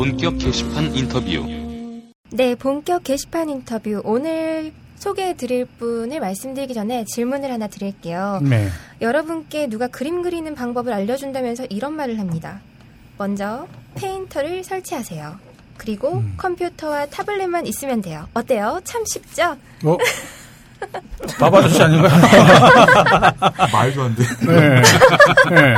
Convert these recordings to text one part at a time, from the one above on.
본격 게시판 인터뷰. 네, 본격 게시판 인터뷰. 오늘 소개해 드릴 분을 말씀드리기 전에 질문을 하나 드릴게요. 네. 여러분께 누가 그림 그리는 방법을 알려준다면서 이런 말을 합니다. 먼저 페인터를 설치하세요. 그리고 음. 컴퓨터와 타블렛만 있으면 돼요. 어때요? 참 쉽죠? 어? 밥 아저씨 아닌가요? 말도 안 돼. 네. 네.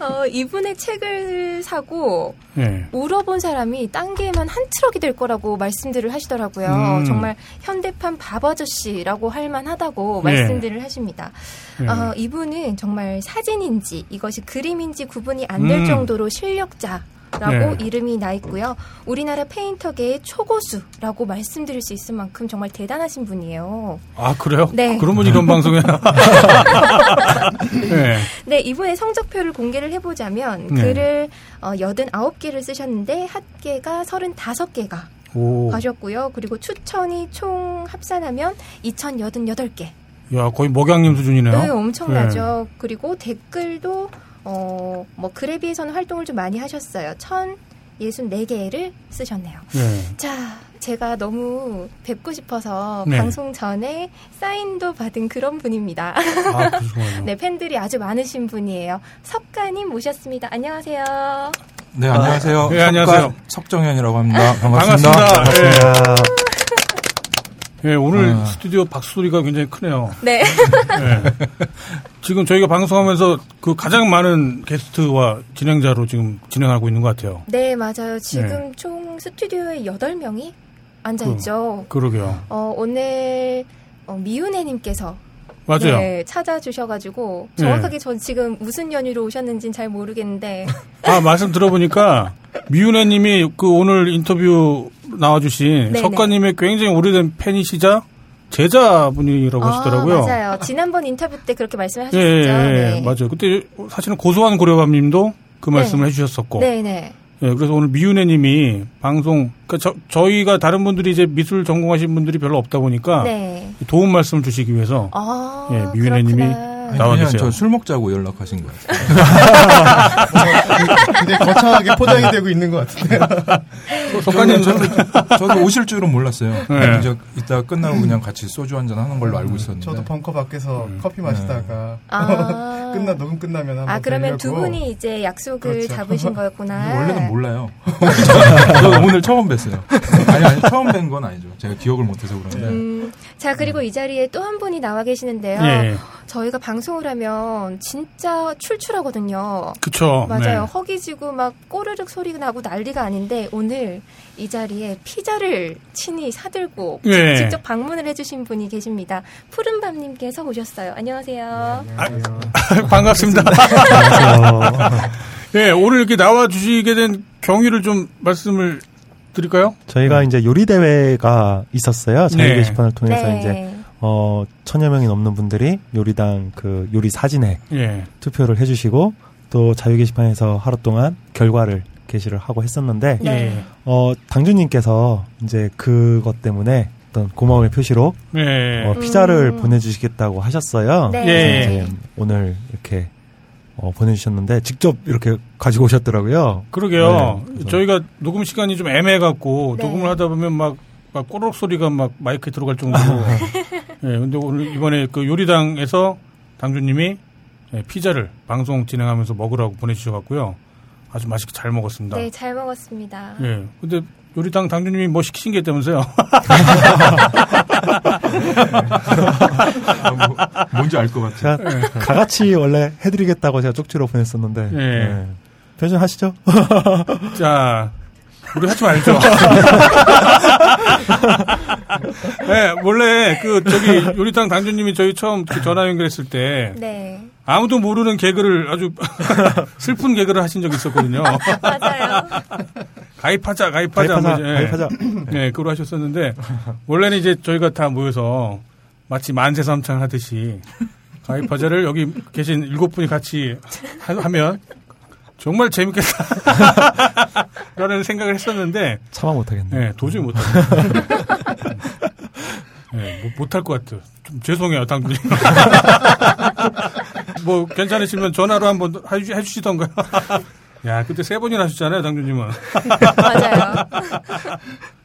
어, 이분의 책을 사고 네. 울어본 사람이 딴게만 한 트럭이 될 거라고 말씀들을 하시더라고요. 음. 정말 현대판 밥 아저씨라고 할 만하다고 네. 말씀들을 하십니다. 네. 어, 이분은 정말 사진인지 이것이 그림인지 구분이 안될 음. 정도로 실력자. 라고 네. 이름이 나 있고요. 우리나라 painter계의 초고수라고 말씀드릴 수 있을 만큼 정말 대단하신 분이에요. 아, 그래요? 네. 그런 분이 이런 방송에. 네. 네, 이분의 성적표를 공개를 해보자면 네. 글을 어, 89개를 쓰셨는데 합계가 35개가 오. 가셨고요. 그리고 추천이 총 합산하면 2,088개. 야, 거의 목양님 수준이네요. 네, 엄청나죠. 그리고 댓글도 어, 뭐 글에 비해서는 활동을 좀 많이 하셨어요. 1,064개를 쓰셨네요. 네. 자, 제가 너무 뵙고 싶어서 네. 방송 전에 사인도 받은 그런 분입니다. 아. 네, 팬들이 아주 많으신 분이에요. 석가님 모셨습니다. 안녕하세요. 네, 안녕하세요. 네, 안녕하세요. 석가 석정현이라고 합니다. 반갑습니다. 반갑습니다. 네, 오늘 아. 스튜디오 박수 소리가 굉장히 크네요. 네. 네. 지금 저희가 방송하면서 그 가장 많은 게스트와 진행자로 지금 진행하고 있는 것 같아요. 네, 맞아요. 지금 네. 총 스튜디오에 8명이 앉아있죠. 그 러게요. 어, 오늘 어, 미윤혜님께서 맞아요. 네, 찾아주셔가지고 정확하게 전 지금 무슨 연유로 오셨는지는 잘 모르겠는데 아, 말씀 들어보니까 미윤혜 님이 그 오늘 인터뷰 나와주신 네네. 석가님의 굉장히 오래된 팬이시자 제자분이라고 하시더라고요. 아, 맞아요. 지난번 인터뷰 때 그렇게 예, 말씀하셨죠. 예, 예, 네. 맞아요. 그때 사실은 고소한 고려감님도 그 말씀을 해주셨었고. 네, 네. 예, 그래서 오늘 미윤혜 님이 방송, 그러니까 저, 저희가 다른 분들이 이제 미술 전공하신 분들이 별로 없다 보니까 네. 도움 말씀을 주시기 위해서 아, 예, 미윤혜 님이 그렇구 나. 나와 계세요. 저술 먹자고 연락하신 거예요. 굉장히 거창하게 포장이 되고 있는 것 같은데요. 석가님, 저도, 저도 오실 줄은 몰랐어요. 네. 이제 이따 끝나고 그냥 같이 소주 한 잔 하는 걸로 알고 있었는데. 저도 벙커 밖에서 음. 커피 마시다가 아. 끝나 녹음 끝나면 한번 아, 그러면 두. 분이 이제 약속을 그렇죠. 잡으신 거였구나. 원래는 몰라요. 저 오늘 처음 뵀어요. 아니, 아니, 처음 뵌 건 아니죠. 제가 기억을 못해서 그런데. 음, 자, 그리고 이 자리에 또 한 분이 나와 계시는데요. 예, 저희가 방송을 하면 진짜 출출하거든요. 그쵸. 맞아요. 네. 허기지고 막 꼬르륵 소리가 나고 난리가 아닌데 오늘 이 자리에 피자를 친히 사들고 예. 직접 방문을 해주신 분이 계십니다. 푸른밤님께서 오셨어요. 안녕하세요. 반갑습니다. 예, 오늘 이렇게 나와 주시게 된 경위를 좀 말씀을 드릴까요? 저희가 이제 요리 대회가 있었어요. 자유 네. 게시판을 통해서 네. 이제 어 천여 명이 넘는 분들이 요리당 그 요리 사진에 예. 투표를 해주시고 또 자유 게시판에서 하루 동안 결과를 게시를 하고 했었는데 네. 예. 어 당주님께서 이제 그것 때문에 어떤 고마움의 표시로 예. 어, 피자를 음. 보내주시겠다고 하셨어요. 네. 예. 그래서 이제 오늘 이렇게 어, 보내주셨는데 직접 이렇게 가지고 오셨더라고요. 그러게요. 네, 저희가 녹음 시간이 좀 애매해갖고 네. 녹음을 하다 보면 막, 막 꼬르륵 소리가 막 마이크에 들어갈 정도로. 예, 근데 오늘 이번에 그 요리당에서 당주님이 예, 피자를 방송 진행하면서 먹으라고 보내주셔갖고요. 아주 맛있게 잘 먹었습니다. 네, 잘 먹었습니다. 예. 근데 요리당 당주님이 뭐 시키신 게 있다면서요? 아, 뭐, 뭔지 알 것 같아요. 제가 다 같이 원래 해드리겠다고 제가 쪽지로 보냈었는데 예. 네. 변신하시죠? 자, 우리 하지 말죠. 네, 원래 그 저기 요리당 당주님이 저희 처음 그 전화 연결했을 때 네, 아무도 모르는 개그를 아주 슬픈 개그를 하신 적이 있었거든요. 맞아요. 가입하자, 가입하자, 가입하자, 뭐 이제, 가입하자. 네, 그걸 하셨었는데 원래는 이제 저희가 다 모여서 마치 만세삼창 하듯이 가입하자를 여기 계신 일곱 분이 같이 하- 하면 정말 재밌겠다. 라는 생각을 했었는데 참아 못하겠네. 네, 도저히 못하겠어요. 네, 뭐, 못할 것 같아요. 좀 죄송해요, 당분이. 뭐, 괜찮으시면 전화로 한번 해주, 해주시던가요? 야, 그때 세 번이나 하셨잖아요, 당주님은. 맞아요.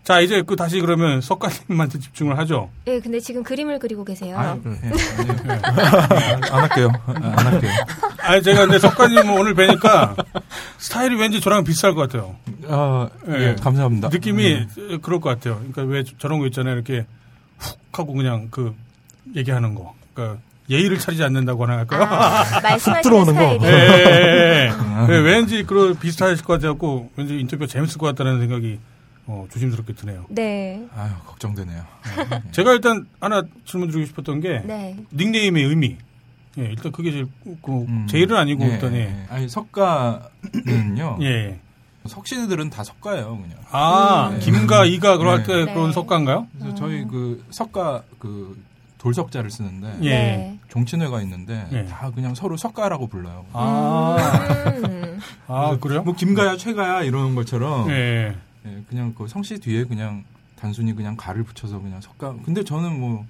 자, 이제 그 다시 그러면 석가님한테 집중을 하죠. 예, 근데 지금 그림을 그리고 계세요. 아유, 예, 아니요. 안 할게요. 안 할게요. 아니, 제가 근데 석가님 오늘 뵈니까 스타일이 왠지 저랑 비슷할 것 같아요. 아, 예, 예. 감사합니다. 느낌이 그럴 것 같아요. 그러니까 왜 저런 거 있잖아요. 이렇게 훅 하고 그냥 그 얘기하는 거. 그러니까 예의를 차리지 않는다고 하나 할까요? 아, 말씀하시는 들어오는 거. 스타일이. 예, 예, 예. 예, 왠지 그런 비슷하실 것 같아갖고 왠지 인터뷰가 재밌을 것 같다는 생각이 어, 조심스럽게 드네요. 네. 아유, 걱정되네요. 제가 일단 하나 질문 드리고 싶었던 게 네. 닉네임의 의미. 예, 일단 그게 제일 그 음. 제일은 아니고 예, 일단 예. 예. 아니, 석가는요. 예. 예. 석씨들은 다 석가예요, 그냥. 아, 음. 김가 이가 그럴 네. 때 네. 그런 석가인가요? 그래서 저희 그 석가 그 돌석자를 쓰는데 예. 네. 종친회가 있는데 예. 다 그냥 서로 석가라고 불러요. 아, 음. 아 그래요? 뭐 김가야 최가야 이러는 것처럼 예. 예, 그냥 그 성씨 뒤에 그냥 단순히 그냥 가를 붙여서 그냥 석가. 근데 저는 뭐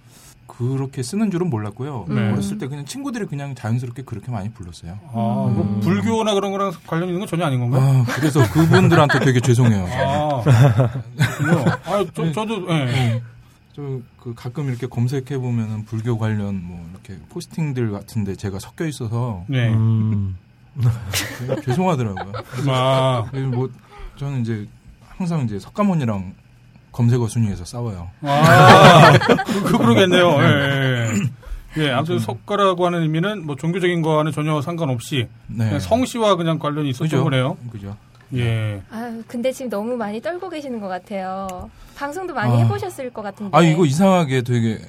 그렇게 쓰는 줄은 몰랐고요. 네. 어렸을 때 그냥 친구들이 그냥 자연스럽게 그렇게 많이 불렀어요. 아, 뭐 불교나 그런 거랑 관련 있는 건 전혀 아닌 건가요? 아, 그래서 그분들한테 되게 죄송해요. 아. 아, 저, 저도, 예. 저그 가끔 이렇게 검색해 보면은 불교 관련 뭐 이렇게 포스팅들 같은데 제가 섞여 있어서 네. 음. 죄송하더라고요. 아, 그래서 뭐 저는 이제 항상 이제 석가모니랑 검색어 순위에서 싸워요. 아, 그, 그, 그러겠네요. 예, 예. 예, 아무튼 석가라고 하는 의미는 뭐 종교적인 거와는 전혀 상관없이 네. 성씨와 그냥 관련이 있었던 그죠? 거네요. 그죠? 예. 아유, 근데 지금 너무 많이 떨고 계시는 것 같아요. 방송도 많이 아. 해보셨을 것 같은데. 아 이거 이상하게 되게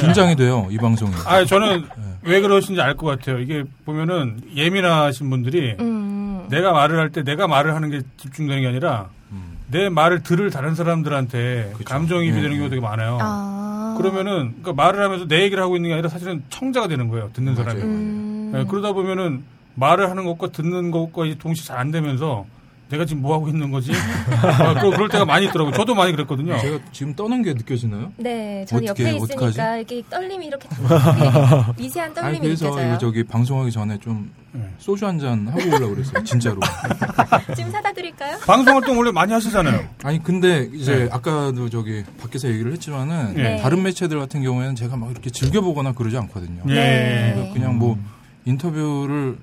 긴장이 돼요 이 방송이. 아, 저는 네. 왜 그러신지 알 것 같아요. 이게 보면은 예민하신 분들이 음. 내가 말을 할 때 내가 말을 하는 게 집중되는 게 아니라 음. 내 말을 들을 다른 사람들한테 그쵸. 감정이입이 예, 되는 예. 경우가 되게 많아요. 아. 그러면은 그러니까 말을 하면서 내 얘기를 하고 있는 게 아니라 사실은 청자가 되는 거예요. 듣는 맞아요. 사람이. 음. 예, 그러다 보면은 말을 하는 것과 듣는 것과 이제 동시에 잘 안 되면서 내가 지금 뭐 하고 있는 거지? 아, 그- 그럴 때가 많이 있더라고요. 저도 많이 그랬거든요. 제가 지금 떠는 게 느껴지나요? 네, 전 어떻게, 옆에 있으니까 어떡하지? 이렇게 떨림이 이렇게 미- 미세한 아니 떨림이 그래서 느껴져요. 이거 저기 방송하기 전에 좀 네. 소주 한 잔 하고 오려고 그랬어요 진짜로. 지금 사다 드릴까요? 방송 활동 원래 많이 하시잖아요. 아니 근데 이제 네. 아까도 저기 밖에서 얘기를 했지만은 네. 다른 매체들 같은 경우에는 제가 막 이렇게 즐겨 보거나 그러지 않거든요. 예. 네. 그냥 뭐 인터뷰를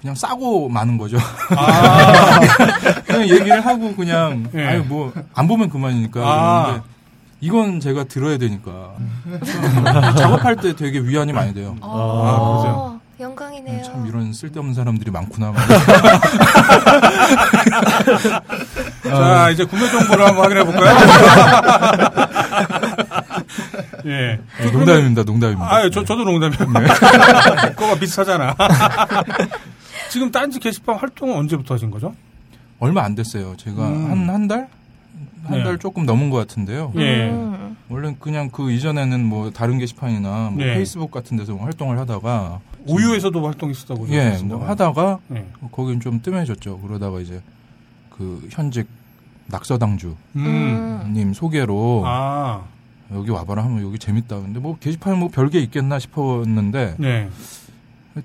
그냥 싸고 마는 거죠. 아, 그냥 얘기를 하고 그냥 예. 아유 뭐 안 보면 그만이니까. 아. 이건 제가 들어야 되니까 작업할 때 되게 위안이 많이 돼요. 어, 그러세요? 영광이네요. 참 이런 쓸데없는 사람들이 많구나. 자, 이제 구매 정보를 한번 확인해 볼까요? 예. 농담입니다, 농담입니다. 아, 저, 저도 농담이에요. 그거가 비슷하잖아. 지금 딴지 게시판 활동은 언제부터 하신 거죠? 얼마 안 됐어요. 제가 음. 한 한 달? 한 네. 달 조금 넘은 것 같은데요. 예. 음. 원래 그냥 그 이전에는 뭐 다른 게시판이나 뭐 네. 페이스북 같은 데서 활동을 하다가 우유에서도 활동했었다고. 예. 뭐 하다가 예. 거긴 좀 뜸해졌죠. 그러다가 이제 그 현직 낙서당주님 음. 소개로 아, 여기 와봐라 하면 여기 재밌다. 근데 뭐 게시판 뭐 별게 있겠나 싶었는데 네.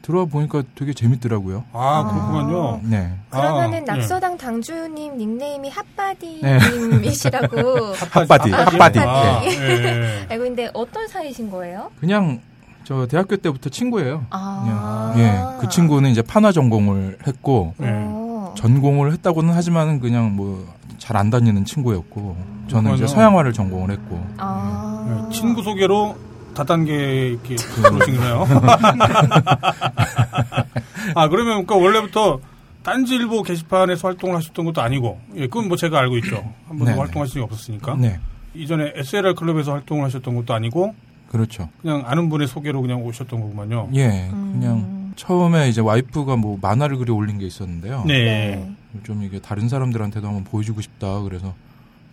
들어와 보니까 되게 재밌더라고요. 아, 그렇군요. 네. 그러면은 아, 예. 낙서당 당주님 닉네임이 핫바디님이시라고 핫바디, 아, 핫바디. 아, 네. 예. 알고 있는데 어떤 사이신 거예요? 그냥 저 대학교 때부터 친구예요. 아, 그냥, 예, 그 친구는 이제 판화 전공을 했고 네. 어. 전공을 했다고는 하지만은 그냥 뭐 잘 안 다니는 친구였고 저는 이제. 서양화를 전공을 했고 아. 예, 친구 소개로 다단계 이렇게 들어오신 거네요. 아, 그러면 그러니까 원래부터 딴지일보 게시판에서 활동을 하셨던 것도 아니고, 예, 그건 뭐 제가 알고 있죠. 한 번도. 활동하신 적이 없었으니까. 네 이전에 SLR 클럽에서 활동을 하셨던 것도 아니고, 그렇죠. 그냥 아는 분의 소개로 그냥 오셨던 거구만요. 예 음. 그냥 처음에 이제 와이프가 뭐 만화를 그려 올린 게 있었는데요. 네. 좀 이게 다른 사람들한테도 한번 보여주고 싶다 그래서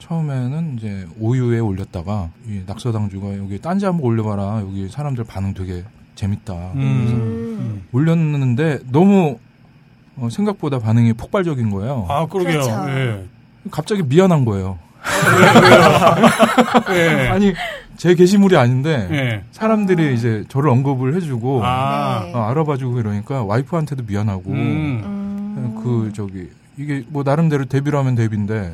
처음에는 이제 오유에 올렸다가 이 낙서당주가 여기 딴지 한번 올려봐라 여기 사람들 반응 되게 재밌다 음. 음. 올렸는데 너무 어, 생각보다 반응이 폭발적인 거예요. 아, 그러게요. 그렇죠. 예. 갑자기 미안한 거예요. 예. 아니 제 게시물이 아닌데 예. 사람들이 이제 저를 언급을 해주고 아. 네. 어, 알아봐주고 이러니까 와이프한테도 미안하고 음. 음. 그 저기 이게 뭐 나름대로 데뷔를 하면 데뷔인데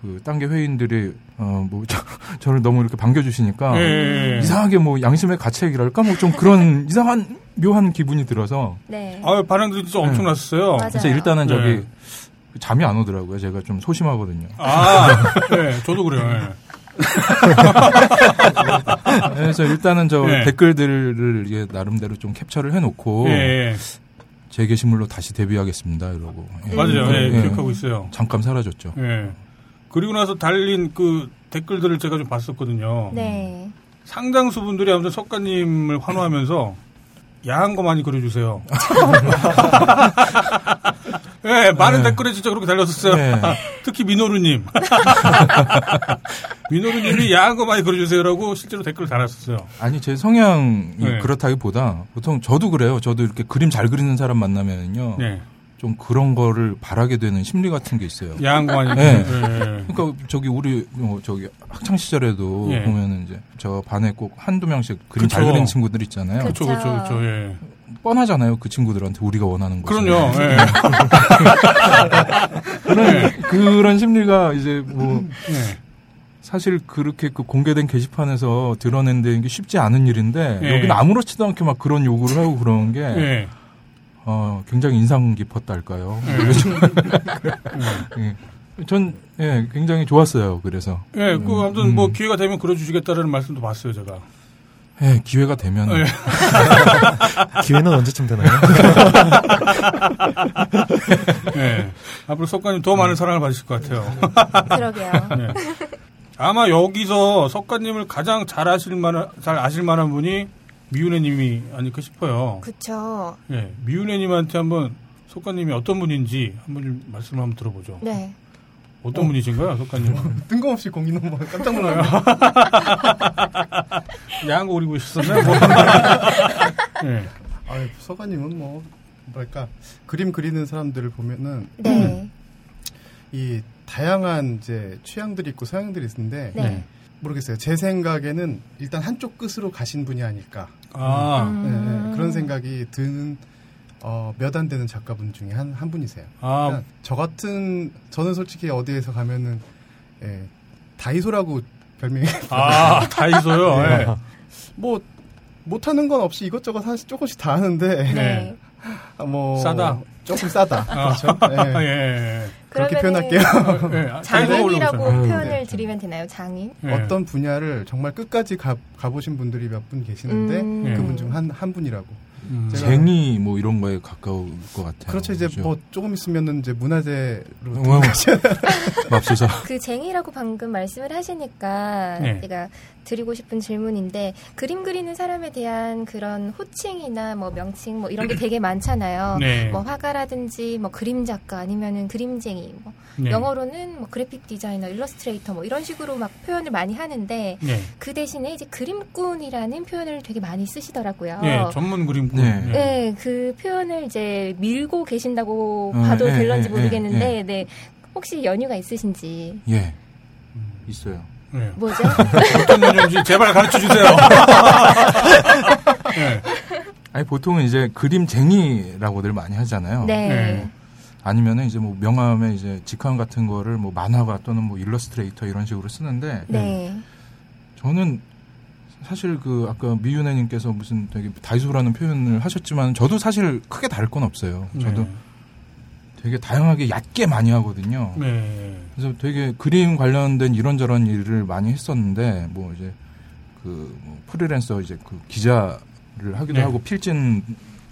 그 딴 게 회인들이 어 뭐 저 를 너무 이렇게 반겨주시니까 예. 이상하게 뭐 양심의 가책이랄까 뭐 좀 그런 이상한 묘한 기분이 들어서 네. 아, 반응들이 진짜 엄청 네. 났어요. 맞아요. 그래서 일단은 네. 저기 잠이 안 오더라고요. 제가 좀 소심하거든요. 아, 네, 저도 그래요. 예. 그래서 일단은 저 네. 댓글들을 이게 나름대로 좀 캡처를 해놓고 예, 제 게시물로 다시 데뷔하겠습니다 이러고 예. 예. 맞아요. 예, 예. 기억하고 있어요. 잠깐 사라졌죠. 예. 그리고 나서 달린 그 댓글들을 제가 좀 봤었거든요. 네. 상당수 분들이 아무튼 석가님을 환호하면서 야한 거 많이 그려주세요. 예, 많은 네. 댓글에 진짜 그렇게 달렸었어요. 네. 특히 민호루님. 민호루님이 야한 거 많이 그려주세요라고 실제로 댓글을 달았었어요. 아니 제 성향이 네. 그렇다기보다 보통 저도 그래요. 저도 이렇게 그림 잘 그리는 사람 만나면요, 네. 좀 그런 거를 바라게 되는 심리 같은 게 있어요. 야한 거 많이. 네. 예. 그러니까 저기 우리 뭐 저기 학창 시절에도 예. 보면은 이제 저 반에 꼭 한두 명씩 그림 잘 그쵸. 그리는 친구들 있잖아요. 그렇죠, 그렇죠, 그렇죠. 예. 뻔하잖아요. 그 친구들한테 우리가 원하는 거. 그럼요. 예. 그런 그런 심리가 이제 뭐 예. 사실 그렇게 그 공개된 게시판에서 드러낸다는 게 쉽지 않은 일인데 예. 여기는 아무렇지도 않게 막 그런 요구를 하고 그러는 게 예. 어, 굉장히 인상 깊었달까요. 예. 예. 전 예, 굉장히 좋았어요. 그래서 예, 그 아무튼 뭐 음. 기회가 되면 그려주시겠다라는 말씀도 봤어요, 제가. 예, 기회가 되면 예. 기회는 언제쯤 되나요? 예. 앞으로 석가님 더 많은 사랑을 받으실 것 같아요. 그러게요. 예. 아마 여기서 석가님을 가장 잘 아실 만한, 잘 아실 만한 분이 미운애님이 아닐까 싶어요. 그쵸. 예. 미운애님한테 한번 석가님이 어떤 분인지 한번 좀 말씀을 한번 들어보죠. 네. 어떤 분이신가요, 석가님은? 뜬금없이 공인 한번 깜짝 놀라요. 야한 거 그리고 있었나요? 뭐. 예. 아, 서가님은 뭐 뭐랄까 그림 그리는 사람들을 보면은 네. 이 다양한 이제 취향들이 있고 서양들이 있는데 네. 네. 모르겠어요. 제 생각에는 일단 한쪽 끝으로 가신 분이 아닐까 아, 음. 네, 네, 그런 생각이 드는 어, 몇 안 되는 작가분 중에 한, 한 분이세요. 아, 그러니까 저 같은 저는 솔직히 어디에서 가면은 예, 다이소라고 별명이 아, 다이소요. 예. 뭐 못하는 건 없이 이것저것 사실 조금씩 다 하는데 네. 아, 뭐 싸다. 조금 싸다 아. 그렇죠. 예. 예. 그렇게 그러면은 표현할게요. 예. 아, 장인이라고. 표현을 네. 드리면 되나요? 장인? 예. 어떤 분야를 정말 끝까지 가, 가보신 분들이 몇 분 계시는데 음. 예. 그분 중 한 한 분이라고. 음. 쟁이 뭐 이런 거에 가까울 것 같아요. 그렇죠. 이제 그죠? 뭐 조금 있으면은 이제 문화재로 어, 맙소사. 그 쟁이라고 방금 말씀을 하시니까 네. 제가 드리고 싶은 질문인데 그림 그리는 사람에 대한 그런 호칭이나 뭐 명칭 뭐 이런 게 되게 많잖아요. 네. 뭐 화가라든지 뭐 그림 작가 아니면은 그림쟁이 뭐 네. 영어로는 뭐 그래픽 디자이너, 일러스트레이터 뭐 이런 식으로 막 표현을 많이 하는데 네. 그 대신에 이제 그림꾼이라는 표현을 되게 많이 쓰시더라고요. 예, 전문 그림꾼. 네. 예. 네, 그 표현을 이제 밀고 계신다고 어, 봐도 예, 될런지 예, 모르겠는데, 예, 네. 혹시 연유가 있으신지. 예. 있어요. 예. 뭐죠? 어떤 연유인지 제발 가르쳐 주세요. 예. 아니 보통은 이제 그림쟁이라고들 많이 하잖아요. 네. 네. 아니면은 이제 뭐 명함에 이제 직함 같은 거를 뭐 만화가 또는 뭐 일러스트레이터 이런 식으로 쓰는데 네. 저는 사실 그 아까 미윤혜님께서 무슨 되게 다이소라는 표현을 하셨지만 저도 사실 크게 다를 건 없어요. 저도 되게 다양하게 얕게 많이 하거든요. 네. 그래서 되게 그림 관련된 이런저런 일을 많이 했었는데 뭐 이제 그뭐 프리랜서 이제 그 기자를 하기도 네. 하고 필진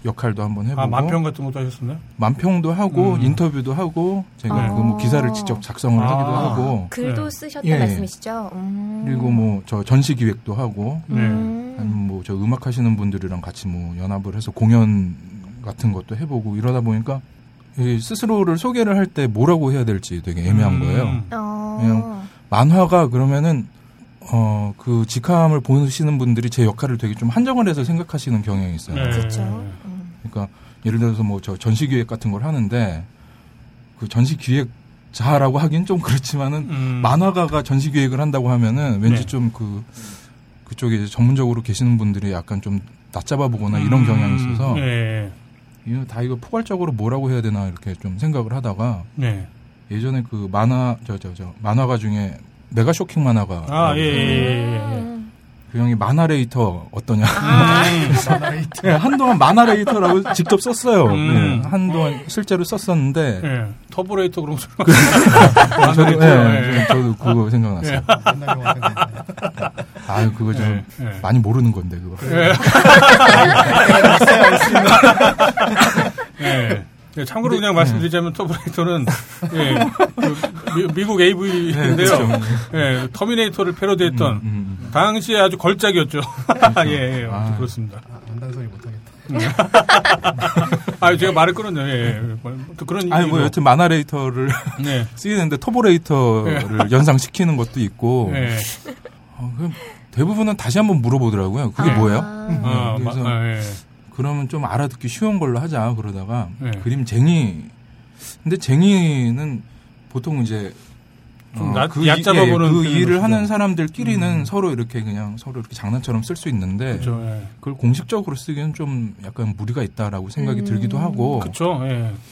역할도 한번 해보고 아, 만평 같은 것도 하셨었나요? 만평도 하고 음. 인터뷰도 하고 제가 네. 그뭐 기사를 아. 직접 작성을 아. 하기도 하고 글도 네. 쓰셨단 예. 말씀이시죠? 음. 그리고 뭐 저 전시 기획도 하고 네. 음. 아니면 뭐 저 음악 하시는 분들이랑 같이 뭐 연합을 해서 공연 같은 것도 해보고 이러다 보니까 이 스스로를 소개를 할 때 뭐라고 해야 될지 되게 애매한 음. 거예요. 어. 그냥 만화가 그러면은 어 그 직함을 보시는 분들이 제 역할을 되게 좀 한정을 해서 생각하시는 경향이 있어요. 네. 그렇죠. 음. 그러니까 예를 들어서 뭐 저 전시 기획 같은 걸 하는데 그 전시 기획 자라고 하긴 좀 그렇지만은 음. 만화가가 전시 기획을 한다고 하면은 왠지 네. 좀그 그쪽에 이제 전문적으로 계시는 분들이 약간 좀 낮잡아 보거나 이런 경향이 있어서 네. 이거 다 이거 포괄적으로 뭐라고 해야 되나 이렇게 좀 생각을 하다가 네. 예전에 그 만화 저저저 만화가 중에 메가 쇼킹 만화가 아, 예, 예, 예, 예. 음. 그 형이 만화레이터 어떠냐 음. 예, 한동안 만화레이터라고 직접 썼어요. 음. 예, 한동안 실제로 썼었는데 예. 터보레이터 그런 거 아, 저도, 예, 예. 저도 그거 생각났어요. 아유 그거 좀. 많이 모르는 건데 그거. 예. 예. 예, 참고로 그냥 말씀드리자면 터보레이터는 예, 그 미국 AV인데요. 그렇죠. 예, 터미네이터를 패러디했던 음, 음, 음. 당시에 아주 걸작이었죠. 예, 예, 아무튼 아. 그렇습니다. 아, 안단 소리 못하겠다. 아, 제가 말을 끊었네요. 예, 예. 또 그런 아니 뭐. 여튼 만화레이터를 네. 쓰이는데 터보레이터를 연상시키는 것도 있고 예. 어, 대부분은 다시 한번 물어보더라고요. 그게 뭐예요? 아, 음, 그래서 마- 아, 예. 그러면 좀 알아듣기 쉬운 걸로 하자 그러다가 네. 그림쟁이 근데 쟁이는 보통 이제 좀 얕- 그, 이- 보는 그 일을 쓰죠. 하는 사람들끼리는 음. 서로 이렇게 그냥 서로 이렇게 장난처럼 쓸 수 있는데 그렇죠. 예. 그걸 공식적으로 쓰기는 좀 약간 무리가 있다라고 생각이 음. 들기도 하고 그렇죠. 예.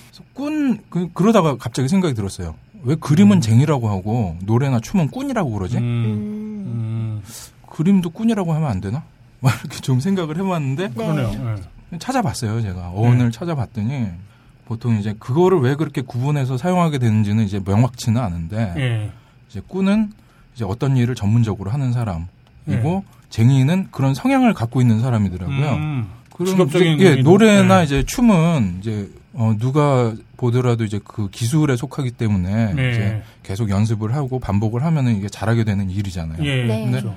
그래서 꾼 그, 그러다가 갑자기 생각이 들었어요. 왜 그림은 쟁이라고 하고 노래나 춤은 꾼이라고 그러지? 음. 음. 음. 그림도 꾼이라고 하면 안 되나? 막 이렇게 좀 생각을 해봤는데 네. 그러네요. 예. 찾아봤어요, 제가. 어원을 찾아봤더니 보통 이제 그거를 왜 그렇게 구분해서 사용하게 되는지는 이제 명확치는 않은데 예. 이제 꾼은 이제 어떤 일을 전문적으로 하는 사람이고 예. 쟁이는 그런 성향을 갖고 있는 사람이더라고요. 음. 그럼 직업적인 이제, 예. 노래나 네. 이제 춤은 이제 어, 누가 보더라도 이제 그 기술에 속하기 때문에 네. 이제 계속 연습을 하고 반복을 하면은 이게 잘하게 되는 일이잖아요. 예. 네. 그렇죠.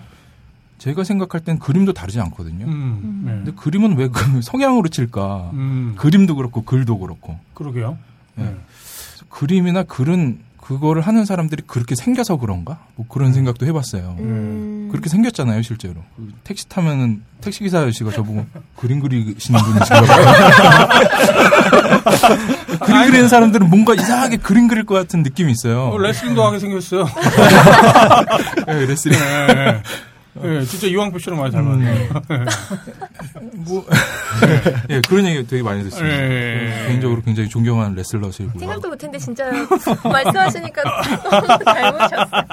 제가 생각할 땐 그림도 다르지 않거든요. 음. 네. 근데 그림은 왜 그 성향으로 칠까? 음. 그림도 그렇고 글도 그렇고 그러게요. 예. 예. 그래서 그림이나 글은 그거를 하는 사람들이 그렇게 생겨서 그런가? 뭐 그런 생각도 해봤어요. 음. 그렇게 생겼잖아요, 실제로. 그 택시 타면은 택시 기사 아저씨가 저보고 그림 그리시는 분이신가 봐요. 그림 그리는 사람들은 뭔가 이상하게 그림 그릴 것 같은 느낌이 있어요. 어, 레슬링도 하게 생겼어요. 예, 레슬링. 예, 예. 예, 진짜 이왕표 씨랑 많이 닮았네요. 뭐, 예, 그런 얘기 되게 많이 듣습니다. 예. 개인적으로 굉장히 존경하는 레슬러시고. 생각도 못했는데 진짜 말씀하시니까 너무 닮으셨어요.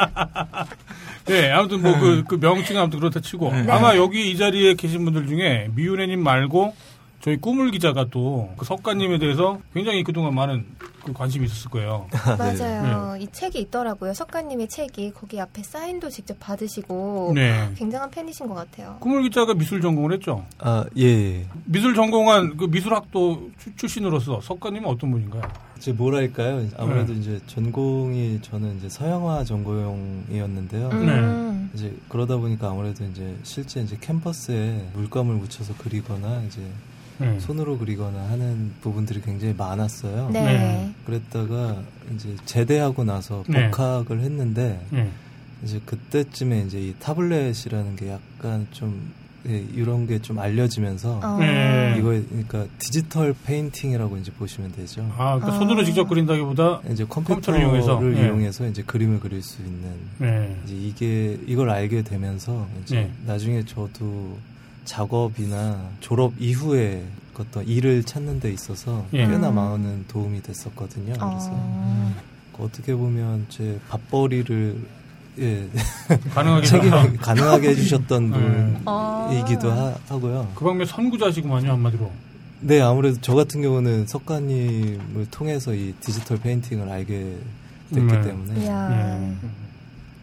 예, 아무튼 뭐 그 그 명칭 아무튼 그렇다 치고 네. 아마 여기 이 자리에 계신 분들 중에 미윤혜님 말고 저희 꾸물 기자가 또 그 석가님에 대해서 굉장히 그동안 많은 그 관심이 있었을 거예요. 맞아요. 네. 이 책이 있더라고요. 석가님의 책이 거기 앞에 사인도 직접 받으시고 네. 굉장한 팬이신 것 같아요. 꾸물 기자가 미술 전공을 했죠. 아, 예. 미술 전공한 그 미술학도 출- 출신으로서 석가님은 어떤 분인가요? 이제 뭐랄까요? 아무래도 네. 이제 전공이 저는 이제 서양화 전공이었는데요. 음. 이제 그러다 보니까 아무래도 이제 실제 이제 캠퍼스에 물감을 묻혀서 그리거나 이제 네. 손으로 그리거나 하는 부분들이 굉장히 많았어요. 네. 네. 그랬다가 이제 제대하고 나서 네. 복학을 했는데 예. 이제 그때쯤에 이제 이 타블렛이라는 게 약간 좀 예, 이런 게 좀 알려지면서 어. 네. 이거 그러니까 디지털 페인팅이라고 이제 보시면 되죠. 아, 그러니까 아. 손으로 직접 그린다기보다 이제 컴퓨터를 컴퓨터를 이용해서? 이용해서, 예. 이제 그림을 그릴 수 있는 네. 이제 이게 이걸 알게 되면서 이제 네. 나중에 저도 작업이나 졸업 이후에 어떤 일을 찾는 데 있어서 예. 꽤나 음. 많은 도움이 됐었거든요. 그래서 어. 어떻게 보면 제 밥벌이를 예, 가능하게 책임 가능하게 해주셨던 네. 분이기도 아. 하고요 그 방면 선구자시구만요 한마디로. 네, 아무래도 저 같은 경우는 석가님을 통해서 이 디지털 페인팅을 알게 됐기 네. 때문에. 예.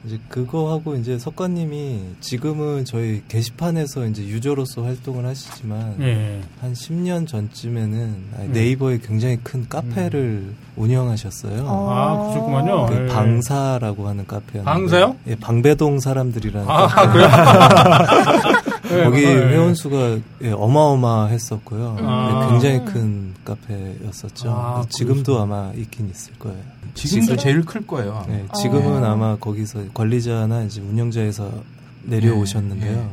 이제 그거 하고 이제 석가님이 지금은 저희 게시판에서 이제 유저로서 활동을 하시지만 예. 한 10년 전쯤에는 음. 네이버에 굉장히 큰 카페를 운영하셨어요. 어. 아, 그러셨구만요. 그 예. 방사라고 하는 카페였는데 방사요? 예, 방배동 사람들이라는 아, 카페. 그래요? 예, 거기 예. 회원 수가 예, 어마어마했었고요. 아. 예, 굉장히 큰 카페였었죠. 아, 지금도. 아마 있긴 있을 거예요. 지금도 지금? 제일 클 거예요. 아마. 네, 지금은 어. 아마 거기서 관리자나 이제 운영자에서 내려오셨는데요.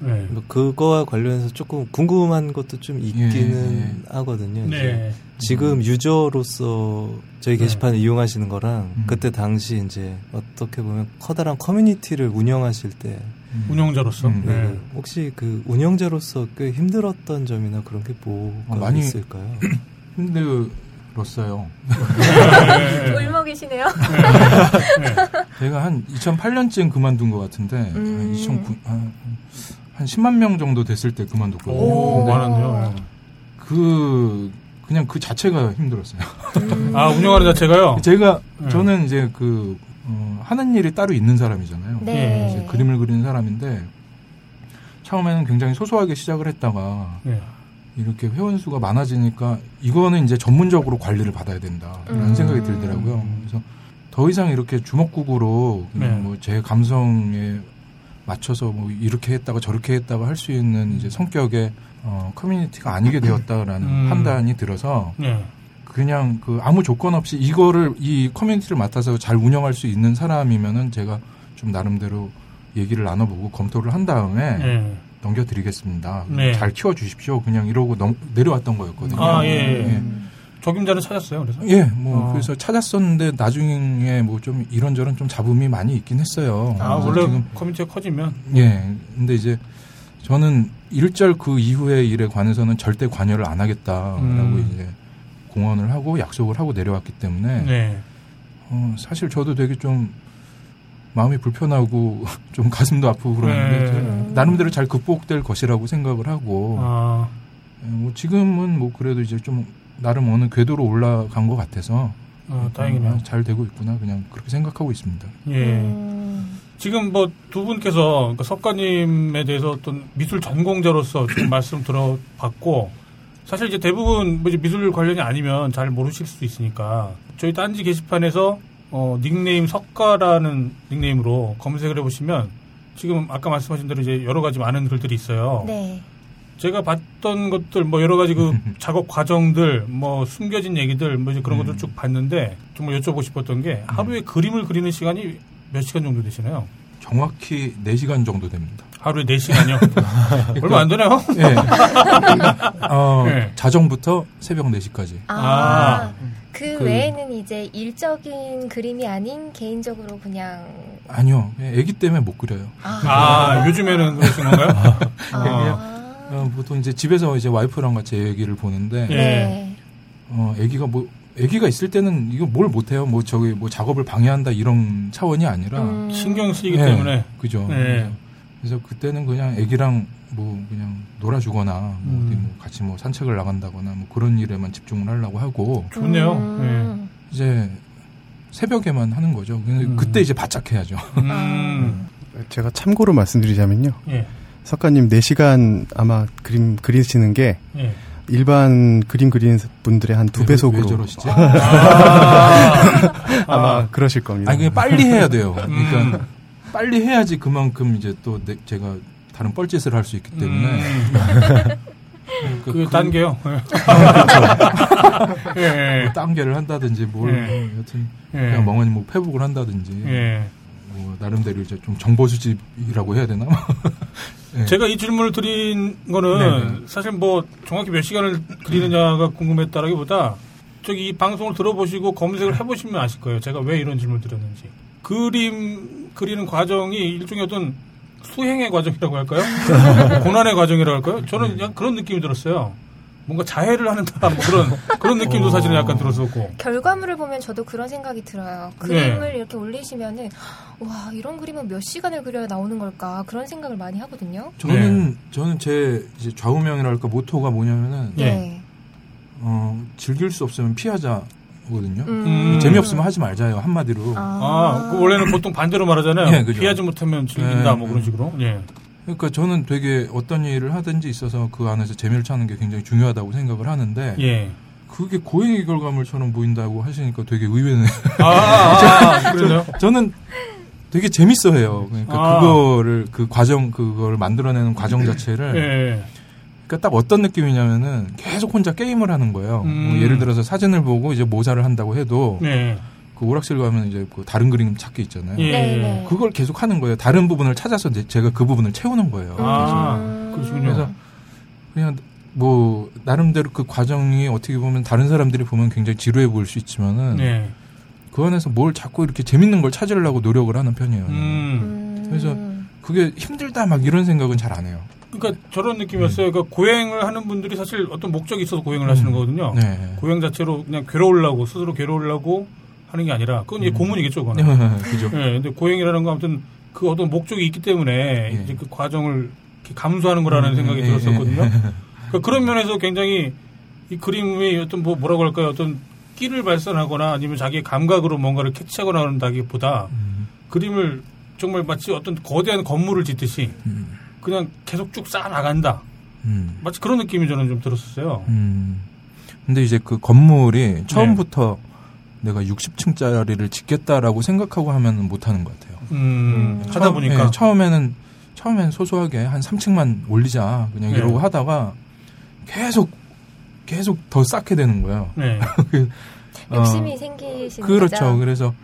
네. 뭐 그거와 관련해서 조금 궁금한 것도 좀 있기는 예, 하거든요. 이제 네. 지금 유저로서 저희 네. 게시판을 이용하시는 거랑 음. 그때 당시 이제 어떻게 보면 커다란 커뮤니티를 운영하실 때 음. 운영자로서. 음. 네. 네. 혹시 그 운영자로서 꽤 힘들었던 점이나 그런 게 뭐가 어, 많이- 있을까요? 힘들었어요. 울먹이시네요. 제가 한 2008년쯤 그만둔 것 같은데 음. 한 2009, 한, 한 10만 명 정도 됐을 때 그만뒀거든요. 오, 많았네요. 그 그냥 그 자체가 힘들었어요. 아, 운영하는 자체가요? 제가 네. 저는 이제 그 어, 하는 일이 따로 있는 사람이잖아요. 네. 이제 그림을 그리는 사람인데 처음에는 굉장히 소소하게 시작을 했다가 네. 이렇게 회원 수가 많아지니까 이거는 이제 전문적으로 관리를 받아야 된다라는 음. 생각이 들더라고요. 그래서 더 이상 이렇게 주먹구구로 네. 뭐제 감성에 맞춰서 뭐 이렇게 했다가 저렇게 했다가 할 수 있는 이제 성격의 어, 커뮤니티가 아니게 되었다라는 음. 판단이 들어서 네. 그냥 그 아무 조건 없이 이거를 이 커뮤니티를 맡아서 잘 운영할 수 있는 사람이면은 제가 좀 나름대로 얘기를 나눠보고 검토를 한 다음에 네. 넘겨드리겠습니다. 네. 잘 키워주십시오. 그냥 이러고 넘- 내려왔던 거였거든요. 아, 예, 예. 예. 적임자는 찾았어요, 그래서? 예, 뭐 아. 그래서 찾았었는데 나중에 뭐 좀 이런저런 좀 잡음이 많이 있긴 했어요. 아, 원래 지금 커뮤니티가 커지면. 예, 근데 이제 저는 일절 그 이후의 일에 관해서는 절대 관여를 안 하겠다라고 음. 이제 공언을 하고 약속을 하고 내려왔기 때문에 네. 어, 사실 저도 되게 좀 마음이 불편하고 좀 가슴도 아프고 그러는데 네. 나름대로 잘 극복될 것이라고 생각을 하고 아, 예, 뭐 지금은 뭐 그래도 이제 좀 나름 어느 궤도로 올라간 것 같아서 어, 다행이네요. 아, 잘 되고 있구나 그냥 그렇게 생각하고 있습니다. 예. 음. 지금 뭐 두 분께서 그러니까 석가님에 대해서 어떤 미술 전공자로서 지금 말씀 들어봤고 사실 이제 대부분 뭐 이제 미술 관련이 아니면 잘 모르실 수도 있으니까 저희 딴지 게시판에서 어, 닉네임 석가라는 닉네임으로 검색을 해보시면 지금 아까 말씀하신 대로 이제 여러 가지 많은 글들이 있어요. 네. 제가 봤던 것들 뭐 여러 가지 그 작업 과정들 뭐 숨겨진 얘기들 뭐 이제 그런 것들 쭉 봤는데 정말 여쭤보고 싶었던 게 하루에 그림을 그리는 시간이 몇 시간 정도 되시나요? 정확히 4시간 정도 됩니다. 하루에 4시간이요? 얼마 안 되네요? 예. 어, 네. 자정부터 새벽 4시까지. 아, 아. 그, 그- 외에는 이제 일적인 그림이 아닌 개인적으로 그냥 아니요. 예, 애기 때문에 못 그려요. 아, 요즘에는 그러신 건가요? 아. 어, 보통 이제 집에서 이제 와이프랑 같이 애기를 보는데, 예. 네. 어, 애기가 뭐, 애기가 있을 때는 이거 뭘 못해요. 뭐 저기 뭐 작업을 방해한다 이런 차원이 아니라. 음. 신경 쓰이기 예, 때문에. 그죠. 예. 그래서 그때는 그냥 애기랑 뭐 그냥 놀아주거나 뭐 음. 어디 뭐 같이 뭐 산책을 나간다거나 뭐 그런 일에만 집중을 하려고 하고 좋네요. 음. 이제 새벽에만 하는 거죠. 근데 음. 그때 이제 바짝 해야죠. 예. 음. 제가 참고로 말씀드리자면요. 예. 석가님 4시간 아마 그림 그리시는 게 예. 일반 그림 그리는 분들의 한두 왜- 배속으로 왜 저러시지? 아, 아마 그러실 겁니다. 아니 그냥 빨리 해야 돼요. 그러니까 음. 빨리 해야지 그만큼 이제 또 내- 제가 다른 뻘짓을 할 수 있기 때문에 음. 그- 그 그- 단계요. 예. 뭐 단계를 한다든지 뭘 예. 여튼 예. 그냥 멍하니 뭐 페북을 한다든지 예. 뭐 나름대로 이제 좀 정보 수집이라고 해야 되나? 예. 제가 이 질문을 드린 거는 네네. 사실 뭐 정확히 몇 시간을 그리느냐가 궁금했다라기보다 저기 이 방송을 들어보시고 검색을 해보시면 아실 거예요. 제가 왜 이런 질문을 드렸는지. 그림 그리는 과정이 일종의 어떤 수행의 과정이라고 할까요? 고난의 과정이라고 할까요? 저는 그냥 그런 느낌이 들었어요. 뭔가 자해를 하는 듯한 뭐 그런 그런 느낌도 사실은 약간 들었었고. 결과물을 보면 저도 그런 생각이 들어요. 그림을 이렇게 올리시면은 와 이런 그림은 몇 시간을 그려야 나오는 걸까 그런 생각을 많이 하거든요. 저는 저는 제 이제 좌우명이랄까 모토가 뭐냐면은 예. 네. 어, 즐길 수 없으면 피하자 거든요. 음. 재미없으면 하지 말자요 한마디로. 아, 그 원래는 보통 반대로 말하잖아요. 예, 그죠. 피하지 못하면 즐긴다, 예, 뭐 그런 예. 식으로. 예. 그러니까 저는 되게 어떤 일을 하든지 있어서 그 안에서 재미를 찾는 게 굉장히 중요하다고 생각을 하는데 예. 그게 고행의 결과물처럼 보인다고 하시니까 되게 의외네. 아, 아, 아 그러네요. 저는 되게 재밌어해요. 그러니까 아. 그거를 그 과정 그걸 만들어내는 과정 자체를 예. 그러니까 딱 어떤 느낌이냐면은 계속 혼자 게임을 하는 거예요. 음. 뭐 예를 들어서 사진을 보고 이제 모자를 한다고 해도 네. 그 오락실 가면 이제 그 다른 그림 찾기 있잖아요. 예. 네네. 그걸 계속 하는 거예요. 다른 부분을 찾아서 이제 제가 그 부분을 채우는 거예요. 아, 음. 그러시군요. 그래서 그냥 뭐 나름대로 그 과정이 어떻게 보면 다른 사람들이 보면 굉장히 지루해 보일 수 있지만은 네. 그 안에서 뭘 자꾸 이렇게 재밌는 걸 찾으려고 노력을 하는 편이에요. 음. 음. 그래서 그게 힘들다 막 이런 생각은 잘 안 해요. 그러니까 저런 느낌이었어요. 그러니까 고행을 하는 분들이 사실 어떤 목적이 있어서 고행을 하시는 거거든요. 네. 고행 자체로 그냥 괴로우려고 스스로 괴로우려고 하는 게 아니라 그건 이제 고문이겠죠, 그거는. 그죠. 예, 근데 고행이라는 건 아무튼 그 어떤 목적이 있기 때문에 예. 이제 그 과정을 감수하는 거라는 생각이 예, 들었었거든요. 예. 그러니까 그런 면에서 굉장히 이 그림이 어떤 뭐 뭐라고 할까요? 어떤 끼를 발산하거나 아니면 자기의 감각으로 뭔가를 캐치하거나 한다기보다 음. 그림을 정말 마치 어떤 거대한 건물을 짓듯이 음. 그냥 계속 쭉 쌓아 나간다. 음. 마치 그런 느낌이 저는 좀 들었었어요. 음. 근데 이제 그 건물이 처음부터 내가 60층짜리를 짓겠다라고 생각하고 하면 못 하는 것 같아요. 음, 하다 처음- 보니까 예, 처음에는 처음엔 소소하게 한 3층만 올리자 그냥 네. 이러고 하다가 계속 계속 더 쌓게 되는 거예요. 네. 어, 욕심이 생기시는 그렇죠. 거죠. 그래서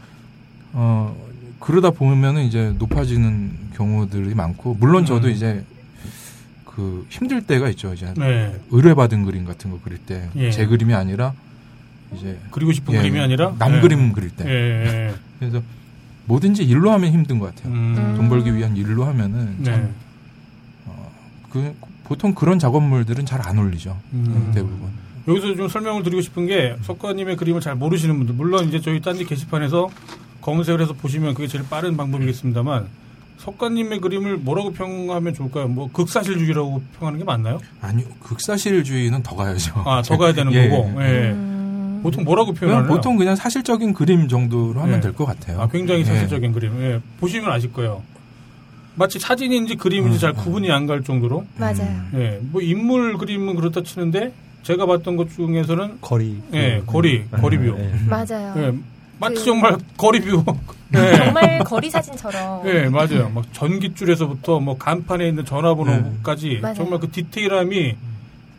어 그러다 보면은 이제 높아지는 경우들이 많고 물론 저도 음. 이제 그 힘들 때가 있죠. 이제 네. 의뢰받은 그림 같은 거 그릴 때제 예. 그림이 아니라 이제 그리고 싶은 예, 그림이 아니라 남 네. 그림 그릴 때 예, 예. 그래서 뭐든지 일로 하면 힘든 것 같아요. 음. 돈 벌기 위한 일로 하면은 네. 참, 어, 그 보통 그런 작업물들은 잘 안 올리죠. 음. 대부분. 여기서 좀 설명을 드리고 싶은 게 석가님의 그림을 잘 모르시는 분들 물론 이제 저희 딴지 게시판에서 검색을 해서 보시면 그게 제일 빠른 방법이겠습니다만 석가님의 그림을 뭐라고 평하면 좋을까요? 뭐 극사실주의라고 평하는 게 맞나요? 아니 극사실주의는 더 가야죠. 아더 가야 되는 예, 거고. 예. 음. 보통 뭐라고 표현하나요? 보통 그냥 사실적인 그림 정도로 하면 네. 될것 같아요. 아, 굉장히 예. 사실적인 그림. 예. 보시면 아실 거예요. 마치 사진인지 그림인지 음, 잘 음. 구분이 안 갈 정도로. 맞아요. 예. 뭐 인물 그림은 그렇다 치는데 제가 봤던 것 중에서는 거리. 예, 거리, 거리 view. 예. 맞아요. 예. 마치 그- 정말 거리 view. 예. 정말 거리 사진처럼. 예, 맞아요. 막 전깃줄에서부터 뭐 간판에 있는 전화번호까지 맞아요. 정말 그 디테일함이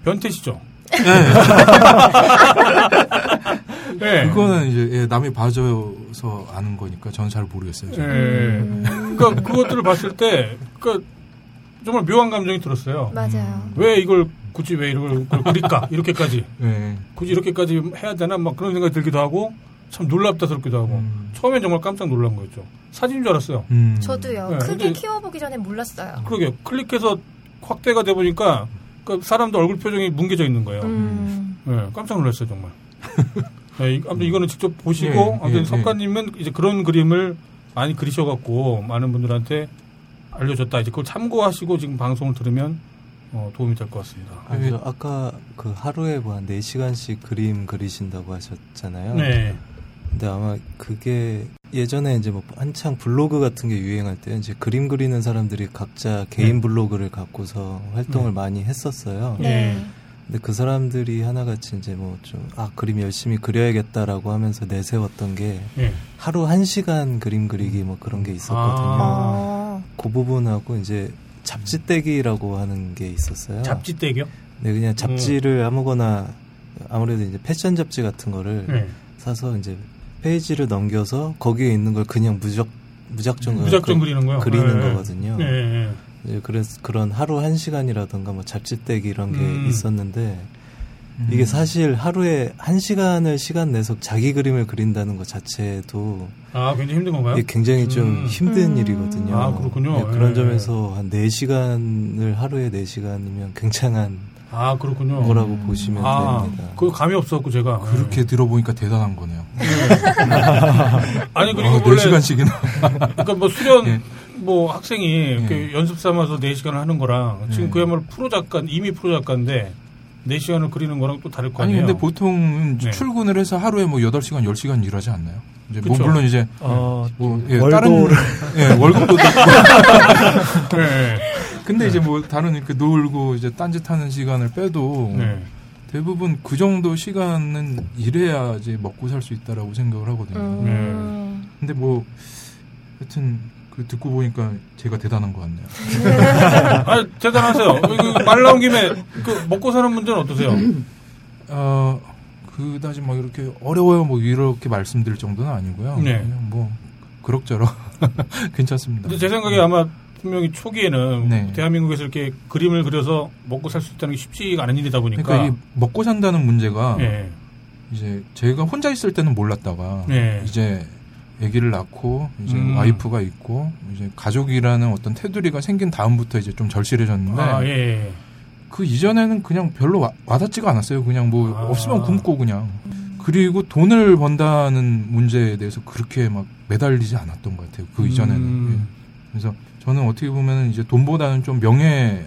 변태시죠. 예. 그거는 이제 예, 남이 봐줘서 아는 거니까 저는 잘 모르겠어요. 예. 음. 그러니까 그것들을 봤을 때, 그러니까 정말 묘한 감정이 들었어요. 맞아요. 왜 이걸 굳이 왜 이걸 그릴까? 이렇게까지 예. 굳이 이렇게까지 해야 되나? 막 그런 생각이 들기도 하고 참 놀랍다스럽기도 하고 음. 처음엔 정말 깜짝 놀란 거였죠. 사진인 줄 알았어요. 음. 저도요. 네, 크게 근데- 키워보기 전에 몰랐어요. 그러게 클릭해서 확대가 돼 보니까 그 사람도 얼굴 표정이 뭉개져 있는 거예요. 음. 네, 깜짝 놀랐어요 정말. 네, 이- 아무튼 이거는 직접 보시고 예, 아무튼 예, 석가님은 이제 그런 그림을 많이 그리셔갖고 많은 분들한테 알려줬다. 이제 그걸 참고하시고 지금 방송을 들으면 어, 도움이 될 것 같습니다. 아, 저 아까 그 하루에 뭐 한 4시간씩 그림 그리신다고 하셨잖아요. 네. 근데 아마 그게 예전에 이제 뭐 한창 블로그 같은 게 유행할 때 이제 그림 그리는 사람들이 각자 개인 네. 블로그를 갖고서 활동을 네. 많이 했었어요. 네. 근데 그 사람들이 하나같이 이제 뭐 좀 아 그림 열심히 그려야겠다라고 하면서 내세웠던 게 예. 하루 한 시간 그림 그리기 뭐 그런 게 있었거든요. 아. 어. 그 부분하고 이제 잡지떼기라고 하는 게 있었어요. 잡지떼기요? 네, 그냥 잡지를 아무거나 아무래도 이제 패션 잡지 같은 거를 네. 사서 이제 페이지를 넘겨서 거기에 있는 걸 그냥 무작 무작정 무작정 그, 그리는 거요. 그리는 네. 거거든요. 네. 네. 이제 그래서 그런 하루 한 시간이라든가 뭐 잡지떼기 이런 게 음. 있었는데 음. 이게 사실 하루에 한 시간을 시간 내서 자기 그림을 그린다는 것 자체도 아 굉장히 힘든 건가요? 이게 굉장히 좀 음. 힘든 음. 일이거든요. 아, 그렇군요. 네, 그런 예. 점에서 한 4시간을 하루에 4시간이면 굉장한 아 그렇군요. 거라고 보시면 아, 됩니다. 그 감이 없었고 제가 그렇게 들어보니까 대단한 거네요. 아니 그리고 어, 원래 4시간씩이나. 그러니까 뭐 수련 예. 뭐 학생이 이렇게 연습 삼아서 4시간을 하는 거랑 지금 예. 그야말로 프로 작가 이미 프로 작가인데 4시간을 그리는 거랑 또 다를 거 아니 아니에요. 근데 보통은 네. 출근을 해서 하루에 뭐 8시간, 10시간 일하지 않나요? 이제 뭐. 물론 이제 어, 뭐 예, 월도를 다른 예, 월급도 있고 네. 근데 이제 뭐 다른 이렇게 놀고 이제 딴짓하는 시간을 빼도 네. 대부분 그 정도 시간은 일해야지 먹고 살 수 있다라고 생각을 하거든요. 음. 근데 뭐 하여튼 그 듣고 보니까 제가 대단한 것 같네요. 아 대단하세요. 그 말 나온 김에 그 먹고 사는 문제는 어떠세요? 어 그다지 막 이렇게 어려워요 뭐 이렇게 말씀드릴 정도는 아니고요. 네. 그냥 뭐 그럭저럭 괜찮습니다. 근데 제 생각에 아마 분명히 초기에는 네. 대한민국에서 이렇게 그림을 그려서 먹고 살 수 있다는 게 쉽지가 않은 일이다 보니까 그러니까 이 먹고 산다는 문제가 예. 이제 제가 혼자 있을 때는 몰랐다가 네. 이제 아기를 낳고 이제 음. 와이프가 있고 이제 가족이라는 어떤 테두리가 생긴 다음부터 이제 좀 절실해졌는데 아, 예. 그 이전에는 그냥 별로 와, 와닿지가 않았어요. 그냥 뭐 아. 없으면 굶고 그냥. 그리고 돈을 번다는 문제에 대해서 그렇게 막 매달리지 않았던 것 같아요. 그 이전에는. 음. 예. 그래서 저는 어떻게 보면 이제 돈보다는 좀 명예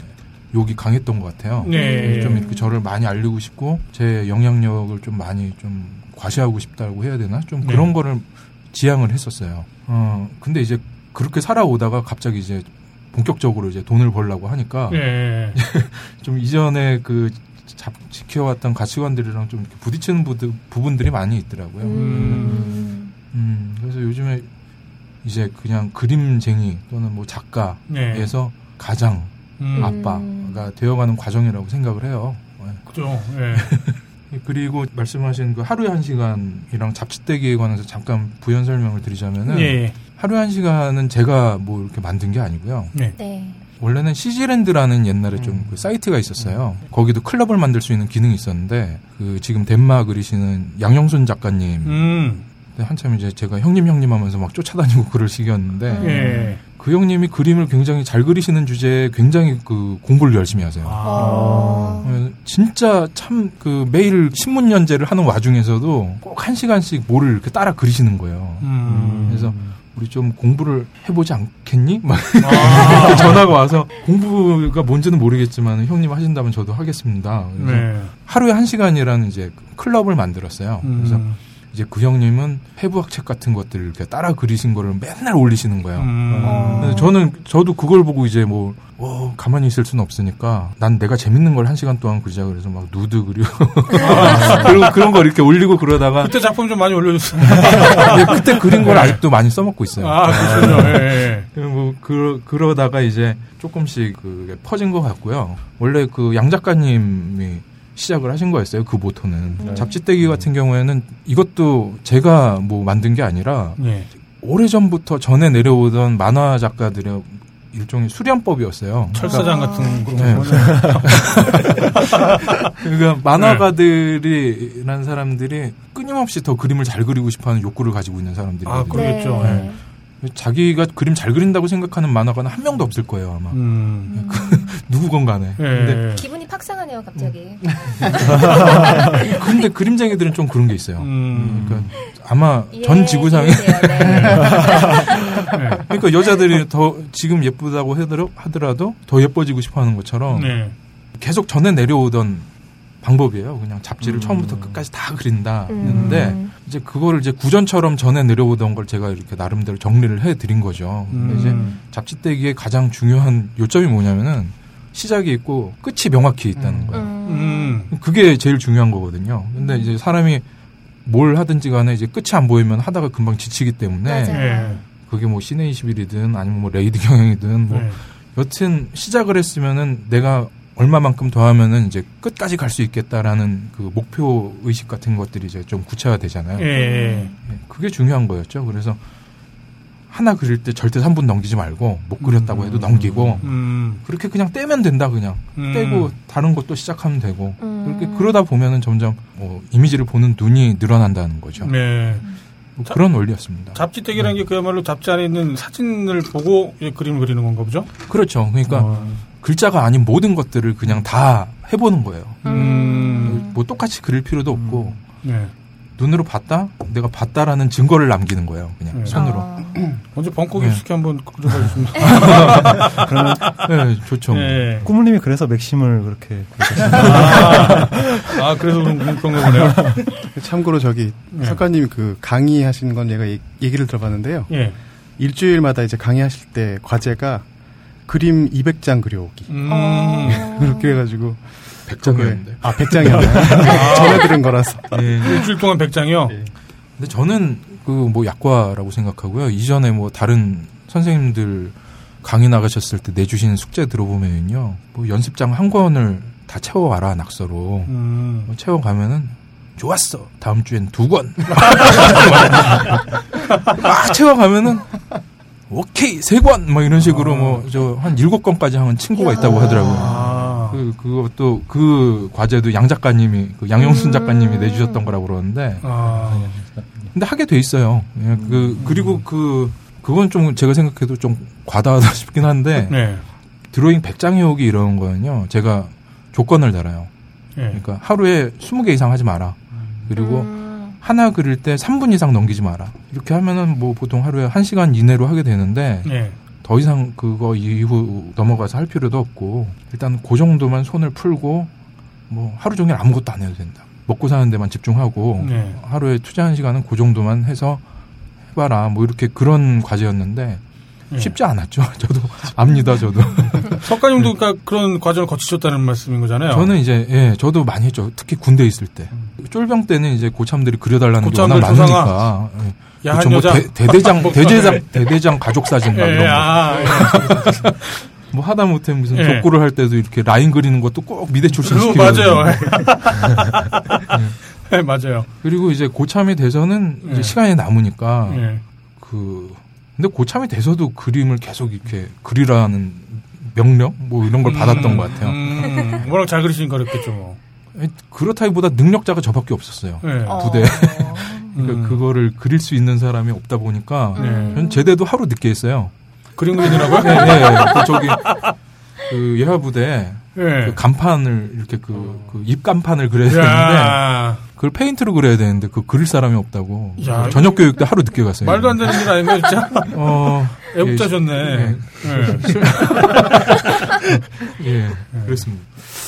욕이 강했던 것 같아요. 네. 좀 이렇게 저를 많이 알리고 싶고 제 영향력을 좀 많이 좀 과시하고 싶다고 해야 되나? 좀 네. 그런 거를 지향을 했었어요. 어, 근데 이제 그렇게 살아오다가 갑자기 이제 본격적으로 이제 돈을 벌려고 하니까 예. 좀 이전에 그 잡, 지켜왔던 가치관들이랑 좀 부딪히는 부드, 부분들이 많이 있더라고요. 음. 음, 그래서 요즘에 이제 그냥 그림쟁이 또는 뭐 작가에서 네. 가장 음. 아빠가 되어가는 과정이라고 생각을 해요. 네. 그죠. 예. 그리고 말씀하신 그 하루에 한 시간이랑 잡지떼기에 관해서 잠깐 부연 설명을 드리자면은 예. 하루에 한 시간은 제가 뭐 이렇게 만든 게 아니고요. 네. 네. 원래는 시지랜드라는 옛날에 좀 그 사이트가 있었어요. 거기도 클럽을 만들 수 있는 기능이 있었는데 그 지금 덴마 그리시는 양영순 작가님 음. 그때 한참 이제 제가 형님 형님 하면서 막 쫓아다니고 그럴 시기였는데 음. 예. 그 형님이 그림을 굉장히 잘 그리시는 주제에 굉장히 그 공부를 열심히 하세요. 어. 어, 진짜 참 그 매일 신문 연재를 하는 와중에서도 꼭 한 시간씩 뭐를 이렇게 따라 그리시는 거예요. 음. 그래서 우리 좀 공부를 해보지 않겠니? 막 아. 전화가 와서 공부가 뭔지는 모르겠지만 형님 하신다면 저도 하겠습니다. 그래서 네. 하루에 한 시간이라는 이제 클럽을 만들었어요. 그래서 음. 이제 그 형님은 해부학책 같은 것들을 이렇게 따라 그리신 거를 맨날 올리시는 거예요. 음. 어. 근데 저는 저도 그걸 보고 이제 뭐 어, 가만히 있을 수는 없으니까 난 내가 재밌는 걸 한 시간 동안 그리자 그래서 막 누드 그리고 그리고 그런 거 이렇게 올리고 그러다가 그때 작품 좀 많이 올려줬어요. 근데 그때 그린 걸 아직도 많이 써먹고 있어요. 아, 그렇군요. 예. 그뭐 그, 그러다가 이제 조금씩 그 퍼진 것 같고요. 원래 그 양 작가님이 시작을 하신 거였어요. 그 모토는 잡지떼기 같은 경우에는 이것도 제가 뭐 만든 게 아니라 예. 오래 전부터 전에 내려오던 만화 작가들의 일종의 수련법이었어요. 철사장 같은 그런 네. 거. 그러니까 만화가들이라는 사람들이 끊임없이 더 그림을 잘 그리고 싶어하는 욕구를 가지고 있는 사람들이거든요. 아, 그러겠죠. 네. 자기가 그림 잘 그린다고 생각하는 만화가는 한 명도 없을 거예요 아마 음. 누구건 간에. 예. 근데, 기분이 팍상하네요, 갑자기. 근데 그림쟁이들은 좀 그런 게 있어요. 음. 그러니까 아마 예, 전 지구상에 이해돼요, 네. 그러니까 여자들이 더 지금 예쁘다고 하더라- 하더라도 더 예뻐지고 싶어하는 것처럼 네. 계속 전에 내려오던 방법이에요. 그냥 잡지를 음. 처음부터 끝까지 다 그린다. 음. 했는데 이제 그거를 이제 구전처럼 전에 내려오던 걸 제가 이렇게 나름대로 정리를 해 드린 거죠. 근데 음. 이제 잡지 떼기의 가장 중요한 요점이 뭐냐면은 시작이 있고 끝이 명확히 있다는 거예요. 음. 그게 제일 중요한 거거든요. 근데 이제 사람이 뭘 하든지 간에 이제 끝이 안 보이면 하다가 금방 지치기 때문에. 예. 그게 뭐 씨네21이든 아니면 뭐 레이디경향이든 뭐 네. 여튼 시작을 했으면은 내가 얼마만큼 더 하면은 이제 끝까지 갈 수 있겠다라는 그 목표 의식 같은 것들이 이제 좀 구체화 되잖아요. 예. 예, 그게 중요한 거였죠. 그래서 하나 그릴 때 절대 3분 넘기지 말고 못 그렸다고 해도 넘기고 음. 그렇게 그냥 떼면 된다 그냥 음. 떼고 다른 것도 시작하면 되고 음. 그렇게 그러다 보면은 점점 뭐 이미지를 보는 눈이 늘어난다는 거죠. 네. 뭐 그런 원리였습니다. 잡지떼기라는 게 그야말로 잡지 안에 있는 사진을 보고 그림을 그리는 건가 보죠? 그렇죠. 그러니까 어. 글자가 아닌 모든 것들을 그냥 다 해보는 거예요. 음. 뭐 똑같이 그릴 필요도 없고 네. 눈으로 봤다, 내가 봤다라는 증거를 남기는 거예요. 그냥 네. 손으로. 어. 먼저 벙커 네. 깊숙이 한번 그려봐주시면. 그러면 네, 좋죠. 네. 꾸물님이 그래서 맥심을 그렇게 아, 아, 그래서 그런, 그런 거 보네요. 참고로 저기 네. 석가님이 그 강의하신 건 제가 얘- 얘기를 들어봤는데요. 예. 일주일마다 이제 강의하실 때 과제가 그림 200장 그려오기. 음. 어. 그렇게 해가지고 백장이었는데. 아 100장이었나요? 전에 들은 거라서. 예. 일주일 동안 100장이요? 예. 근데 저는 그 뭐 약과라고 생각하고요. 이전에 뭐 다른 선생님들 강의 나가셨을 때 내주신 숙제 들어보면요. 뭐 연습장 한 권을 다 채워와라 낙서로. 음. 뭐 채워가면은 좋았어. 다음 주엔 두 권. 막 채워가면은 오케이 세 권. 막 이런 식으로 뭐저 한 일곱 권까지 하면 친구가 있다고 하더라고요. 아. 아. 그 그것도 그 과제도 양 작가님이 그 양영순 음. 작가님이 내주셨던 거라고 그러는데 아. 근데 하게 돼 있어요. 예, 그 그리고 그 그건 좀 제가 생각해도 좀 과다하다 싶긴 한데 네. 드로잉 100장 해오기 이런 거는요. 제가 조건을 달아요. 예. 그러니까 하루에 20개 이상 하지 마라. 그리고 음. 하나 그릴 때 3분 이상 넘기지 마라. 이렇게 하면은 뭐 보통 하루에 1시간 이내로 하게 되는데 예. 더 이상 그거 이후 넘어가서 할 필요도 없고 일단 그 정도만 손을 풀고 뭐 하루 종일 아무것도 안 해도 된다. 먹고 사는 데만 집중하고 네. 하루에 투자하는 시간은 그 정도만 해서 해봐라. 뭐 이렇게 그런 과제였는데 예. 쉽지 않았죠. 저도 압니다. 저도. 석가님도 그러니까 그런 과정을 거치셨다는 말씀인 거잖아요. 저는 이제 예 저도 많이 했죠. 특히 군대 있을 때 쫄병 때는 이제 고참들이 그려달라는 게 워낙 많으니까. 예. 야한 뭐 대, 대장 목도리. 대대장 대대장 가족 사진 막 예, 이런 거. 아, 예. 뭐 하다 못해 무슨 예. 족구를 할 때도 이렇게 라인 그리는 것도 꼭 미대 출신 그거 시켜요. 맞아요. 예, 맞아요. 그리고 이제 고참이 돼서는 이제 예. 시간이 남으니까 예. 그 근데 고참이 돼서도 그림을 계속 이렇게 그리라는 명령 뭐 이런 걸 받았던 음, 것 같아요. 음, 워낙 잘 그리시니까 그랬겠죠. 뭐. 그렇다기보다 능력자가 저밖에 없었어요. 예. 어. 부대. 그러니까 음. 그거를 그릴 수 있는 사람이 없다 보니까 네. 전 제대도 하루 늦게 했어요. 그림 그리더라고요. 네, 네. 그 저기 그 예하 부대 예. 그 간판을 이렇게 그, 그 입간판을 그려야 되는데 야, 그걸 페인트로 그려야 되는데 그 그릴 사람이 없다고 야, 저녁 교육 때 하루 늦게 갔어요. 말도 안 되는 일 아닌가요, 진짜? 어, 애국자셨네. 예. 예. 예, 그렇습니다.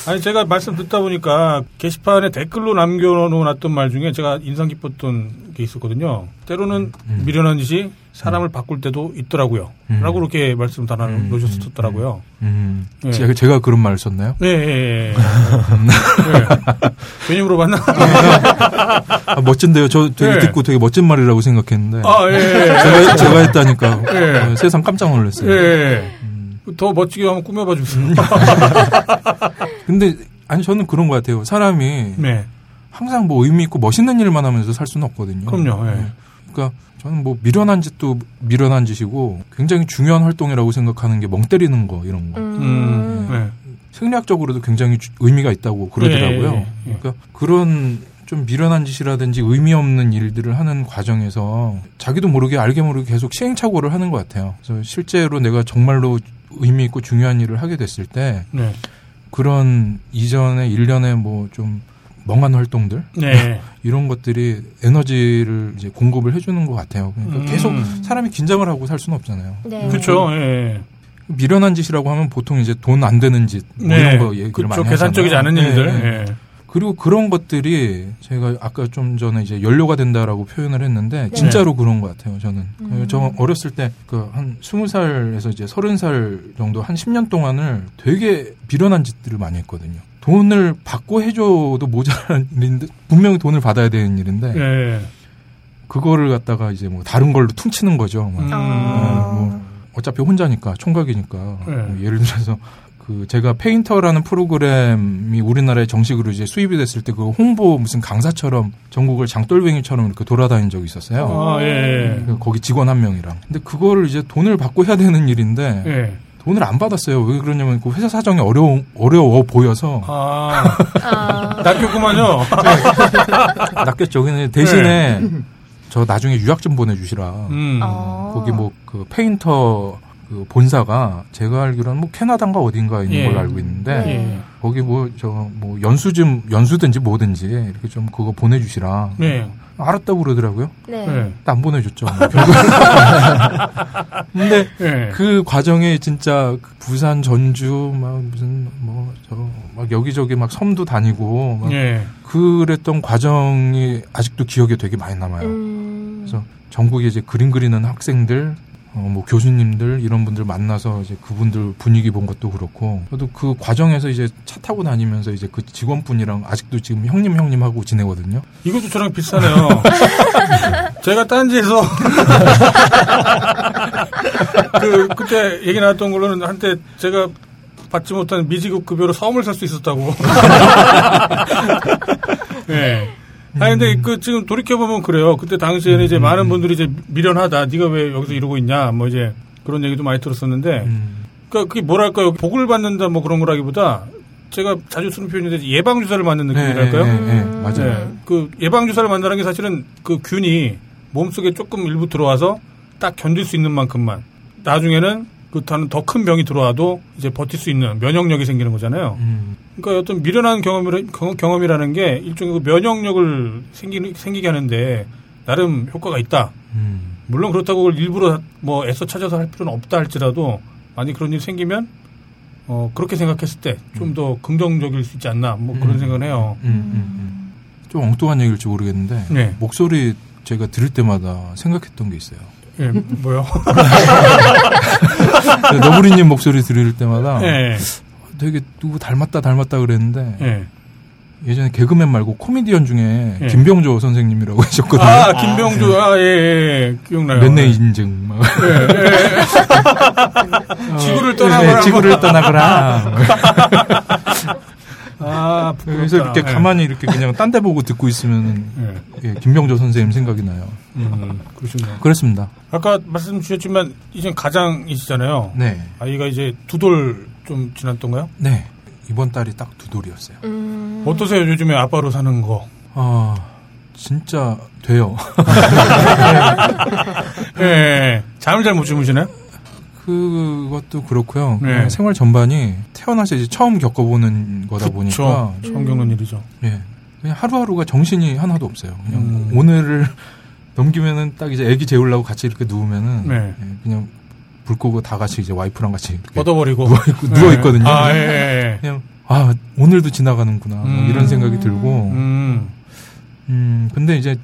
아니 제가 말씀 듣다 보니까 게시판에 댓글로 남겨놓았던 말 중에 제가 인상 깊었던 게 있었거든요. 때로는 음. 미련한 짓이 사람을 바꿀 때도 있더라고요. 음. 라고 그렇게 말씀 달아 음. 놓으셨더라고요. 음, 예. 제가, 제가 그런 말을 썼나요? 예, 예, 예. 예. 괜히 물어봤나? 아, 멋진데요. 저 되게 예. 듣고 되게 멋진 말이라고 생각했는데 아. 제가, 제가 했다니까 예. 어, 세상 깜짝 놀랐어요. 예. 음. 더 멋지게 한번 꾸며봐 주세요. 근데 아니 저는 그런 것 같아요. 사람이 네. 항상 뭐 의미 있고 멋있는 일만 하면서 살 수는 없거든요. 그럼요. 예. 그러니까 저는 뭐 미련한 짓도 미련한 짓이고 굉장히 중요한 활동이라고 생각하는 게 멍 때리는 거 이런 거. 음. 네. 생리학적으로도 굉장히 주- 의미가 있다고 그러더라고요. 예, 예, 예. 그러니까 그런 좀 미련한 짓이라든지 의미 없는 일들을 하는 과정에서 자기도 모르게 알게 모르게 계속 시행착오를 하는 것 같아요. 그래서 실제로 내가 정말로 의미 있고 중요한 일을 하게 됐을 때 네. 그런 이전의 일련의 뭐 좀 멍한 활동들 네. 이런 것들이 에너지를 이제 공급을 해주는 것 같아요. 그러니까 음. 계속 사람이 긴장을 하고 살 수는 없잖아요. 네. 그렇죠. 예. 미련한 짓이라고 하면 보통 이제 돈 안 되는 짓, 뭐 네. 이런 거 얘기를 그렇죠. 많이 계산적이지 않은 하잖아요. 일들. 네, 네. 예. 그리고 그런 것들이 제가 아까 좀 전에 이제 연료가 된다라고 표현을 했는데 네. 진짜로 그런 것 같아요. 저는 음. 저 어렸을 때 그 한 스무 살에서 이제 서른 살 정도 한 10년 동안을 되게 미련한 짓들을 많이 했거든요. 돈을 받고 해줘도 모자란 일인데 분명히 돈을 받아야 되는 일인데 예. 그거를 갖다가 이제 뭐 다른 걸로 퉁치는 거죠. 막. 음. 아. 뭐 어차피 혼자니까 총각이니까 네. 뭐 예를 들어서 그 제가 페인터라는 프로그램이 우리나라에 정식으로 이제 수입이 됐을 때 그 홍보 무슨 강사처럼 전국을 장돌뱅이처럼 이렇게 돌아다닌 적이 있었어요. 아, 예. 그 거기 직원 한 명이랑. 근데 그거를 이제 돈을 받고 해야 되는 일인데 예. 돈을 안 받았어요. 왜 그러냐면 그 회사 사정이 어려워 어려워 보여서 아, 아. 낚였구만요. 낚였죠. 근데 대신에 저 나중에 유학 좀 보내주시라. 음. 어. 거기 뭐 그 페인터 그 본사가 제가 알기로는 뭐 캐나다인가 어딘가 있는 예. 걸로 알고 있는데 예. 거기 뭐 저뭐 연수 좀 연수든지 뭐든지 이렇게 좀 그거 보내주시라. 네. 알았다고 그러더라고요. 네. 예. 근데 안 보내줬죠. 결국. 근데 예. 그 과정에 진짜 그 부산 전주 막 무슨 뭐 저 막 여기저기 막 섬도 다니고 막 예. 그랬던 과정이 아직도 기억에 되게 많이 남아요. 음. 그래서 전국에 이제 그림 그리는 학생들, 어, 뭐 교수님들 이런 분들 만나서 이제 그분들 분위기 본 것도 그렇고 저도 그 과정에서 이제 차 타고 다니면서 이제 그 직원분이랑 아직도 지금 형님 형님 하고 지내거든요. 이것도 저랑 비슷하네요. 제가 딴지에서 그 그때 얘기 나왔던 걸로는 한때 제가 받지 못한 미지급 급여로 섬을 살 수 있었다고. 예. 아니 근데 그 지금 돌이켜 보면 그래요. 그때 당시에는 이제 많은 분들이 이제 미련하다. 네가 왜 여기서 이러고 있냐. 뭐 이제 그런 얘기도 많이 들었었는데 음. 그러니까 그게 뭐랄까요. 복을 받는다 뭐 그런 거라기보다 제가 자주 쓰는 표현인데 예방 주사를 맞는 네, 느낌이랄까요? 네, 네, 음. 맞아요. 네, 그 예방 주사를 만다는 게 사실은 그 균이 몸속에 조금 일부 들어와서 딱 견딜 수 있는 만큼만 나중에는 그렇다는 더 큰 병이 들어와도 이제 버틸 수 있는 면역력이 생기는 거잖아요. 음, 그러니까 어떤 미련한 경험이라, 경- 경험이라는 게 일종의 그 면역력을 생기, 생기게 하는데 나름 효과가 있다. 음, 물론 그렇다고 그걸 일부러 뭐 애써 찾아서 할 필요는 없다 할지라도 만약 그런 일이 생기면 어 그렇게 생각했을 때 좀더 긍정적일 수 있지 않나 뭐 그런 음. 생각을 해요. 음, 음, 음. 좀 엉뚱한 얘기일지 모르겠는데 네. 목소리 제가 들을 때마다 생각했던 게 있어요. 예, 뭐요? 너구리님 목소리 들을 때마다 예, 되게 누구 닮았다 닮았다 그랬는데 예. 예전에 개그맨 말고 코미디언 중에 예. 김병조 선생님이라고 하셨거든요. 아 김병주 아 예, 예, 기억나요. 몇내 인증 막 어, 지구를 예, 떠나거라. 지구를 떠나거라. 아 부끄럽다. 그래서 이렇게 예. 가만히 이렇게 그냥 딴 데 보고 듣고 있으면은 예. 예, 김병조 선생님 생각이 나요. 음, 그러시네요. 그렇습니다. 아까 말씀 주셨지만 이제 가장이시잖아요. 네, 아이가 이제 두 돌 좀 지났던가요? 네 이번 달이 딱 두 돌이었어요. 음. 어떠세요? 요즘에 아빠로 사는 거. 아 진짜 돼요. 예. 잠을 잘 못 주무시나요? 그것도 그렇고요. 네. 그냥 생활 전반이 태어나서 이제 처음 겪어보는 거다 보니까 그쵸. 처음 겪는 일이죠. 예, 그냥 하루하루가 정신이 하나도 없어요. 그냥 음. 오늘을 넘기면은 딱 이제 애기 재우려고 같이 이렇게 누우면은 네. 예, 그냥 불 끄고 다 같이 이제 와이프랑 같이 뻗어버리고. 누워, 있고, 누워 있거든요. 아, 예, 예. 그냥 아 오늘도 지나가는구나 뭐 음. 이런 생각이 들고 음. 음 근데 이제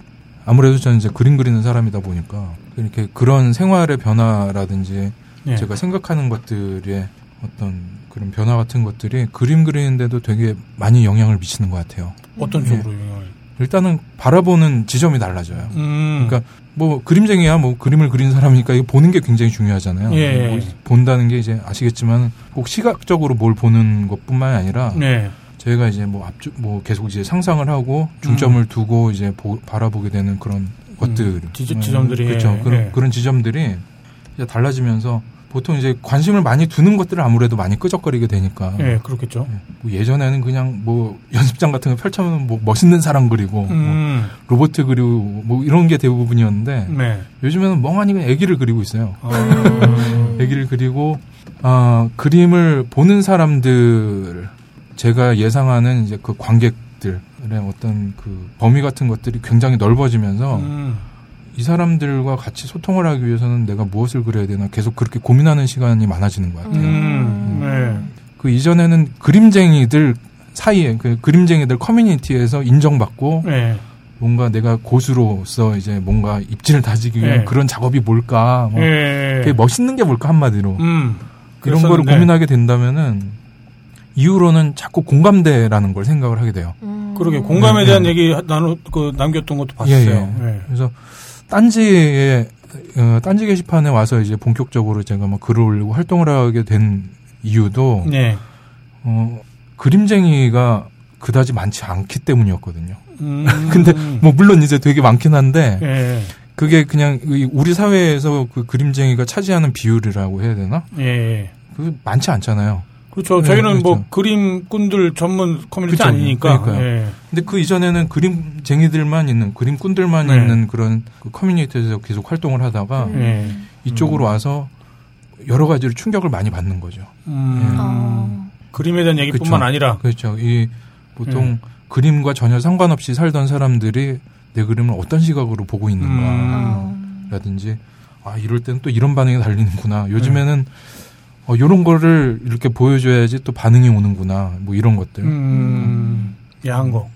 아무래도 저는 이제 그림 그리는 사람이다 보니까 이렇게 그런 생활의 변화라든지 예. 제가 생각하는 것들의 어떤 그런 변화 같은 것들이 그림 그리는데도 되게 많이 영향을 미치는 것 같아요. 어떤 예. 쪽으로 영향을? 일단은 바라보는 지점이 달라져요. 음. 그러니까 뭐 그림쟁이야 뭐 그림을 그리는 사람이니까 이거 보는 게 굉장히 중요하잖아요. 예. 뭐 본다는 게 이제 아시겠지만 꼭 시각적으로 뭘 보는 것뿐만이 아니라 네. 저희가 이제 뭐 앞쪽 뭐 계속 이제 상상을 하고 중점을 음. 두고 이제 보- 바라보게 되는 그런 것들 지- 지점들이, 그렇죠 예, 그런 예. 그런 지점들이 이제 달라지면서 보통 이제 관심을 많이 두는 것들을 아무래도 많이 끄적거리게 되니까 예, 그렇겠죠. 뭐 예전에는 그냥 뭐 연습장 같은 거 펼쳐면 뭐 멋있는 사람 그리고 뭐 음. 로봇 그리고 뭐 이런 게 대부분이었는데 네. 요즘에는 멍하니 그냥 애기를 그리고 있어요. 아. 애기를 그리고 아 그림을 보는 사람들 제가 예상하는 이제 그 관객들의 어떤 그 범위 같은 것들이 굉장히 넓어지면서 음. 이 사람들과 같이 소통을 하기 위해서는 내가 무엇을 그려야 되나 계속 그렇게 고민하는 시간이 많아지는 것 같아요. 음. 네. 그 이전에는 그림쟁이들 사이에 그 그림쟁이들 커뮤니티에서 인정받고 네. 뭔가 내가 고수로서 이제 뭔가 입지를 다지기 위한 네. 그런 작업이 뭘까 뭐 예. 되게 멋있는 게 뭘까 한마디로 음. 이런 거를 그랬었는데. 고민하게 된다면은 이후로는 자꾸 공감대라는 걸 생각을 하게 돼요. 음. 그러게 공감에 네, 대한 네. 얘기 나누 그 남겼던 것도 봤어요. 예, 예. 그래서 딴지에 어, 딴지 게시판에 와서 이제 본격적으로 제가 막 글을 올리고 활동을 하게 된 이유도 네. 어, 그림쟁이가 그다지 많지 않기 때문이었거든요. 음. 근데 뭐 물론 이제 되게 많긴 한데 예. 그게 그냥 이 우리 사회에서 그 그림쟁이가 차지하는 비율이라고 해야 되나? 예. 그 많지 않잖아요. 그렇죠. 네, 저희는 뭐 그렇죠. 그림꾼들 전문 커뮤니티 그쵸. 아니니까. 예. 근데 그 이전에는 그림쟁이들만 있는 그림꾼들만 네. 있는 그런 그 커뮤니티에서 계속 활동을 하다가 음. 예. 이쪽으로 와서 여러 가지로 충격을 많이 받는 거죠. 음. 어. 그림에 대한 얘기뿐만 그쵸. 아니라 그렇죠. 이 보통 네. 그림과 전혀 상관없이 살던 사람들이 내 그림을 어떤 시각으로 보고 음. 있는가라든지 어. 아 이럴 때는 또 이런 반응이 달리는구나. 요즘에는 네. 어, 이런 거를 이렇게 보여줘야지 또 반응이 오는구나. 뭐 이런 것들. 음. 야한 거.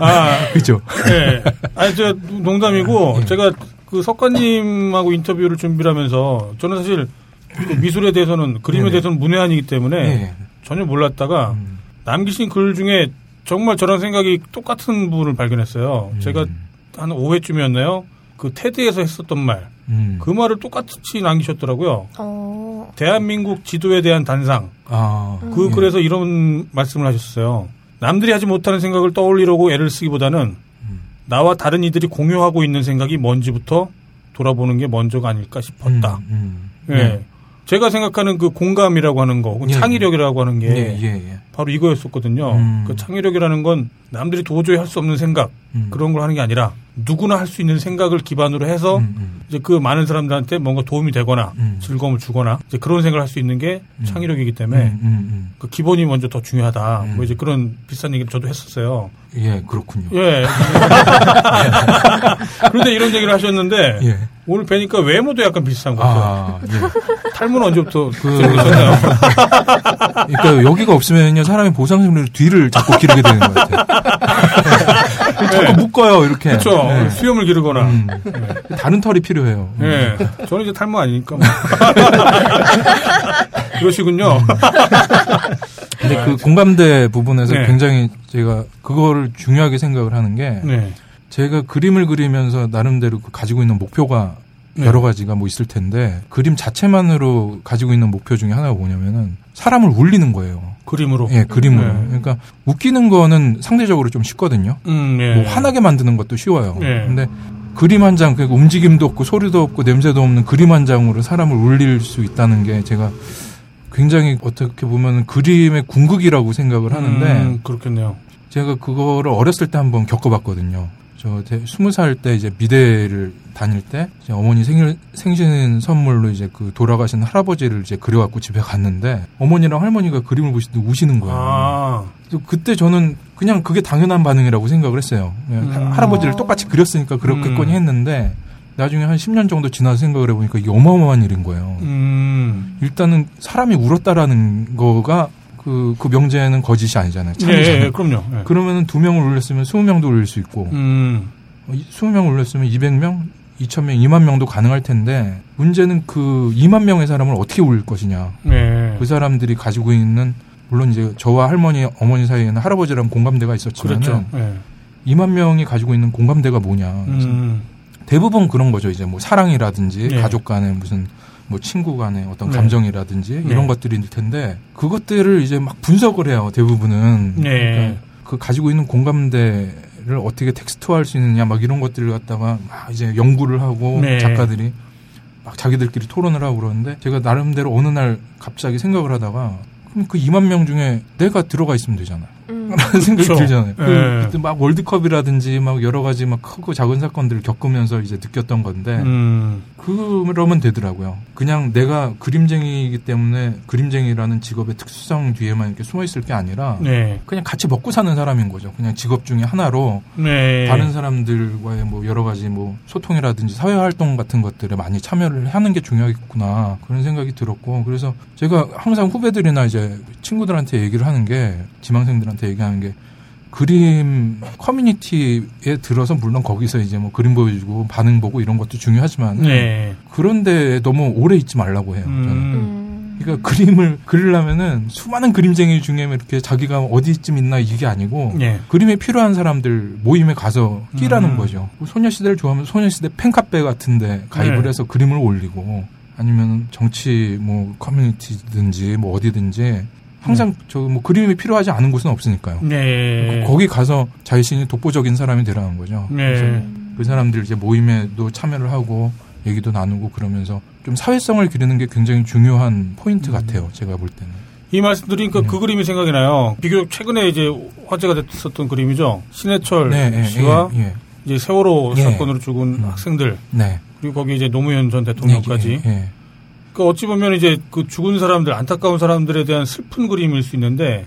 아, 그죠. 예. 아니, 저, 농담이고, 예. 제가 그 석관님하고 인터뷰를 준비를 하면서, 저는 사실 그 미술에 대해서는, 그림에 네네. 대해서는 문외한이기 때문에 예. 전혀 몰랐다가, 음. 남기신 글 중에 정말 저랑 생각이 똑같은 부분을 발견했어요. 제가 한 5회쯤이었나요? 그 테드에서 했었던 말. 음. 그 말을 똑같이 남기셨더라고요. 어. 대한민국 지도에 대한 단상. 아. 그 예. 글에서 이런 말씀을 하셨어요. 남들이 하지 못하는 생각을 떠올리려고 애를 쓰기보다는 음. 나와 다른 이들이 공유하고 있는 생각이 뭔지부터 돌아보는 게 먼저가 아닐까 싶었다. 음, 음. 예. 네. 제가 생각하는 그 공감이라고 하는 거, 예, 창의력이라고 하는 게 예, 예, 예. 바로 이거였었거든요. 음. 그 창의력이라는 건 남들이 도저히 할 수 없는 생각 음. 그런 걸 하는 게 아니라 누구나 할 수 있는 생각을 기반으로 해서 음, 음. 이제 그 많은 사람들한테 뭔가 도움이 되거나 음. 즐거움을 주거나 이제 그런 생각을 할 수 있는 게 음. 창의력이기 때문에 그 기본이 먼저 더 중요하다. 음. 뭐 이제 그런 비슷한 얘기를 저도 했었어요. 음. 예, 그렇군요. 예. 그런데 이런 얘기를 하셨는데 예. 오늘 뵈니까 외모도 약간 비슷한 것 같아요. 아, 예. 탈모는 언제부터 그-? 그러니까 여기가 없으면요 사람이 보상심리로 뒤를 자꾸 기르게 되는 것 같아요. 자꾸 묶어요 이렇게. 그렇죠. 네. 수염을 기르거나. 음. 다른 털이 필요해요. 음. 예. 저는 이제 탈모 아니니까. 뭐. 그러시군요. 근데 그 공감대 부분에서 네. 굉장히 제가 그거를 중요하게 생각을 하는 게 네. 제가 그림을 그리면서 나름대로 그 가지고 있는 목표가 네. 여러 가지가 뭐 있을 텐데 그림 자체만으로 가지고 있는 목표 중에 하나가 뭐냐면은 사람을 울리는 거예요. 그림으로. 예, 그림으로. 네. 그러니까 웃기는 거는 상대적으로 좀 쉽거든요. 음, 예. 뭐 화나게 만드는 것도 쉬워요. 네. 근데 그림 한 장, 그 움직임도 없고 소리도 없고 냄새도 없는 그림 한 장으로 사람을 울릴 수 있다는 게 제가 굉장히 어떻게 보면 그림의 궁극이라고 생각을 하는데 음, 그렇겠네요. 제가 그거를 어렸을 때 한번 겪어봤거든요. 저 스무 살 때 이제 미대를 다닐 때 이제 어머니 생일 생신 선물로 이제 그 돌아가신 할아버지를 이제 그려갖고 집에 갔는데 어머니랑 할머니가 그림을 보시는데 우시는 거예요. 아, 그때 저는 그냥 그게 당연한 반응이라고 생각을 했어요. 그냥 음. 할아버지를 똑같이 그렸으니까 그렇겠거니 음. 했는데 나중에 한 10년 정도 지나서 생각을 해보니까 이게 어마어마한 일인 거예요. 음. 일단은 사람이 울었다라는 거가 그, 그 명제는 거짓이 아니잖아요. 예, 참이잖아요. 예, 그럼요. 예. 그러면은 두 명을 울렸으면 20명도 울릴 수 있고, 음, 어, 20명 울렸으면 200명, 2000명, 2만 명도 가능할 텐데, 문제는 그 2만 명의 사람을 어떻게 울릴 것이냐. 예. 그 사람들이 가지고 있는, 물론 이제 저와 할머니, 어머니 사이에는 할아버지랑 공감대가 있었지만, 그렇죠. 예. 2만 명이 가지고 있는 공감대가 뭐냐. 음, 대부분 그런 거죠. 이제 뭐 사랑이라든지 예. 가족 간의 무슨 뭐 친구 간의 어떤 네. 감정이라든지 네. 이런 것들일 텐데 그것들을 이제 막 분석을 해요. 대부분은. 네. 그러니까 그 가지고 있는 공감대를 어떻게 텍스트화할 수 있느냐 막 이런 것들을 갖다가 막 이제 연구를 하고 네. 작가들이 막 자기들끼리 토론을 하고 그러는데 제가 나름대로 어느 날 갑자기 생각을 하다가 그럼 그 2만 명 중에 내가 들어가 있으면 되잖아. 음. 라는 생각이 그렇죠. 들잖아요. 그 예. 그때 막 월드컵이라든지 막 여러 가지 막 크고 작은 사건들을 겪으면서 이제 느꼈던 건데 음, 그러면 되더라고요. 그냥 내가 그림쟁이이기 때문에 그림쟁이라는 직업의 특수성 뒤에만 이렇게 숨어 있을 게 아니라 네. 그냥 같이 먹고 사는 사람인 거죠. 그냥 직업 중에 하나로 네. 다른 사람들과의 뭐 여러 가지 뭐 소통이라든지 사회 활동 같은 것들에 많이 참여를 하는 게 중요하겠구나 그런 생각이 들었고 그래서 제가 항상 후배들이나 이제 친구들한테 얘기를 하는 게 지망생들한테 얘기하는 게 그림 커뮤니티에 들어서 물론 거기서 이제 뭐 그림 보여주고 반응 보고 이런 것도 중요하지만 네. 그런데 너무 오래 있지 말라고 해요. 저는. 음, 음. 그러니까 그림을 그리려면은 수많은 그림쟁이 중에 이렇게 자기가 어디쯤 있나 이게 아니고 예. 그림에 필요한 사람들 모임에 가서 끼라는 음. 거죠. 뭐 소녀시대를 좋아하면 소녀시대 팬카페 같은데 가입을 네. 해서 그림을 올리고 아니면 정치 뭐 커뮤니티든지 뭐 어디든지 항상 저뭐 그림이 필요하지 않은 곳은 없으니까요. 네. 거기 가서 자신이 독보적인 사람이 되라는 거죠. 그래서 네. 그 사람들 이제 모임에도 참여를 하고 얘기도 나누고 그러면서 좀 사회성을 기르는 게 굉장히 중요한 포인트 음. 같아요. 제가 볼 때는. 이 말씀 드리니까 네. 그 그림이 생각이 나요. 비교적 최근에 이제 화제가 됐었던 그림이죠. 신해철 네, 예, 씨와 예, 예. 이제 세월호 예. 사건으로 죽은 음. 학생들 네. 그리고 거기 이제 노무현 전 대통령까지. 예, 예. 그 어찌 보면 이제 그 죽은 사람들 안타까운 사람들에 대한 슬픈 그림일 수 있는데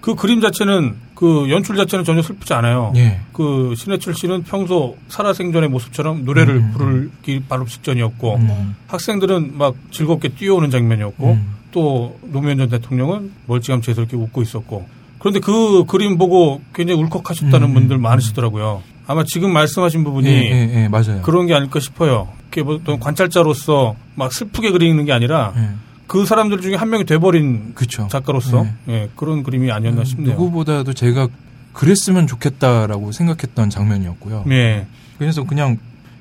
그 그림 자체는 그 연출 자체는 전혀 슬프지 않아요. 예. 그 신해철 씨는 평소 살아생전의 모습처럼 노래를 음. 부르기 바로 직전이었고 음. 학생들은 막 즐겁게 뛰어오는 장면이었고 음. 또 노무현 전 대통령은 멀찌감치 해서 이렇게 웃고 있었고 그런데 그 그림 보고 굉장히 울컥하셨다는 음. 분들 많으시더라고요. 아마 지금 말씀하신 부분이 예, 예, 예, 맞아요. 그런 게 아닐까 싶어요. 이렇게 보통 관찰자로서 막 슬프게 그리는 게 아니라 예. 그 사람들 중에 한 명이 돼버린 그쵸. 작가로서 네. 예, 그런 그림이 아니었나 싶네요. 누구보다도 제가 그랬으면 좋겠다라고 생각했던 장면이었고요. 예. 그래서 그냥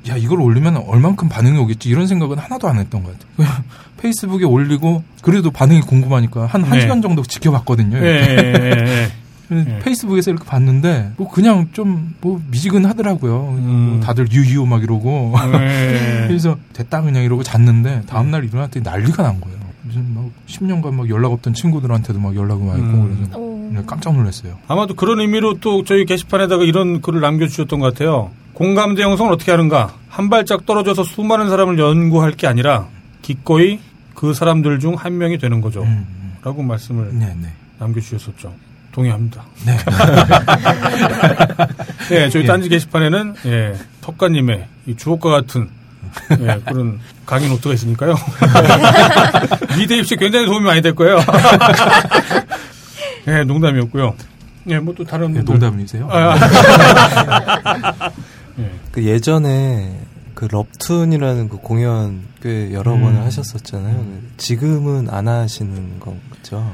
야 이걸 올리면 얼만큼 반응이 오겠지 이런 생각은 하나도 안 했던 것 같아요. 그냥 페이스북에 올리고 그래도 반응이 궁금하니까 한한 네. 시간 정도 지켜봤거든요. 예, 예, 예, 예. 네. 페이스북에서 이렇게 봤는데 뭐 그냥 좀 뭐 미지근하더라고요. 음. 뭐 다들 유유 막 이러고 예. 그래서 됐다 그냥 이러고 잤는데 다음 날 일어났더니 난리가 난 거예요. 무슨 막 10년간 막 연락 없던 친구들한테도 막 연락이 와 있고 음. 그래서 오. 네, 깜짝 놀랐어요. 아마도 그런 의미로 또 저희 게시판에다가 이런 글을 남겨주셨던 것 같아요. 공감대 형성을 어떻게 하는가? 한 발짝 떨어져서 수많은 사람을 연구할 게 아니라 기꺼이 그 사람들 중 한 명이 되는 거죠. 음, 라고 말씀을 네, 네. 남겨주셨었죠. 동의합니다. 네. 예, 저희 예. 딴지 게시판에는 예, 석가님의 이 주옥과 같은 예, 그런 강의 노트가 있으니까요. 미대 입시에 굉장히 도움이 많이 될 거예요. 예, 농담이었고요. 예, 뭐 또 다른 네, 분들- 농담이세요? 아, 아. 예. 그 예전에 그 럽툰이라는 그 공연 꽤 여러 음. 번을 하셨었잖아요. 지금은 안 하시는 거죠?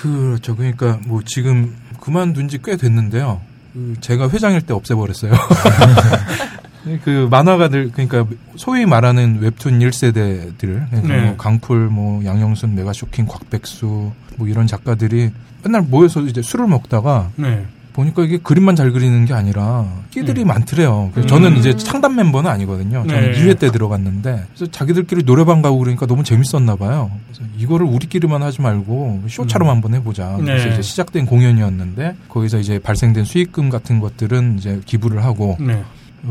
그렇죠. 그러니까 뭐 지금 그만둔 지 꽤 됐는데요. 그 제가 회장일 때 없애버렸어요. 그 만화가들 그러니까 소위 말하는 웹툰 1세대들 그러니까 네. 뭐 강풀 뭐 양영순 메가쇼킹 곽백수 뭐 이런 작가들이 맨날 모여서 이제 술을 먹다가 네. 보니까 이게 그림만 잘 그리는 게 아니라 끼들이 음. 많더래요. 그래서 음. 저는 이제 창단 멤버는 아니거든요. 저는 네. 2회 때 들어갔는데 그래서 자기들끼리 노래방 가고 그러니까 너무 재밌었나 봐요. 그래서 이거를 우리끼리만 하지 말고 쇼처럼 음. 한번 해보자. 그래서 네. 이제 시작된 공연이었는데 거기서 이제 발생된 수익금 같은 것들은 이제 기부를 하고 네.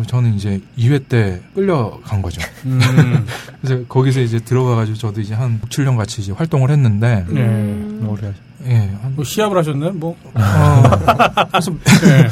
저는 이제 2회 때 끌려간 거죠. 음, 그래서 거기서 이제 들어가가지고 저도 이제 한 6, 7년 같이 이제 활동을 했는데 네. 음. 예, 한, 뭐 시합을 하셨나요? 뭐. 어, 그래서 네.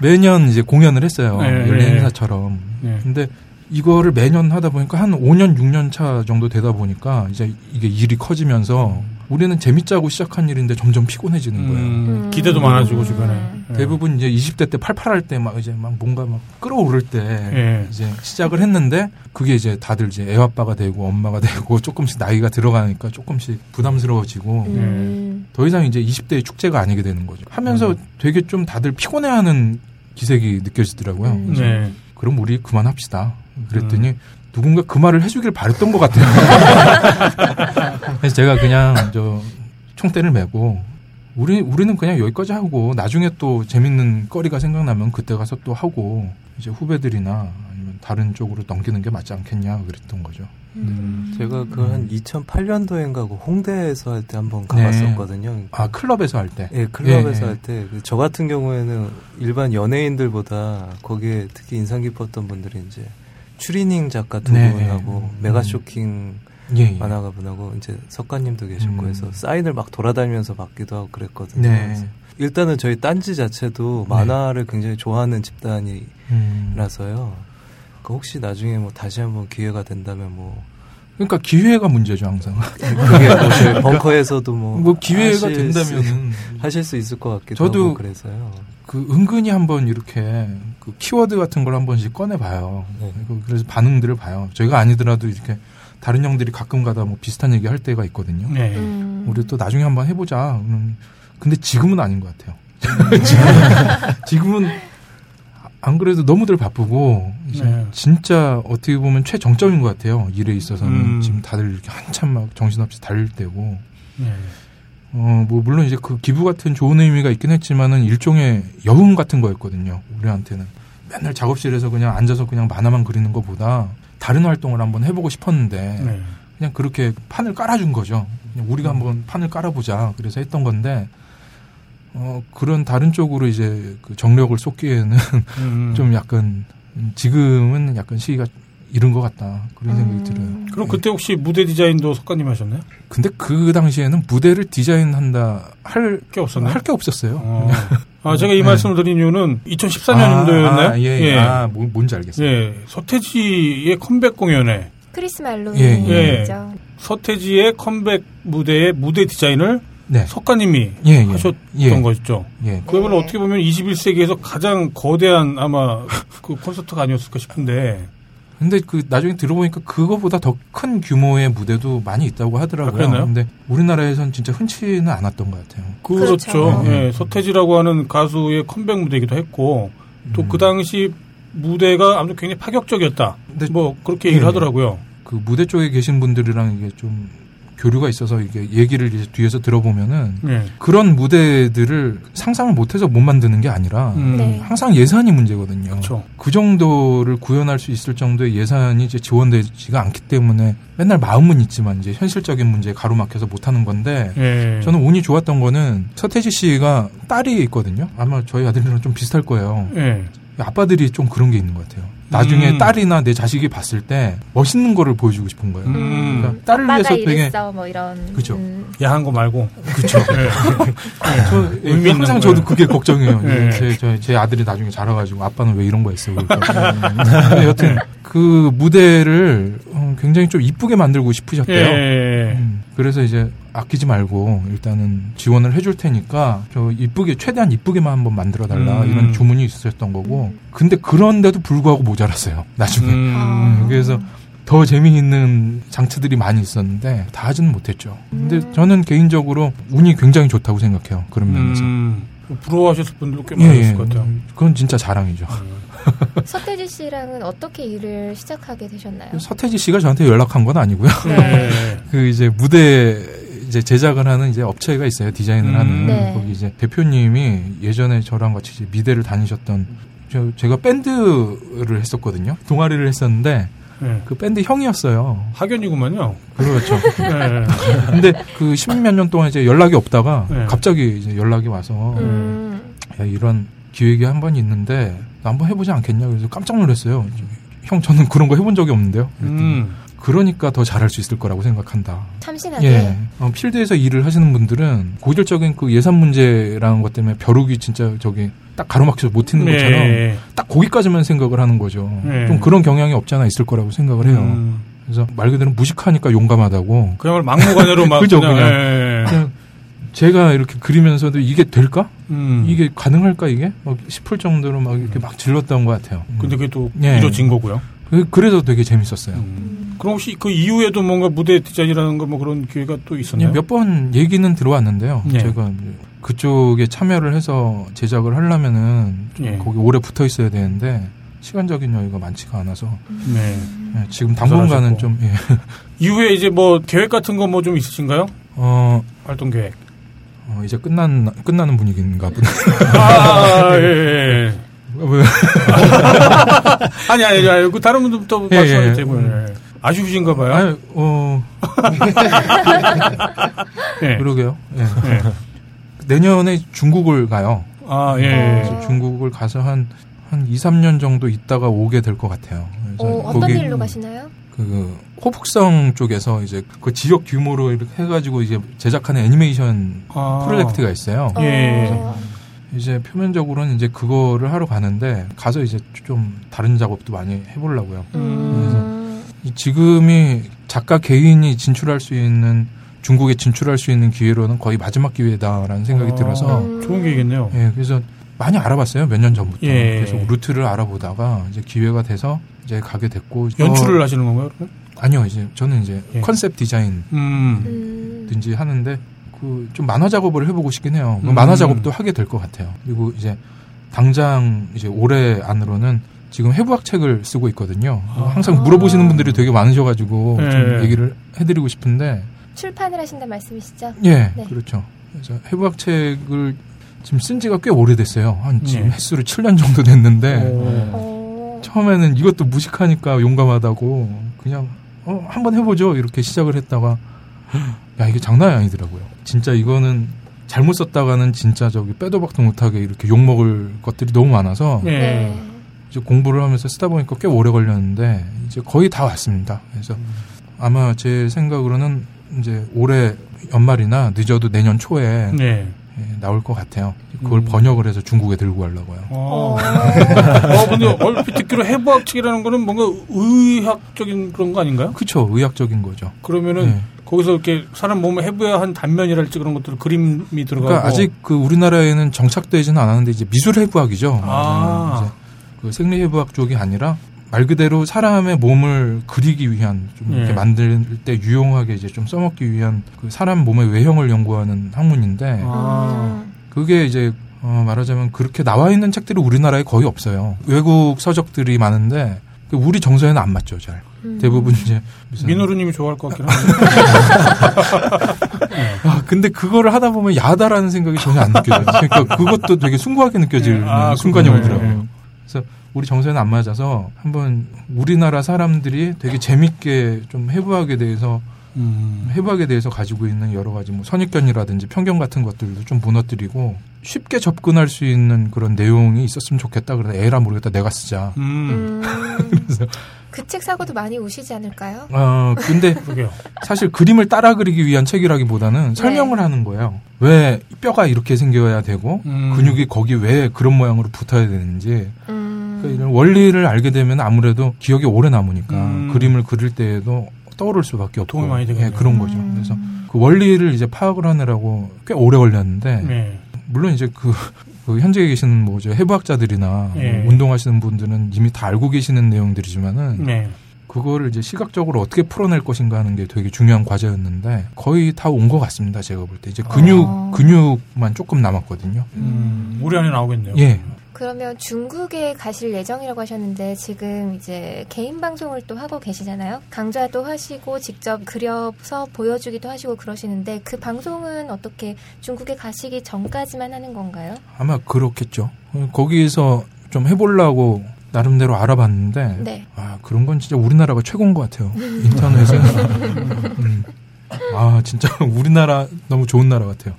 매년 이제 공연을 했어요. 네, 연례 네. 행사처럼. 네. 근데 이거를 매년 하다 보니까 한 5년, 6년 차 정도 되다 보니까 이제 이게 일이 커지면서 우리는 재밌자고 시작한 일인데 점점 피곤해지는 거예요. 음, 기대도 많아지고 주변에. 예. 대부분 이제 20대 때 팔팔할 때 막 이제 막 뭔가 막 끌어오를 때 예. 이제 시작을 했는데 그게 이제 다들 이제 애아빠가 되고 엄마가 되고 조금씩 나이가 들어가니까 조금씩 부담스러워지고 음. 더 이상 이제 20대의 축제가 아니게 되는 거죠. 하면서 음. 되게 좀 다들 피곤해하는 기색이 느껴지더라고요. 음. 그래서 네. 그럼 우리 그만합시다. 그랬더니 음. 누군가 그 말을 해주길 바랬던 것 같아요. 그래서 제가 그냥 저 총대를 메고 우리 우리는 그냥 여기까지 하고 나중에 또 재밌는 거리가 생각나면 그때 가서 또 하고 이제 후배들이나 아니면 다른 쪽으로 넘기는 게 맞지 않겠냐 그랬던 거죠. 음. 제가 그 한 2008년도인가 그 홍대에서 할 때 한번 네. 가봤었거든요. 아 클럽에서 할 때. 예, 클럽에서 예, 예. 할 때 저 같은 경우에는 일반 연예인들보다 거기에 특히 인상 깊었던 분들이 이제 추리닝 작가 두 네. 분하고 음. 메가 쇼킹 예, 예. 만화가 분하고 이제 석가님도 계셨고 음. 해서 사인을 막 돌아다니면서 받기도 하고 그랬거든요. 네. 일단은 저희 딴지 자체도 만화를 굉장히 좋아하는 집단이라서요. 음. 그 혹시 나중에 뭐 다시 한번 기회가 된다면 뭐 그러니까 기회가 문제죠 항상. 그게 뭐 벙커에서도 뭐, 뭐 기회가 된다면은 하실 수 있을 것 같기도 저도 하고 그래서요. 그 은근히 한번 이렇게 그 키워드 같은 걸 한 번씩 꺼내 봐요. 네. 그래서 반응들을 봐요. 저희가 아니더라도 이렇게 다른 형들이 가끔 가다 뭐 비슷한 얘기 할 때가 있거든요. 네. 음. 우리 또 나중에 한번 해보자. 음, 근데 지금은 아닌 것 같아요. 지금, 지금은 안 그래도 너무들 바쁘고 이제 네. 진짜 어떻게 보면 최정점인 것 같아요. 일에 있어서는 음. 지금 다들 이렇게 한참 막 정신없이 달릴 때고 네. 어, 뭐, 물론 이제 그 기부 같은 좋은 의미가 있긴 했지만은 일종의 여흥 같은 거였거든요. 우리한테는. 맨날 작업실에서 그냥 앉아서 그냥 만화만 그리는 것보다 다른 활동을 한번 해보고 싶었는데 네. 그냥 그렇게 판을 깔아준 거죠. 우리가 한번 판을 깔아보자. 그래서 했던 건데, 어, 그런 다른 쪽으로 이제 그 정력을 쏟기에는 음. 좀 약간, 음, 지금은 약간 시기가 이른 것 같다. 그런 생각이 들어요. 음. 그럼 그때 혹시 무대 디자인도 석가님 하셨나요? 근데 그 당시에는 무대를 디자인한다 할, 꽤 없었나요? 할 게 없었어요. 어. 아, 제가 이 네. 말씀을 드린 이유는 2014년도였나요? 아, 아, 예, 예. 아, 뭐, 뭔지 알겠어요. 예. 서태지의 컴백 공연에 크리스말로윈 예, 예. 이죠. 서태지의 컴백 무대의 무대 디자인을 네. 석가님이 예, 예. 하셨던 예. 것이죠. 예. 그야말로 어떻게 보면 21세기에서 가장 거대한 아마 그 콘서트가 아니었을까 싶은데 근데 그 나중에 들어보니까 그거보다 더 큰 규모의 무대도 많이 있다고 하더라고요. 아? 근데 우리나라에선 진짜 흔치는 않았던 것 같아요. 그렇죠. 그렇죠. 예, 서태지라고 하는 가수의 컴백 무대이기도 했고 또 음. 그 당시 무대가 아무튼 굉장히 파격적이었다. 근데 뭐 그렇게 얘기를 예. 하더라고요. 그 무대 쪽에 계신 분들이랑 이게 좀 교류가 있어서 이게 얘기를 이제 뒤에서 들어보면은 예. 그런 무대들을 상상을 못해서 못 만드는 게 아니라 음. 네. 항상 예산이 문제거든요. 그렇죠. 그 정도를 구현할 수 있을 정도의 예산이 이제 지원되지가 않기 때문에 맨날 마음은 있지만 이제 현실적인 문제에 가로막혀서 못하는 건데 예. 저는 운이 좋았던 거는 서태지 씨가 딸이 있거든요. 아마 저희 아들이랑 좀 비슷할 거예요. 예. 아빠들이 좀 그런 게 있는 것 같아요. 나중에 음. 딸이나 내 자식이 봤을 때 멋있는 거를 보여주고 싶은 거예요. 음. 그러니까 딸을 아빠가 위해서 되게 뭐 이런. 그죠. 음. 야한 거 말고. 그렇죠. 예. 저 있는 항상 거예요. 저도 그게 걱정이에요. 네. 제, 저- 제 아들이 나중에 자라가지고 아빠는 왜 이런 거 했어? 근데 여튼 그 무대를 어, 굉장히 좀 이쁘게 만들고 싶으셨대요. 예. 음, 그래서 이제 아끼지 말고 일단은 지원을 해줄 테니까 저 이쁘게 최대한 이쁘게만 한번 만들어 달라 음. 이런 주문이 있었던 거고 근데 그런데도 불구하고 모자랐어요 나중에 음. 아. 그래서 더 재미있는 장치들이 많이 있었는데 다 하지는 못했죠. 근데 음. 저는 개인적으로 운이 굉장히 좋다고 생각해요. 그런 면에서. 음. 부러워하셨을 분들도 꽤 예, 많았을 예. 것 같아요. 그건 진짜 자랑이죠. 서태지 씨랑은 어떻게 일을 시작하게 되셨나요? 서태지 씨가 저한테 연락한 건 아니고요. 예. 그 이제 무대 이제 제작을 하는 이제 업체가 있어요. 디자인을 음. 하는 네. 거기 이제 대표님이 예전에 저랑 같이 이제 미대를 다니셨던 저 제가 밴드를 했었거든요. 동아리를 했었는데 예. 그 밴드 형이었어요. 학연이구만요. 그렇죠. 예. 근데 그 십몇 년 동안 이제 연락이 없다가 네. 갑자기 이제 연락이 와서 음. 야, 이런 기획이 한 번 있는데 나 한번 해보지 않겠냐 그래서 깜짝 놀랐어요. 형 저는 그런 거 해본 적이 없는데요. 그랬더니 음. 그러니까 더 잘할 수 있을 거라고 생각한다. 참신하게. 예. 어, 필드에서 일을 하시는 분들은 고질적인 그 예산 문제라는 것 때문에 벼룩이 진짜 저기 딱 가로막혀서 못 있는 것처럼 예. 딱 거기까지만 생각을 하는 거죠. 네. 좀 그런 경향이 없잖아 있을 거라고 생각을 해요. 음. 그래서 말 그대로 무식하니까 용감하다고. 그야말로 막무가내로 막 그죠, 그냥, 그냥. 예. 그냥 제가 이렇게 그리면서도 이게 될까? 음. 이게 가능할까 이게? 막 싶을 정도로 막 이렇게 막 질렀던 것 같아요. 근데 그게 또 예. 이루어진 거고요. 그- 그래서 되게 재밌었어요. 음. 그럼 혹시 그 이후에도 뭔가 무대 디자인이라는 거 뭐 그런 기회가 또 있었나요? 몇번 얘기는 들어왔는데요. 예. 제가 그쪽에 참여를 해서 제작을 하려면은 좀 예. 거기 오래 붙어 있어야 되는데 시간적인 여유가 많지가 않아서 네. 예, 지금 당분간은. 좀 예. 이후에 이제 뭐 계획 같은 거 뭐 좀 있으신가요? 어, 활동 계획. 어, 이제 끝난 끝나는 분위기인가 보네. 아, 예, 예. 왜? 아니, 아니, 아니, 그 다른 분들부터 예, 말씀하실 예. 때문에. 예. 아쉬우신가 봐요. 아니, 어, 예. 그러게요. 예. 예. 내년에 중국을 가요. 아, 예. 그래서 중국을 가서 한, 한 2, 3년 정도 있다가 오게 될 것 같아요. 그래서 어, 어떤 거기 일로 가시나요? 그 호북성 쪽에서 이제 그 지역 규모로 이렇게 해가지고 이제 제작하는 애니메이션 아. 프로젝트가 있어요. 예. 어, 이제 표면적으로는 이제 그거를 하러 가는데 가서 이제 좀 다른 작업도 많이 해보려고요. 음. 이 지금이 작가 개인이 진출할 수 있는 중국에 진출할 수 있는 기회로는 거의 마지막 기회다라는 생각이 아. 들어서 음. 좋은 계획이겠네요. 예 그래서 많이 알아봤어요 몇 년 전부터 예. 계속 루트를 알아보다가 이제 기회가 돼서 이제 가게 됐고 연출을 어, 하시는 건가요? 그러면? 아니요 이제 저는 이제 예. 컨셉 디자인 음. 음. 든지 하는데 그 좀 만화 작업을 해보고 싶긴 해요. 그 음. 만화 작업도 하게 될 것 같아요. 그리고 이제 당장 이제 올해 안으로는 지금 해부학 책을 쓰고 있거든요. 아. 항상 물어보시는 분들이 되게 많으셔가지고 예. 좀 얘기를 해드리고 싶은데 출판을 하신다 말씀이시죠? 예 네. 그렇죠. 그래서 해부학 책을 지금 쓴 지가 꽤 오래됐어요. 한 지금 예. 횟수로 7년 정도 됐는데 오. 어. 처음에는 이것도 무식하니까 용감하다고 그냥 어, 한번 해보죠 이렇게 시작을 했다가 야 이게 장난이 아니더라고요. 진짜 이거는 잘못 썼다가는 진짜 저기 빼도 박도 못하게 이렇게 욕 먹을 것들이 너무 많아서 예. 네. 이제 공부를 하면서 쓰다 보니까 꽤 오래 걸렸는데 이제 거의 다 왔습니다. 그래서 아마 제 생각으로는 이제 올해 연말이나 늦어도 내년 초에 네. 예, 나올 것 같아요. 그걸 음. 번역을 해서 중국에 들고 가려고요. 어. 어. 어, 근데 얼핏 듣기로 해부학 측이라는 거는 뭔가 의학적인 그런 거 아닌가요? 그쵸 의학적인 거죠. 그러면은 네. 거기서 이렇게 사람 몸에 해부야 한 단면이랄지 그런 것들 그림이 들어가고 그러니까 아직 그 우리나라에는 정착되지는 않았는데 이제 미술 해부학이죠. 아. 이제 그 생리 해부학 쪽이 아니라 말 그대로 사람의 몸을 그리기 위한 좀 이렇게 예. 만들 때 유용하게 이제 좀 써먹기 위한 그 사람 몸의 외형을 연구하는 학문인데 아. 음. 그게 이제 어 말하자면 그렇게 나와 있는 책들이 우리나라에 거의 없어요. 외국 서적들이 많은데 우리 정서에는 안 맞죠, 잘. 음. 대부분 이제 민호루님이 좋아할 것 같긴 한데. 아, 근데 그거를 하다 보면 야하다라는 생각이 전혀 안 느껴져요. 그러니까 그것도 되게 숭고하게 느껴지는 네. 아, 순간이 그렇구나. 오더라고요. 그래서 우리 정서에는 안 맞아서 한번 우리나라 사람들이 되게 재밌게 좀 해부학에 대해서 음. 해부학에 대해서 가지고 있는 여러 가지 뭐 선입견이라든지 편견 같은 것들도 좀 무너뜨리고 쉽게 접근할 수 있는 그런 내용이 있었으면 좋겠다. 그래서 에라 모르겠다 내가 쓰자. 음. 음. 그책 사고도 많이 우시지 않을까요? 어 근데. 사실 그림을 따라 그리기 위한 책이라기보다는 설명을 하는 거예요. 왜 뼈가 이렇게 생겨야 되고 음. 근육이 거기 왜 그런 모양으로 붙어야 되는지 음. 그러니까 이런 원리를 알게 되면 아무래도 기억이 오래 남으니까 음. 그림을 그릴 때에도 떠오를 수밖에 없고 도움이 많이 되겠네요. 예, 그런 거죠. 음. 그래서 그 원리를 이제 파악을 하느라고 꽤 오래 걸렸는데 네. 물론 이제 그, 그 현재 계시는 뭐저 해부학자들이나 예. 뭐 운동하시는 분들은 이미 다 알고 계시는 내용들이지만은 네. 그거를 이제 시각적으로 어떻게 풀어낼 것인가 하는 게 되게 중요한 과제였는데 거의 다 온 것 같습니다. 제가 볼 때 이제 근육 아. 근육만 조금 남았거든요. 음, 우리 안에 나오겠네요. 예. 그러면 중국에 가실 예정이라고 하셨는데 지금 이제 개인 방송을 또 하고 계시잖아요. 강좌도 하시고 직접 그려서 보여주기도 하시고 그러시는데 그 방송은 어떻게 중국에 가시기 전까지만 하는 건가요? 아마 그렇겠죠. 거기에서 좀 해보려고 나름대로 알아봤는데 네. 아 그런 건 진짜 우리나라가 최고인 것 같아요. 인터넷은 음. 아 진짜 우리나라 너무 좋은 나라 같아요.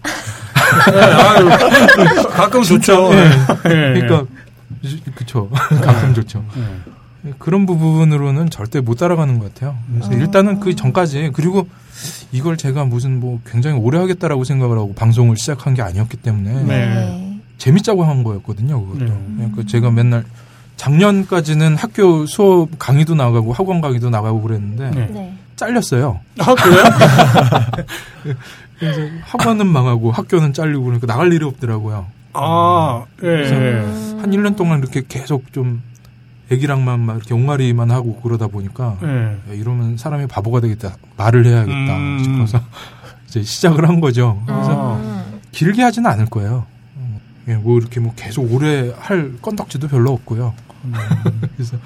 네, 아유, 가끔 좋죠. 예. 예, 그러니까 그쵸 가끔 좋죠. 예. 그런 부분으로는 절대 못 따라가는 것 같아요. 그래서 아. 일단은 그 전까지 그리고 이걸 제가 무슨 뭐 굉장히 오래 하겠다라고 생각을 하고 방송을 시작한 게 아니었기 때문에 네. 재밌자고 한 거였거든요. 그것도. 네. 그러니까 제가 맨날 작년까지는 학교 수업 강의도 나가고 학원 강의도 나가고 그랬는데 네. 네. 잘렸어요. 아, 그래요? 그래서 학원은 망하고 학교는 잘리고 그러니까 나갈 일이 없더라고요. 아, 예. 음. 한 1년 동안 이렇게 계속 좀 애기랑만 막 이렇게 옹알이만 하고 그러다 보니까 예. 야, 이러면 사람이 바보가 되겠다. 말을 해야겠다 음. 싶어서 이제 시작을 한 거죠. 그래서 음. 길게 하지는 않을 거예요. 음, 예, 뭐 이렇게 뭐 계속 오래 할 건덕지도 별로 없고요. 그래서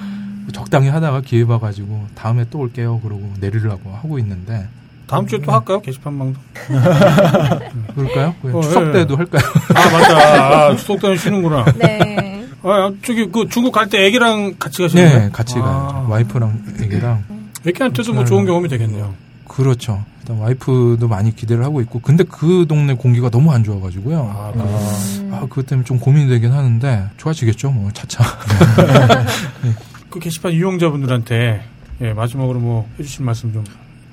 적당히 하다가 기회 봐가지고 다음에 또 올게요. 그러고 내리려고 하고 있는데 다음 주에 또 할까요? 게시판 방송. 그럴까요? 왜 어, 추석 예. 때도 할까요? 아, 맞다. 아, 추석 때는 쉬는구나. 네. 아, 저기, 그 중국 갈 때 애기랑 같이 가시는 거예요? 네, 같이 아. 가야죠. 와이프랑 애기랑 애기한테도 뭐 좋은 경험이 되겠네요. 그렇죠. 일단 와이프도 많이 기대를 하고 있고 근데 그 동네 공기가 너무 안 좋아가지고요. 아, 음. 아, 그것 때문에 좀 고민이 되긴 하는데 좋아지겠죠, 뭐 차차. 그 게시판 이용자분들한테 예, 마지막으로 뭐 해주실 말씀 좀.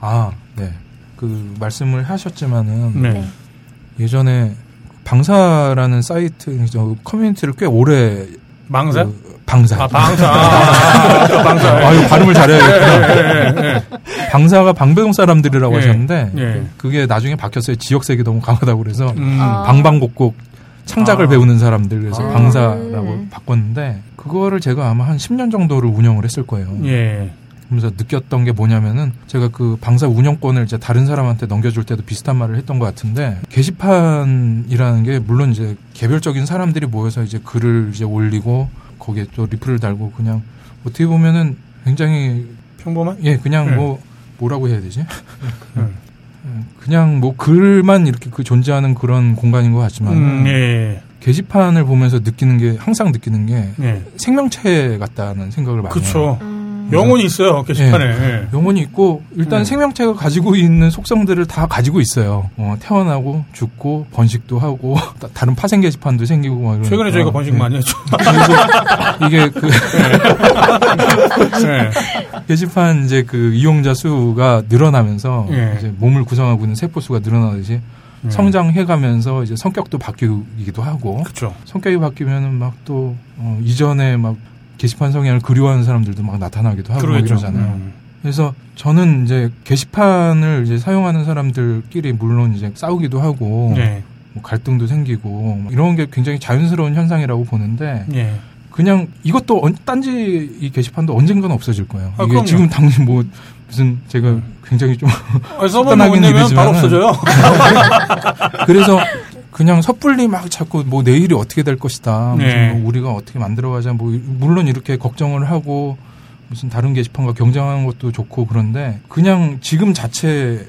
아, 네. 그 말씀을 하셨지만은 네. 네. 예전에 방사라는 사이트 저 커뮤니티를 꽤 오래 망사? 그 방사. 아, 방사. 아, 아, 방사. 아유 발음을 잘해야겠구나. 예, 예, 방사가 방배동 사람들이라고 예. 하셨는데 예. 그게 나중에 바뀌었어요. 지역색이 너무 강하다고 그래서 음. 아. 방방곡곡 창작을 아. 배우는 사람들 그래서 아. 방사라고 음. 바꿨는데 그거를 제가 아마 한 10년 정도를 운영을 했을 거예요. 예. 그러면서 느꼈던 게 뭐냐면은 제가 그 방사 운영권을 이제 다른 사람한테 넘겨줄 때도 비슷한 말을 했던 것 같은데 게시판이라는 게 물론 이제 개별적인 사람들이 모여서 이제 글을 이제 올리고 거기에 또 리플을 달고 그냥 어떻게 보면은 굉장히 평범한? 예 그냥 네. 뭐 뭐라고 해야 되지? 음. 음, 그냥 뭐 글만 이렇게 그 존재하는 그런 공간인 것 같지만 음, 예. 게시판을 보면서 느끼는 게 항상 느끼는 게 예. 생명체 같다는 생각을 많이 해요. 음. 영혼이 있어요, 게시판에. 예. 영혼이 있고 일단 네. 생명체가 가지고 있는 속성들을 다 가지고 있어요. 어, 태어나고 죽고 번식도 하고 다- 다른 파생 게시판도 생기고 막 이러니까. 최근에 저희가 번식 예. 많이 했죠. 이게 그 예. 게시판 이제 그 이용자 수가 늘어나면서 예. 이제 몸을 구성하고 있는 세포 수가 늘어나듯이 예. 성장해가면서 이제 성격도 바뀌기도 하고 그쵸. 성격이 바뀌면은 막또 어, 이전에 막 게시판 성향을 그리워하는 사람들도 막 나타나기도 하고 막. 이러잖아요. 음. 그래서 저는 이제 게시판을 이제 사용하는 사람들끼리 물론 이제 싸우기도 하고 예. 뭐 갈등도 생기고 뭐 이런 게 굉장히 자연스러운 현상이라고 보는데 예. 그냥 이것도 언- 딴지 이 게시판도 언젠가는 없어질 거예요. 아, 이게 그럼요. 지금 당신 뭐 무슨 제가 굉장히 좀 아니, 서버 내면 바로 없어져요. 그래서 그냥 섣불리 막 자꾸 뭐 내일이 어떻게 될 것이다. 네. 뭐 우리가 어떻게 만들어가자. 뭐 물론 이렇게 걱정을 하고 무슨 다른 게시판과 경쟁하는 것도 좋고 그런데 그냥 지금 자체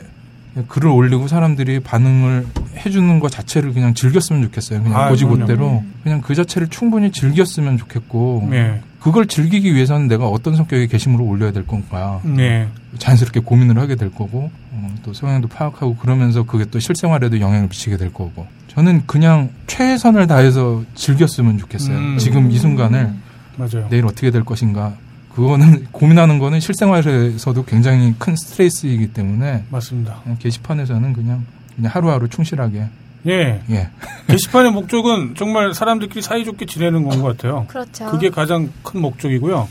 글을 올리고 사람들이 반응을 해주는 것 자체를 그냥 즐겼으면 좋겠어요. 그냥 아, 고지고대로 그냥 그 자체를 충분히 즐겼으면 좋겠고 네. 그걸 즐기기 위해서는 내가 어떤 성격의 게시물을 올려야 될 건가 네. 자연스럽게 고민을 하게 될 거고 어, 또 성향도 파악하고 그러면서 그게 또 실생활에도 영향을 미치게 될 거고 저는 그냥 최선을 다해서 즐겼으면 좋겠어요. 음. 지금 이 순간을 맞아요. 내일 어떻게 될 것인가 그거는 고민하는 거는 실생활에서도 굉장히 큰 스트레스이기 때문에 맞습니다. 게시판에서는 그냥 그냥 하루하루 충실하게 예. 예 게시판의 목적은 정말 사람들끼리 사이좋게 지내는 건 것 같아요. 그렇죠. 그게 가장 큰 목적이고요.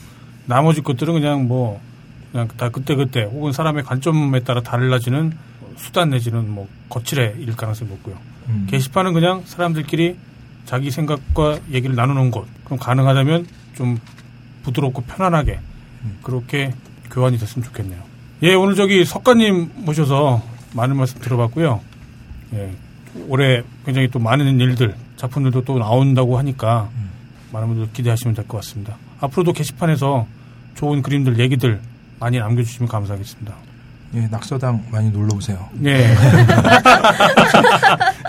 나머지 것들은 그냥 뭐 그냥 다 그때 그때 혹은 사람의 관점에 따라 달라지는 수단 내지는 뭐 거칠의 일 가능성이 높고요. 음. 게시판은 그냥 사람들끼리 자기 생각과 얘기를 나누는 곳. 그럼 가능하다면 좀 부드럽고 편안하게 그렇게 교환이 됐으면 좋겠네요. 예, 오늘 저기 석가님 모셔서 많은 말씀 들어봤고요. 예, 올해 굉장히 또 많은 일들, 작품들도 또 나온다고 하니까 많은 분들 기대하시면 될 것 같습니다. 앞으로도 게시판에서 좋은 그림들, 얘기들 많이 남겨주시면 감사하겠습니다. 예 낙서당 많이 놀러 오세요. 예.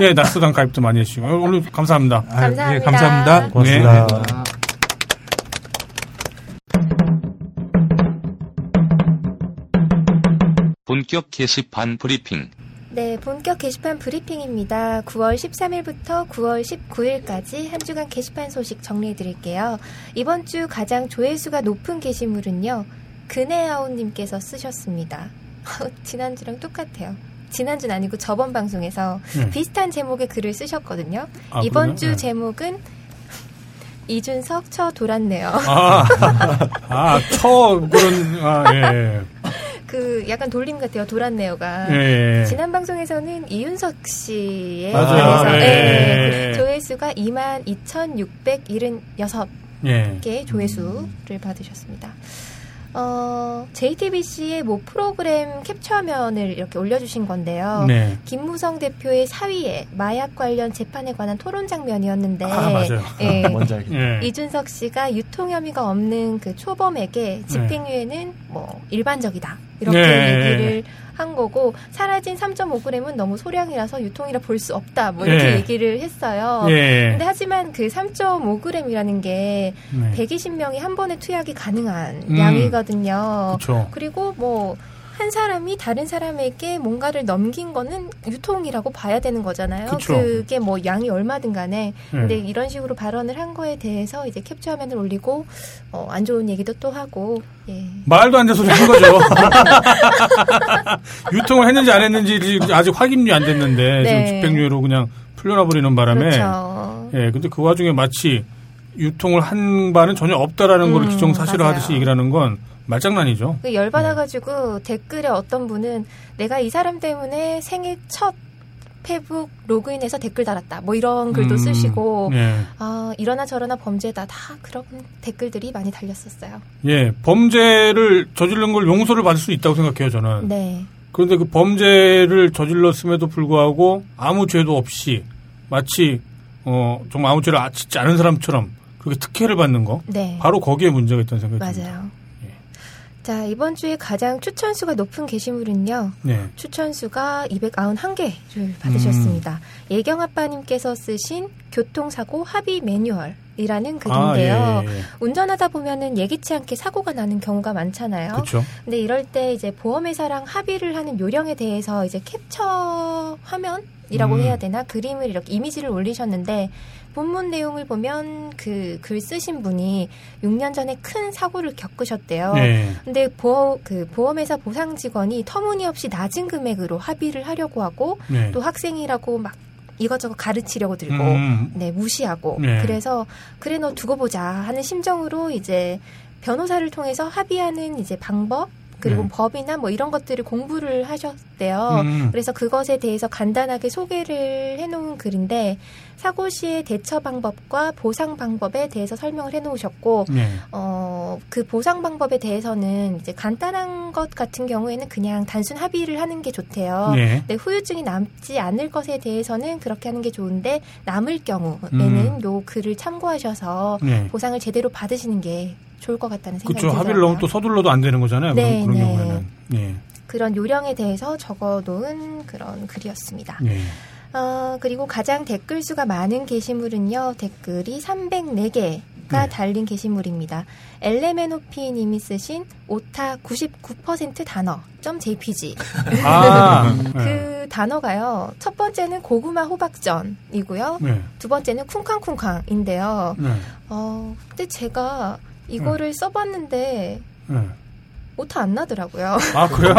예, 낙서당 가입도 많이 해주시고. 오늘 감사합니다. 아, 감사합니다. 예, 감사합니다. 고맙습니다. 본격 게시판 브리핑. 네, 본격 게시판 브리핑입니다. 9월 13일부터 9월 19일까지 한 주간 게시판 소식 정리해 드릴게요. 이번 주 가장 조회수가 높은 게시물은요. 그네아웃님께서 쓰셨습니다. 지난주랑 똑같아요. 지난주는 아니고 저번 방송에서 네. 비슷한 제목의 글을 쓰셨거든요. 아, 이번 그러면? 주 네. 제목은 이준석 쳐 돌았네요. 아, 아, 처, 그런, 아, 예, 그 약간 돌림 같아요. 돌았네요가. 예. 예. 지난 방송에서는 이윤석 씨의 맞아요. 조회수, 예, 예, 예, 예. 조회수가 22,676개 예. 조회수를 받으셨습니다. 어, JTBC의 모 프로그램 캡처화면을 이렇게 올려주신 건데요. 네. 김무성 대표의 사위의 마약 관련 재판에 관한 토론 장면이었는데, 아, 맞아요. 예, 뭔지 알겠 예. 이준석 씨가 유통 혐의가 없는 그 초범에게 집행유예는 뭐 일반적이다 이렇게 네. 얘기를 한 거고 사라진 3.5g은 너무 소량이라서 유통이라 볼 수 없다 뭐 이렇게 예. 얘기를 했어요. 예. 근데 하지만 그 3.5g이라는 게 네. 120명이 한 번에 투약이 가능한 음. 양이거든요. 그쵸. 그리고 뭐 한 사람이 다른 사람에게 뭔가를 넘긴 거는 유통이라고 봐야 되는 거잖아요. 그쵸. 게뭐 양이 얼마든 간에. 예. 근데 이런 식으로 발언을 한 거에 대해서 이제 캡처 화면을 올리고 어, 안 좋은 얘기도 또 하고 예. 말도 안 되는 소리 한 거죠. 유통을 했는지 안 했는지 아직 확인이 안 됐는데 지금 네. 집행유예로 그냥 풀려나 버리는 바람에 그렇죠. 예, 근데 그 와중에 마치 유통을 한 바는 전혀 없다라는 걸 음, 기정사실화 하듯이 맞아요. 얘기를 하는 건 말장난이죠. 그 열받아가지고 댓글에 어떤 분은 내가 이 사람 때문에 생일 첫 페북 로그인해서 댓글 달았다. 뭐 이런 글도 음, 쓰시고 예. 아 이러나 저러나 범죄다. 다 그런 댓글들이 많이 달렸었어요. 예, 범죄를 저지른 걸 용서를 받을 수 있다고 생각해요, 저는. 네. 그런데 그 범죄를 저질렀음에도 불구하고 아무 죄도 없이 마치 어 정말 아무 죄를 짓지 않은 사람처럼 그렇게 특혜를 받는 거 네. 바로 거기에 문제가 있다는 생각이 듭니다. 맞아요. 예. 자, 이번 주에 가장 추천수가 높은 게시물은요. 네. 추천수가 291개를 받으셨습니다. 예경 아빠님께서 쓰신 교통사고 합의 매뉴얼 이라는 글인데요. 아, 예, 예, 예. 운전하다 보면은 예기치 않게 사고가 나는 경우가 많잖아요. 그렇죠. 근데 이럴 때 이제 보험회사랑 합의를 하는 요령에 대해서 이제 캡처 화면이라고 음. 해야 되나 그림을 이렇게 이미지를 올리셨는데 본문 내용을 보면 그 글 쓰신 분이 6년 전에 큰 사고를 겪으셨대요. 예. 근데 보험 그 보험회사 보상 직원이 터무니없이 낮은 금액으로 합의를 하려고 하고 네. 또 학생이라고 막 이것저것 가르치려고 들고 음, 네 무시하고 네. 그래서 그래 너 두고 보자 하는 심정으로 이제 변호사를 통해서 합의하는 이제 방법 그리고 네. 법이나 뭐 이런 것들을 공부를 하셨대요. 음. 그래서 그것에 대해서 간단하게 소개를 해놓은 글인데 사고 시의 대처 방법과 보상 방법에 대해서 설명을 해놓으셨고 네. 어, 그 보상 방법에 대해서는 이제 간단한 것 같은 경우에는 그냥 단순 합의를 하는 게 좋대요. 네. 근데 후유증이 남지 않을 것에 대해서는 그렇게 하는 게 좋은데 남을 경우에는 음. 요 글을 참고하셔서 네. 보상을 제대로 받으시는 게 좋을 것 같다는 생각이 그렇죠. 들어요. 합의를 너무 또 서둘러도 안 되는 거잖아요. 네, 그런, 그런 네. 경우에는. 예. 그런 요령에 대해서 적어놓은 그런 글이었습니다. 예. 어, 그리고 가장 댓글 수가 많은 게시물은요, 댓글이 304개가 네. 달린 게시물입니다. 엘레메노피 님이 쓰신 오타 99% 단어, .jpg. 아, 예. 그 단어가요, 첫 번째는 고구마 호박전이고요, 네. 두 번째는 쿵쾅쿵쾅인데요. 네. 어, 근데 제가 이거를 써봤는데, 네. 오타 안 나더라고요. 아, 그래요?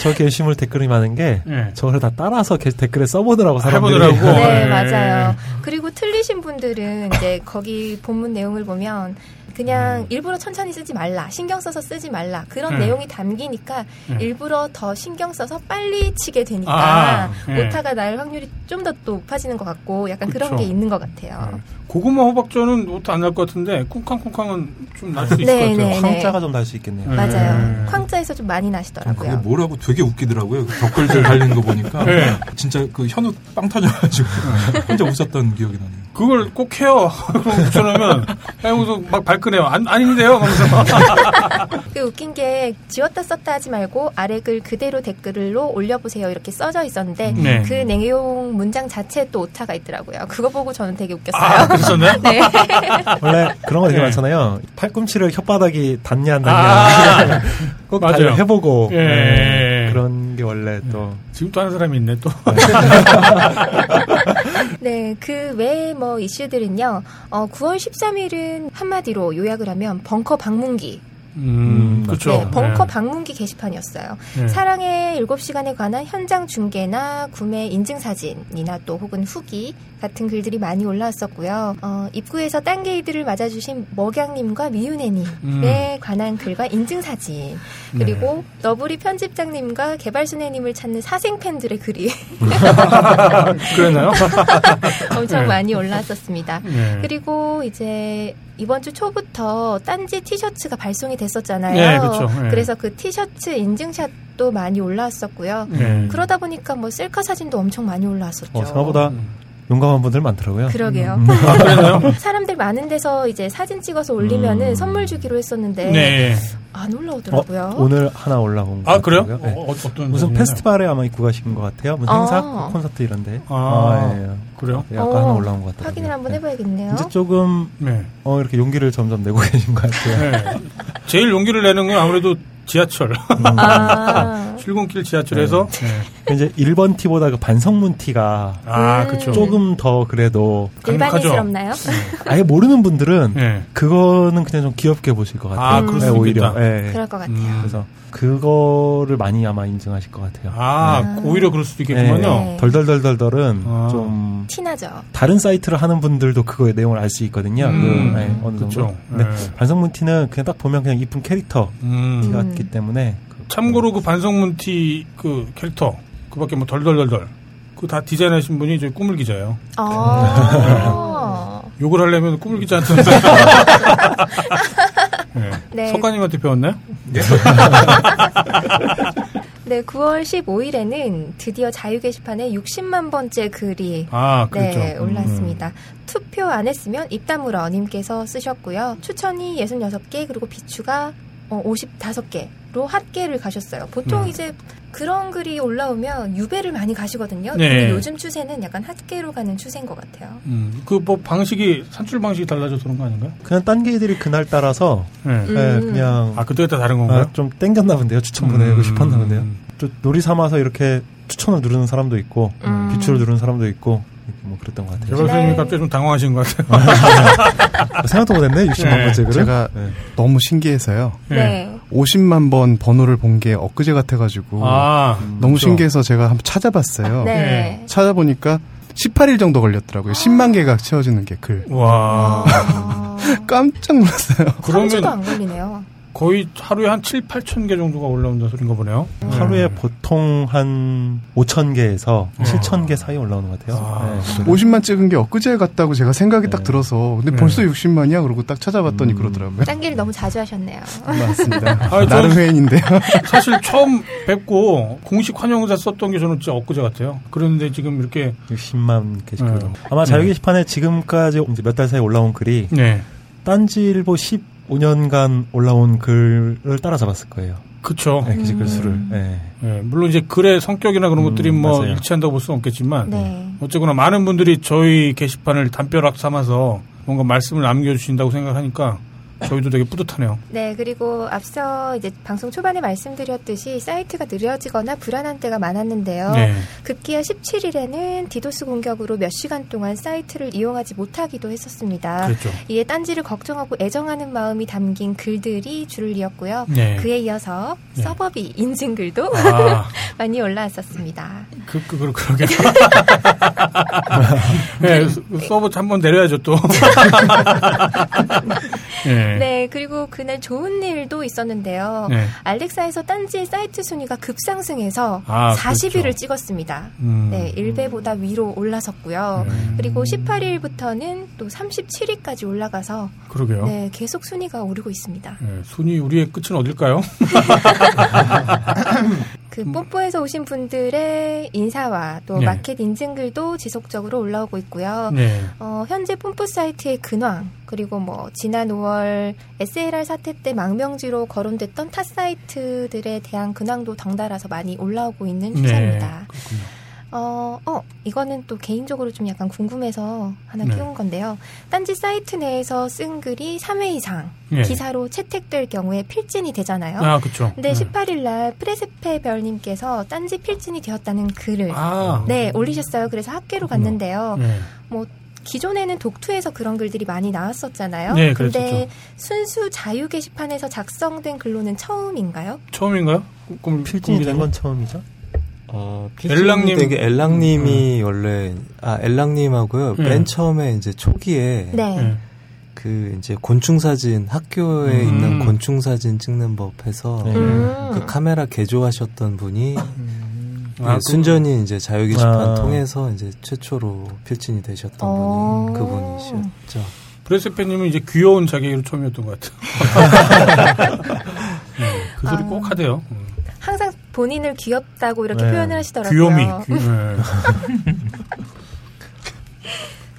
저 게시물 댓글이 많은 게 예. 저를 다 따라서 게- 댓글에 써보더라고 사람들이. 해보더라고. 네, 예. 맞아요. 그리고 틀리신 분들은 이제 거기 본문 내용을 보면 그냥 음. 일부러 천천히 쓰지 말라, 신경 써서 쓰지 말라 그런 네. 내용이 담기니까 네. 일부러 더 신경 써서 빨리 치게 되니까 아, 네. 오타가 날 확률이 좀더 높아지는 것 같고 약간 그런 그쵸. 게 있는 것 같아요. 네. 고구마 호박전은 오타 안날 것 같은데 쿵쾅쿵쾅은 좀 날 수도 있을 네, 것 같아요. 네. 황자가 좀 날 수 있겠네요. 네. 맞아요. 쾅자에서 좀 많이 그게 나시더라고요. 뭐라고 되게 웃기더라고요. 그 댓글들 달리는 거 보니까 네. 진짜 그 현우 빵 터져가지고 혼자 웃었던 기억이 나네요. 그걸 꼭 해요. 그럼 붙여놓으면 해무서 막 발끈해요. 안, 아닌데요? 하면서. 그 웃긴 게 지웠다 썼다 하지 말고 아래 글 그대로 댓글로 올려보세요 이렇게 써져 있었는데 네. 그 내용 문장 자체에 또 오타가 있더라고요. 그거 보고 저는 되게 웃겼어요. 아, 그랬었네? 네. 원래 그런 거 되게 네. 많잖아요. 팔꿈치를 혓바닥이 닿냐 안 아, 닿냐 꼭 맞아요. 다 해보고 예. 네, 그런 게 원래 또 지금 또 하는 사람이 있네, 또. 네, 그 외의 뭐 이슈들은요. 어, 9월 13일은 한마디로 요약을 하면 벙커 방문기. 음, 그렇죠. 네, 벙커 방문기 게시판이었어요. 네. 사랑의 7시간에 관한 현장 중계나 구매 인증 사진이나 또 혹은 후기 같은 글들이 많이 올라왔었고요. 어, 입구에서 딴게이들을 맞아주신 먹양님과 미윤혜님에 음. 관한 글과 인증 사진 그리고 너브리 편집장님과 개발순애님을 찾는 사생 팬들의 글이 그랬나요? 엄청 네. 많이 올라왔었습니다. 네. 그리고 이제 이번 주 초부터 딴지 티셔츠가 발송이 됐었잖아요. 네, 그쵸. 네. 래서 그 티셔츠 인증샷도 많이 올라왔었고요. 네. 그러다 보니까 뭐 셀카 사진도 엄청 많이 올라왔었죠. 어, 생각보다 음. 용감한 분들 많더라고요. 그러게요. 음. 아, 그랬나요? 사람들 많은 데서 이제 사진 찍어서 올리면은 음. 선물 주기로 했었는데 네. 안 어, 올라오더라고요. 오늘 하나 올라온 것 아, 그래요? 네. 어, 어떤. 무슨? 페스티벌에 아마 입고 가신 것 같아요. 무슨 아. 행사, 콘서트 이런데. 아, 예, 예. 그래요? 예, 아까 어, 하나 올라온 것 같아요. 확인을 한번 해봐야겠네요. 이제 조금 네. 어, 이렇게 용기를 점점 내고 계신 것 같아요. 네. 제일 용기를 내는 건 아무래도 지하철. 아, 출근길 지하철에서. 네. 이제 1번 티보다 그 반성문 티가 아, 음. 그쵸. 조금 더 그래도 일반인스럽나요? 아예 모르는 분들은 네. 그거는 그냥 좀 귀엽게 보실 것 같아요. 아, 그럴 네, 오히려. 예. 그럴 것 같아요. 음. 그래서 그거를 많이 아마 인증하실 것 같아요. 아, 아. 오히려 그럴 수도 네. 있겠구만요. 네. 덜덜덜덜덜은 아. 좀 티나죠. 다른 사이트를 하는 분들도 그거의 내용을 알 수 있거든요. 음. 그, 네, 어느 정도. 네. 반성문 티는 그냥 딱 보면 그냥 이쁜 캐릭터 음. 티 음. 같기 때문에 그- 참고로 그 반성문 티 그 캐릭터 그밖에 뭐 덜덜덜덜 그 다 디자인하신 분이 저희 꾸물 기자예요. 아. 욕을 하려면 꾸물 기자한테 네. 네. 석가님한테 배웠나요? 네, 9월 15일에는 드디어 자유 게시판에 60만 번째 글이 아, 그랬죠. 네, 올랐습니다. 투표 안 했으면 입 다물어 님께서 쓰셨고요. 추천이 66개 그리고 비추가 어, 55개로 핫개를 가셨어요. 보통 네. 이제 그런 글이 올라오면 유배를 많이 가시거든요. 네. 근데 요즘 추세는 약간 핫개로 가는 추세인 것 같아요. 음, 그 뭐 방식이 산출 방식이 달라져서 그런 거 아닌가요? 그냥 딴 게이들이 그날 따라서 네. 음. 네, 그냥 아, 그때에 따라 다른 건가요? 아, 좀 땡겼나 본데요. 추천 보내고 음. 싶었나 본데요. 또 놀이 삼아서 이렇게 추천을 누르는 사람도 있고 음. 비추를 누르는 사람도 있고 뭐 그랬던 것 같아요. 개발 선생님이 네. 갑자기 좀 당황하신 것 같아요. 생각도 못했네. 60만 네. 번째 글을. 제가 네. 너무 신기해서요. 네. 50만 번 번호를 본 게 엊그제 같아가지고 아, 너무 그렇죠. 신기해서 제가 한번 찾아봤어요. 네. 찾아보니까 18일 정도 걸렸더라고요. 10만 개가 채워지는 게 글. 와. 아, 깜짝 놀랐어요. 3주도 그러면 안 걸리네요. 거의 하루에 한 7, 8천 개 정도가 올라온다 소린가 보네요. 하루에 보통 한 5천 개에서 어. 7천 개 사이 올라오는 것 같아요. 아. 네. 50만 찍은 게 엊그제 같다고 제가 생각이 딱 네. 들어서 근데 네. 벌써 60만이야? 그러고 딱 찾아봤더니 음. 그러더라고요. 딴길 너무 자주 하셨네요. 맞습니다. 아, 나름 저 회인인데요. 사실 처음 뵙고 공식 환영사 썼던 게 저는 진짜 엊그제 같아요. 그런데 지금 이렇게 60만 게시글. 네. 아마 네. 자유 게시판에 지금까지 몇 달 사이 올라온 글이 네. 딴지일보 15년간 올라온 글을 따라잡았을 거예요. 그쵸. 네, 게시글 음. 수를. 네. 예, 물론 이제 글의 성격이나 그런 음, 것들이 뭐 맞아요. 일치한다고 볼 수는 없겠지만 네. 어쨌거나 많은 분들이 저희 게시판을 담벼락 삼아서 뭔가 말씀을 남겨주신다고 생각하니까 저희도 되게 뿌듯하네요. 네, 그리고 앞서 이제 방송 초반에 말씀드렸듯이 사이트가 느려지거나 불안한 때가 많았는데요. 네. 급기야 17일에는 디도스 공격으로 몇 시간 동안 사이트를 이용하지 못하기도 했었습니다. 그렇죠. 이에 딴지를 걱정하고 애정하는 마음이 담긴 글들이 줄을 이었고요. 네. 그에 이어서 네. 서버비 인증 글도 아, 많이 올라왔었습니다. 그, 그, 그, 그러게. 네, 서버 한번 내려야죠, 또. 네. 네, 그리고 그날 좋은 일도 있었는데요. 네. 알렉사에서 딴지 사이트 순위가 급상승해서 아, 40위를 그렇죠. 찍었습니다. 음. 네, 1배보다 위로 올라섰고요. 네. 그리고 18일부터는 또 37위까지 올라가서 그러게요. 네, 계속 순위가 오르고 있습니다. 네, 순위 우리의 끝은 어딜까요? 그 뽀뽀에서 오신 분들의 인사와 또 네. 마켓 인증글도 지속적으로 올라오고 있고요. 네. 어, 현재 뽐뿌 사이트의 근황 그리고 뭐 지난 5월 SLR 사태 때 망명지로 거론됐던 타 사이트들에 대한 근황도 덩달아서 많이 올라오고 있는 추세입니다. 네. 어, 어, 이거는 또 개인적으로 좀 약간 궁금해서 하나 네. 끼운 건데요. 딴지 사이트 내에서 쓴 글이 3회 이상 예. 기사로 채택될 경우에 필진이 되잖아요. 아, 그쵸. 근데 네. 18일 날 프레스페 별님께서 딴지 필진이 되었다는 글을 아. 네, 올리셨어요. 그래서 학계로. 갔는데요. 네. 기존에는 독투에서 그런 글들이 많이 나왔었잖아요. 네, 근데 그랬었죠. 순수 자유 게시판에서 작성된 글로는 처음인가요? 처음인가요? 그럼 필진이 된 건 처음이죠. 어, 엘랑님- 되게 엘랑님이 원래 아 엘랑님하고요. 음. 맨 처음에 이제 초기에 네. 네. 그 이제 곤충 사진 학교에 음. 있는 곤충 사진 찍는 법 해서 네. 음. 그 카메라 개조하셨던 분이 아, 네, 순전히 이제 자유 게시판 아. 통해서 이제 최초로 필진이 되셨던 어. 분이 그분이셨죠. 브레스페님은 이제 귀여운 자기로 처음이었던 것 같아요. 네, 그 소리 아. 꼭 하대요. 음. 항상 본인을 귀엽다고 이렇게 네. 표현을 하시더라고요. 귀요미. 귀, 네.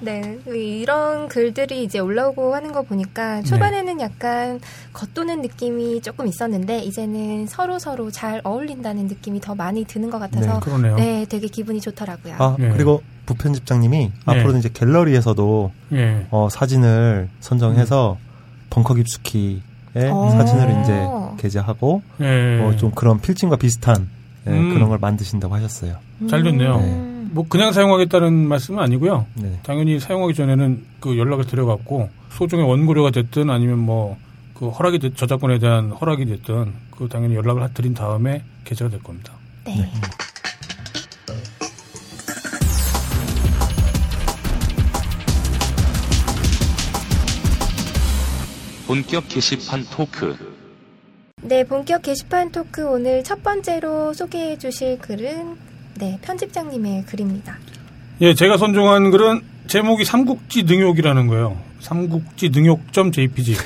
네, 이런 글들이 이제 올라오고 하는 거 보니까 초반에는 약간 겉도는 느낌이 조금 있었는데 이제는 서로 서로 잘 어울린다는 느낌이 더 많이 드는 것 같아서 그러네요. 네, 되게 기분이 좋더라고요. 아, 네. 그리고 부편집장님이 앞으로는 이제 갤러리에서도 예. 어, 사진을 선정해서 벙커 깊숙이 의 어. 사진을 이제 게재하고 예. 어, 좀 그런 필진과 비슷한 예, 음. 그런 걸 만드신다고 하셨어요. 잘 됐네요. 음. 뭐 그냥 사용하겠다는 말씀은 아니고요. 네. 당연히 사용하기 전에는 그 연락을 드려갖고 소정의 원고료가 됐든 아니면 뭐 그 허락이 됐, 저작권에 대한 허락이 됐든 그 당연히 연락을 드린 다음에 게재가 될 겁니다. 네. 본격 게시판 토크. 네, 본격 게시판 토크 오늘 첫 번째로 소개해 주실 글은 네, 편집장님의 글입니다. 예, 제가 선정한 글은 제목이 삼국지 능욕이라는 거예요. 삼국지 능욕.jpg.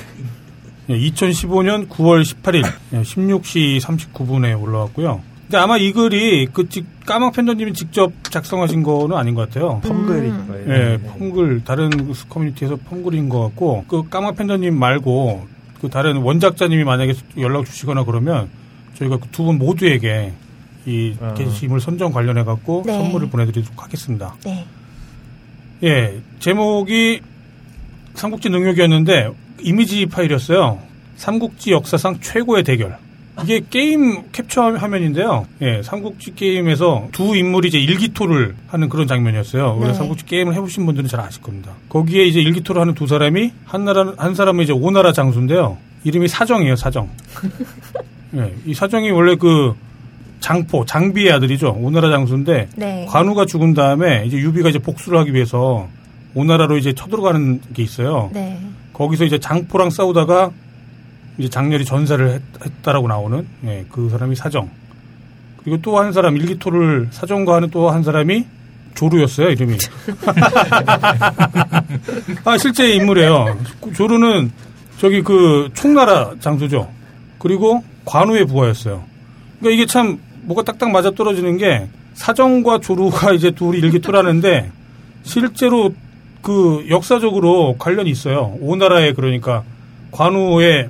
예, 2015년 9월 18일 16시 39분에 올라왔고요. 근데 아마 이 글이 그 직- 까망 편집님이 직접 작성하신 거는 아닌 것 같아요. 펌글일 거예요. 예, 펌글 다른 그 커뮤니티에서 펌글인 것 같고 그 까마 팬더님 말고 그 다른 원작자님이 만약에 연락 주시거나 그러면 저희가 그 두 분 모두에게 이 아. 게시물 선정 관련해 갖고 네. 선물을 보내드리도록 하겠습니다. 네. 예, 제목이 삼국지 능력이었는데 이미지 파일이었어요. 삼국지 역사상 최고의 대결. 이게 게임 캡처 화면인데요. 예, 삼국지 게임에서 두 인물이 이제 일기토를 하는 그런 장면이었어요. 원래 네. 삼국지 게임을 해보신 분들은 잘 아실 겁니다. 거기에 이제 일기토를 하는 두 사람이 한 나라 한 사람은 이제 오나라 장수인데요. 이름이 사정이에요, 사정. 예, 이 사정이 원래 그 장포, 장비의 아들이죠. 오나라 장수인데 네. 관우가 죽은 다음에 이제 유비가 이제 복수를 하기 위해서 오나라로 이제 쳐들어가는 게 있어요. 네. 거기서 이제 장포랑 싸우다가 이제 장렬히 전사를 했, 다라고 나오는 예, 그 사람이 사정. 그리고 또 한 사람 일기토를 사정과 하는 또 한 사람이 조루였어요 이름이. 아 실제 인물이에요. 조루는 저기 그 총나라 장수죠. 그리고 관우의 부하였어요. 그러니까 이게 참 뭐가 딱딱 맞아 떨어지는 게 사정과 조루가 이제 둘이 일기토를 하는데 실제로 그 역사적으로 관련이 있어요. 오나라의 그러니까 관우의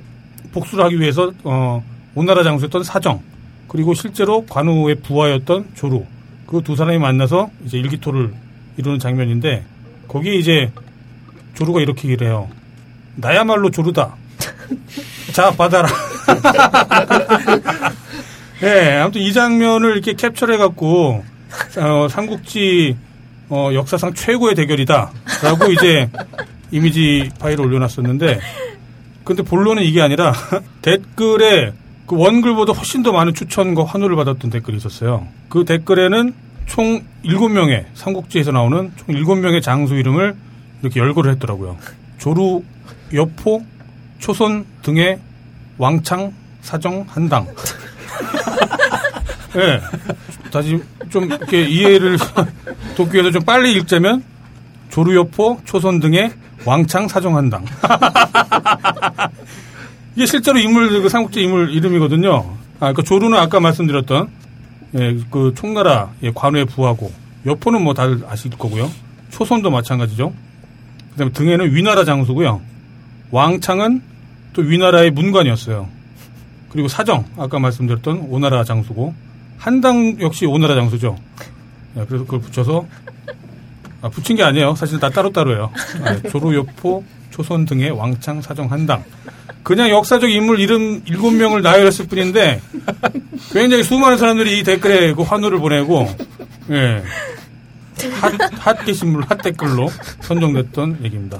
복수를 하기 위해서 어 오나라 장수였던 사정 그리고 실제로 관우의 부하였던 조루 그 두 사람이 만나서 이제 일기토를 이루는 장면인데 거기에 이제 조루가 이렇게 해요. 나야말로 조루다. 자 받아라. 네, 아무튼 이 장면을 이렇게 캡처를 해갖고 어, 삼국지 어, 역사상 최고의 대결이다 라고 이제 이미지 파일을 올려놨었는데 근데 본론은 이게 아니라 댓글에 그 원글보다 훨씬 더 많은 추천과 환호를 받았던 댓글이 있었어요. 그 댓글에는 총 7명의 삼국지에서 나오는 총 7명의 장수 이름을 이렇게 열거를 했더라고요. 조루, 여포, 초선 등의 왕창, 사정, 한당. 예. 다시 좀 이렇게 이해를 돕기 위해서 좀 빨리 읽자면 조루 여포, 초선 등의 왕창 사정한당. 이게 실제로 인물 그 삼국지 인물 이름이거든요. 아, 그 조루는 아까 말씀드렸던 예, 그 총나라 예, 관우의 부하고 여포는 뭐 다들 아실 거고요. 초선도 마찬가지죠. 그 다음에 등에는 위나라 장수고요. 왕창은 또 위나라의 문관이었어요. 그리고 사정 아까 말씀드렸던 오나라 장수고 한당 역시 오나라 장수죠. 예, 그래서 그걸 붙여서 아, 붙인 게 아니에요. 사실 다 따로따로예요. 예, 조루여포, 초선 등의 왕창 사정 한당. 그냥 역사적 인물 이름 일곱 명을 나열했을 뿐인데 굉장히 수많은 사람들이 이 댓글에 그 환호를 보내고 예. 핫, 핫 게시물, 핫 댓글로 선정됐던 얘기입니다.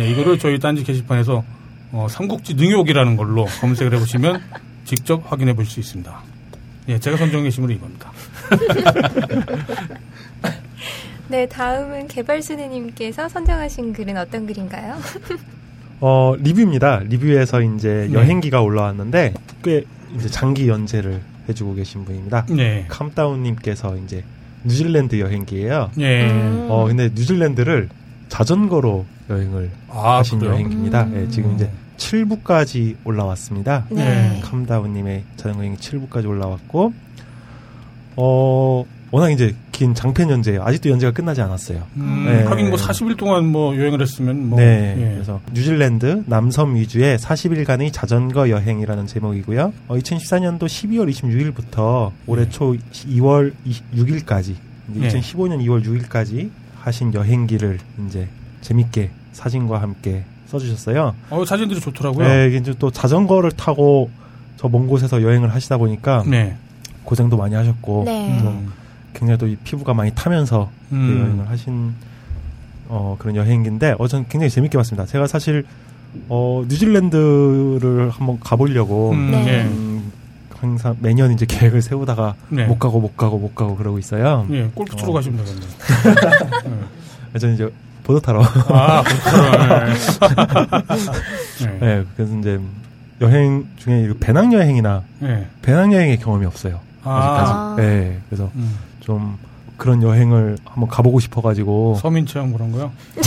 예, 이거를 저희 딴지 게시판에서 어, 삼국지 능욕이라는 걸로 검색을 해보시면 직접 확인해 보실 수 있습니다. 예, 제가 선정한 게시물은 이겁니다. 네, 다음은 개발순애님께서 선정하신 글은 어떤 글인가요? 어, 리뷰입니다. 리뷰에서 이제 네. 여행기가 올라왔는데 꽤 이제 장기 연재를 해주고 계신 분입니다. 네. 캄다운님께서 이제 뉴질랜드 여행기예요. 예. 음. 어, 근데 뉴질랜드를 자전거로 여행을 아, 하신 그래요? 여행기입니다. 음. 예, 지금 이제 7부까지 올라왔습니다. 네. 캄다운님의 자전거 여행 7부까지 올라왔고, 어, 워낙 이제 긴 장편 연재예요. 아직도 연재가 끝나지 않았어요. 음, 네. 하긴 뭐 40일 동안 뭐 여행을 했으면 뭐 네. 예. 그래서 뉴질랜드 남섬 위주의 40일간의 자전거 여행이라는 제목이고요. 어, 2014년도 12월 26일부터 올해 네. 초 2월 6일까지, 네. 2015년 2월 6일까지 하신 여행기를 이제 재밌게 사진과 함께 써주셨어요. 어, 사진들이 좋더라고요. 네, 이게 이제 또 자전거를 타고 저 먼 곳에서 여행을 하시다 보니까 네. 고생도 많이 하셨고 네. 음. 굉장히 또 이 피부가 많이 타면서 그 음. 여행을 하신 어, 그런 여행인데 어, 전 굉장히 재밌게 봤습니다. 제가 사실 어, 뉴질랜드를 한번 가보려고 음, 네. 네. 음, 항상 매년 이제 계획을 세우다가 네. 못 가고 못 가고 못 가고 그러고 있어요. 예, 골프 치러 어. 가시면 되겠네요. 저는 이제 보드 타러. 아. 네. 네, 그래서 이제 여행 중에 이 배낭 여행이나 네. 배낭 여행의 경험이 없어요. 아직까지. 아. 네, 그래서 음. 좀 그런 여행을 한번 가보고 싶어가지고 서민 체험 그런 거요?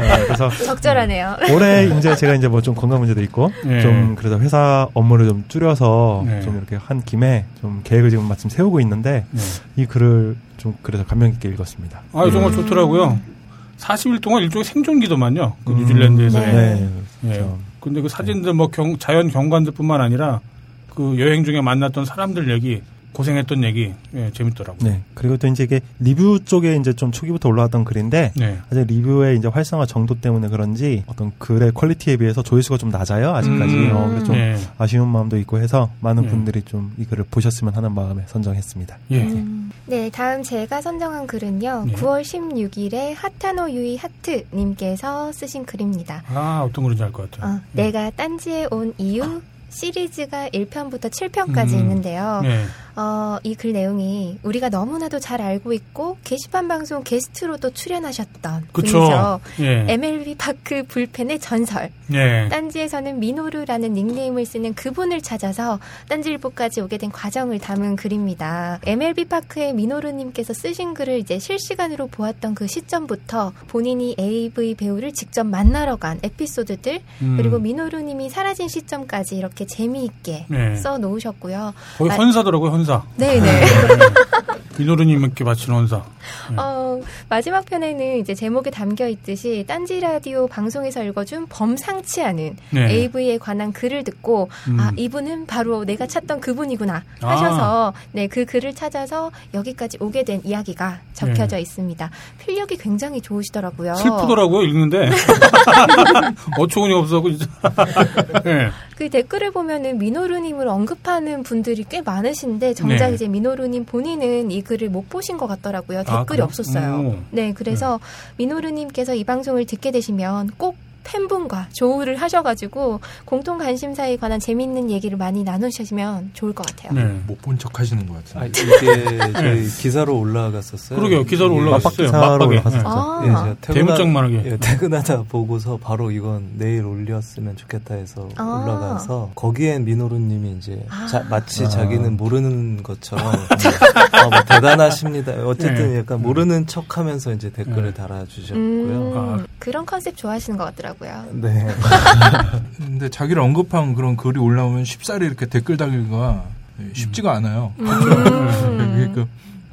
네, 그래서 적절하네요. 올해 이제 제가 이제 뭐 좀 건강 문제도 있고 네. 좀 그래서 회사 업무를 좀 줄여서 네. 좀 이렇게 한 김에 좀 계획을 지금 마침 세우고 있는데 네. 이 글을 좀 그래서 감명 깊게 읽었습니다. 아, 정말 음. 좋더라고요. 40일 동안 일종의 생존기더만요. 그 음, 뉴질랜드에서의. 네. 예. 그렇죠. 근데 그 사진들 뭐 경, 자연 경관들뿐만 아니라 그 여행 중에 만났던 사람들 얘기, 고생했던 얘기, 예, 재밌더라고요. 네. 그리고 또 이제 이게 리뷰 쪽에 이제 좀 초기부터 올라왔던 글인데 네. 아직 리뷰의 이제 활성화 정도 때문에 그런지 어떤 글의 quality에 비해서 조회수가 좀 낮아요 아직까지. 음. 어, 그래서 좀 네. 아쉬운 마음도 있고 해서 많은 네. 분들이 좀 이 글을 보셨으면 하는 마음에 선정했습니다. 예. 음. 네, 다음 제가 선정한 글은요. 네. 9월 16일에 하타노 유이 하트님께서 쓰신 글입니다. 아, 어떤 글인지 알 것 같아요. 어, 내가 딴지에 온 이유 시리즈가 1편부터 7편까지 음. 있는데요. 네. 어, 이 글 내용이 우리가 너무나도 잘 알고 있고 게시판 방송 게스트로도 출연하셨던 그쵸. 분이죠. 예. MLB 파크 불펜의 전설. 예. 딴지에서는 미노루라는 닉네임을 쓰는 그분을 찾아서 딴지일보까지 오게 된 과정을 담은 글입니다. MLB 파크의 미노루님께서 쓰신 글을 이제 실시간으로 보았던 그 시점부터 본인이 AV 배우를 직접 만나러 간 에피소드들 음. 그리고 미노루님이 사라진 시점까지 이렇게 재미있게 네. 써 놓으셨고요. 거의 아- 헌사더라고요, 헌사. 네네. 민호루님께 바치는 원사. 네. 어, 마지막 편에는 이제 제목에 담겨 있듯이 딴지 라디오 방송에서 읽어준 범상치 않은 네. AV에 관한 글을 듣고 음. 아 이분은 바로 내가 찾던 그분이구나 하셔서 네그 글을 찾아서 여기까지 오게 된 이야기가 적혀져 있습니다. 필력이 굉장히 좋으시더라고요. 네. 슬프더라고요, 읽는데. 어처구니 없어고 진짜. 네. 그 댓글을 보면은 민호루님을 언급하는 분들이 꽤 많으신데 정작 네. 이제 민호루님 본인은 이 글을 못 보신 것 같더라고요. 아, 댓글이 그래요? 없었어요. 오. 네, 그래서 민호루님께서 이 방송을 듣게 되시면 꼭 팬분과 조우를 하셔가지고 공통 관심사에 관한 재밌는 얘기를 많이 나누시면 좋을 것 같아요. 네. 못 본 척 하시는 것. 아, 이게 저희 기사로 올라갔었어요. 그러게요, 기사로 올라갔어요. 올라갔었죠. 아. 예, 제가 대문짝만하게. 예, 퇴근하다 보고서 바로 이건 내일 올렸으면 좋겠다 해서 아. 올라가서 거기엔 민호루님이 이제 아. 자- 마치 아. 자기는 모르는 것처럼 아, 뭐 대단하십니다. 어쨌든 네. 약간 모르는 척하면서 이제 댓글을 네. 달아주셨고요. 음, 아. 그런 컨셉 좋아하시는 것 같더라고요. 네. 근데 자기를 언급한 그런 글이 올라오면 쉽사리 이렇게 댓글 달기가 쉽지가 않아요. 음. 그러니까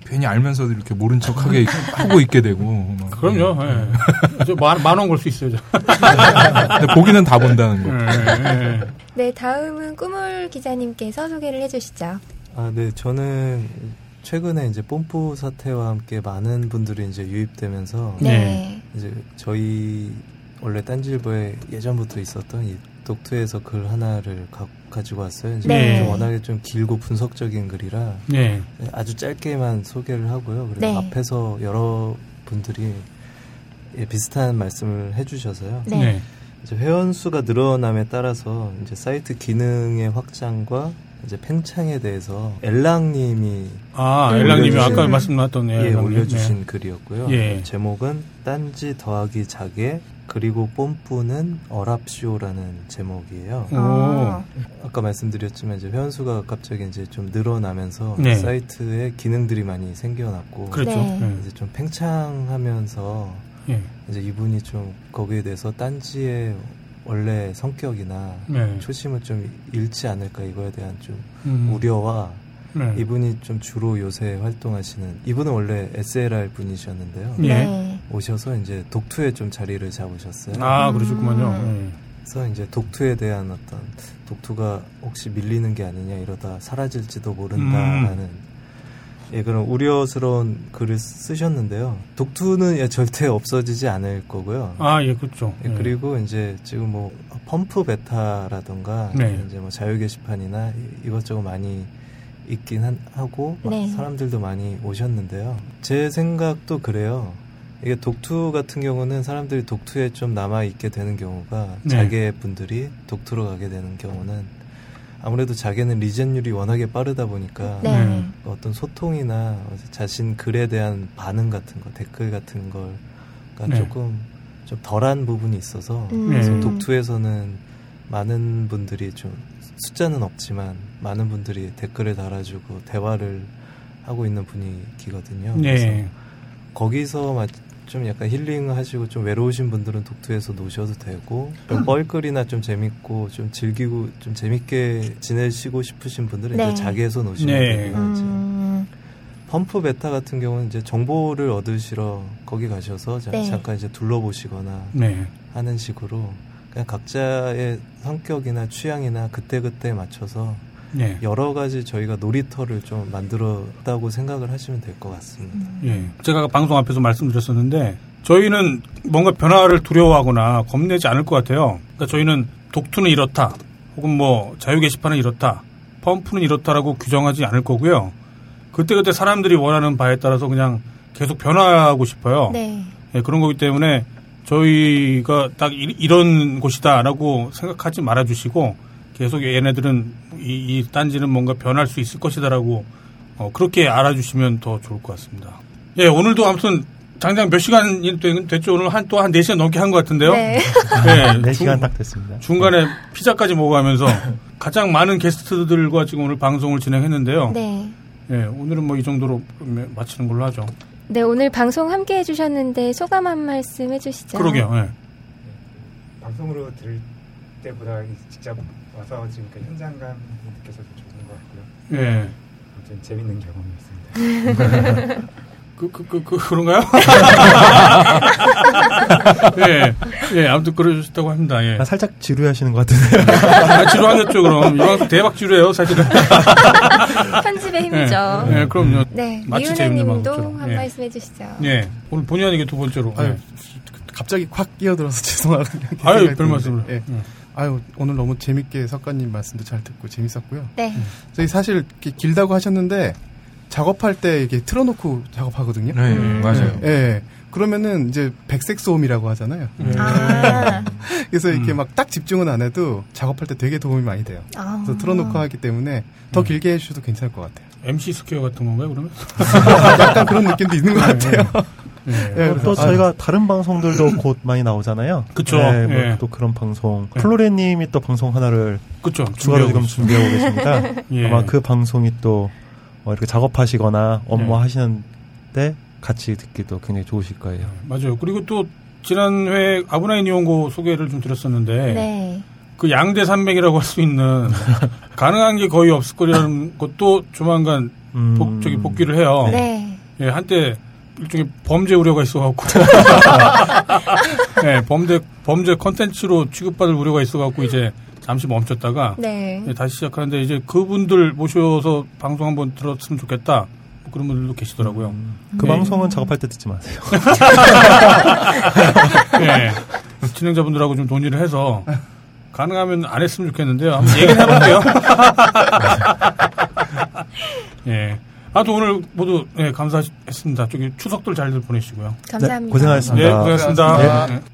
괜히 알면서도 이렇게 모른 척하게 하고 있게 되고. 막. 그럼요. 예. 저 만, 만원 걸 수 있어요. 저. 근데 보기는 다 본다는 거. 예, 예. 네, 다음은 꾸물 기자님께서 소개를 해주시죠. 아, 네. 저는 최근에 이제 뽐뿌 사태와 함께 많은 분들이 이제 유입되면서 네. 네. 이제 저희 원래 딴지일보에 예전부터 있었던 이 독투에서 글 하나를 가, 지고 왔어요. 네. 좀 워낙에 좀 길고 분석적인 글이라 네. 아주 짧게만 소개를 하고요. 그리고 네. 앞에서 여러 분들이 예, 비슷한 말씀을 해주셔서요. 네. 네. 이제 회원 수가 늘어남에 따라서 이제 사이트 기능의 확장과 이제 팽창에 대해서 엘랑님이 아, 네, 엘랑님이 아까 말씀 나왔던 예, 예, 엘랑님. 올려주신 글이었고요. 예. 제목은 딴지 더하기 자개 그리고 뽐뿌는 어랍쇼라는 제목이에요. 네. 아, 아까 말씀드렸지만 이제 회원 수가 갑자기 이제 좀 늘어나면서 네. 사이트에 기능들이 많이 생겨났고 그렇죠. 네. 네. 이제 좀 팽창하면서 예. 이제 이분이 좀 거기에 대해서 딴지의 원래 성격이나 네. 초심을 좀 잃지 않을까 이거에 대한 좀 음. 우려와 네. 이분이 좀 주로 요새 활동하시는 이분은 원래 SLR 분이셨는데요. 오셔서 이제 독투에 좀 자리를 잡으셨어요. 아, 그러셨구만요. 음. 그래서 이제 독투에 대한 어떤 독투가 혹시 밀리는 게 아니냐 이러다 사라질지도 모른다라는 음. 예 그런 우려스러운 글을 쓰셨는데요. 독투는 예, 절대 없어지지 않을 거고요. 예. 아, 예, 그렇죠. 예, 예. 그리고 이제 지금 뭐 펌프 베타라던가 네. 이제 뭐 자유 게시판이나 이- 이것저것 많이 있긴 한- 하고 막 네. 사람들도 많이 오셨는데요. 제 생각도 그래요. 이게 독투 같은 경우는 사람들이 독투에 좀 남아 있게 되는 경우가 네. 자개 분들이 독투로 가게 되는 경우는 아무래도 자개는 리젠율이 워낙에 빠르다 보니까 네. 음. 어떤 소통이나 자신 글에 대한 반응 같은 거, 댓글 같은 걸가 네. 조금 좀 덜한 부분이 있어서 음. 네. 그래서 독투에서는 많은 분들이 좀 숫자는 없지만 많은 분들이 댓글을 달아주고 대화를 하고 있는 분위기거든요. 그래서 네. 거기서 마- 좀 약간 힐링하시고 좀 외로우신 분들은 독투에서 노셔도 되고 좀 뻘글이나 좀 재밌고 좀 즐기고 좀 재밌게 지내시고 싶으신 분들은 네. 이제 자기에서 노시면 네. 되고요. 이제 음, 펌프 베타 같은 경우는 이제 정보를 얻으시러 거기 가셔서 자- 네. 잠깐 이제 둘러보시거나 네. 하는 식으로 그냥 각자의 성격이나 취향이나 그때그때 맞춰서 네. 여러 가지 저희가 놀이터를 좀 만들었다고 생각을 하시면 될 것 같습니다. 예. 제가 방송 앞에서 말씀드렸었는데 저희는 뭔가 변화를 두려워하거나 겁내지 않을 것 같아요. 그러니까 저희는 독투는 이렇다. 혹은 뭐 자유 게시판은 이렇다. 펌프는 이렇다라고 규정하지 않을 거고요. 그때그때 사람들이 원하는 바에 따라서 그냥 계속 변화하고 싶어요. 네. 예, 그런 거기 때문에 저희가 딱 이, 런 곳이다라고 생각하지 말아주시고 계속 얘네들은 이, 이 딴지는 뭔가 변할 수 있을 것이다라고 어, 그렇게 알아주시면 더 좋을 것 같습니다. 예, 오늘도 아무튼 당장 몇 시간이 되- 됐죠? 오늘 한 또 한 4시간 넘게 한 것 같은데요. 네. 네, 네 중- 시간 딱 됐습니다. 중간에 피자까지 먹어가면서 가장 많은 게스트들과 지금 오늘 방송을 진행했는데요. 네. 예, 오늘은 뭐 이 정도로 마치는 걸로 하죠. 네, 오늘 방송 함께 해주셨는데 소감 한 말씀 해주시죠. 그러게요. 예. 방송으로 들을 때보다 직접 와서 지금 그 현장감 느껴서 좀 좋은 것 같고요. 예. 아무튼 재밌는 경험이었습니다. 그, 그, 그, 그, 그런가요? 예, 예, 아무튼 그러셨다고 합니다. 예. 아, 살짝 지루하시는 것 같은데. 아, 지루하셨죠, 그럼. 이방 대박 지루해요, 사실은. 편집의 힘이죠. 예, 예, 그럼요. 네, 마치 재밌는 미은혜님도 방법처럼. 한 예. 말씀 해주시죠. 예, 오늘 본의 아니게 두 번째로. 아유, 예. 갑자기 확 끼어들어서 죄송하군요. 아유, 별 말씀을. 예. 예. 아유, 오늘 너무 재밌게 석가님 말씀도 잘 듣고 재밌었고요. 네. 저희 사실 이렇게 길다고 하셨는데 작업할 때 이렇게 틀어놓고 작업하거든요. 네, 음. 맞아요. 예. 그러면은 이제 백색 소음이라고 하잖아요. 아, 그래서 이렇게 음. 막딱 집중은 안 해도 작업할 때 되게 도움이 많이 돼요. 아. 그래서 틀어놓고 하기 때문에 더 음. 길게 해주셔도 괜찮을 것 같아요. MC 스퀘어 같은 건가요, 그러면? 약간 그런 느낌도 있는 것 같아요. 예. 예, 또 그래서- 저희가 다른 방송들도 곧 많이 나오잖아요. 그쵸. 네, 뭐 예. 또 그런 방송. 예. 클로레님이 또 방송 하나를 그쵸. 추가로 준비하고 지금 준비하고 계십니다. 예. 아마 그 방송이 또 어, 이렇게 작업하시거나 업무 네. 하시는데 같이 듣기도 굉장히 좋으실 거예요. 맞아요. 그리고 또 지난 회 아브나인 이온고 소개를 좀 드렸었는데 네. 그 양대 산맥이라고 할 수 있는 가능한 게 거의 없을 거라는 것도 조만간 음, 복, 저기 복귀를 해요. 네. 예, 한때 일종의 범죄 우려가 있어갖고 예, 범죄 범죄 컨텐츠로 취급받을 우려가 있어갖고 이제 잠시 멈췄다가 네. 예, 다시 시작하는데 이제 그분들 모셔서 방송 한번 들었으면 좋겠다 뭐 그런 분들도 계시더라고요. 그 네. 방송은 작업할 때 듣지 마세요. 예. 진행자분들하고 좀 논의를 해서 가능하면 안 했으면 좋겠는데요. 한번 얘기를 해볼게요. 예. 아, 또 오늘 모두 예, 감사했습니다. 저기 추석들 잘들 보내시고요. 감사합니다. 네, 고생하셨습니다. 네, 고생하셨습니다. 고생하셨습니다. 네.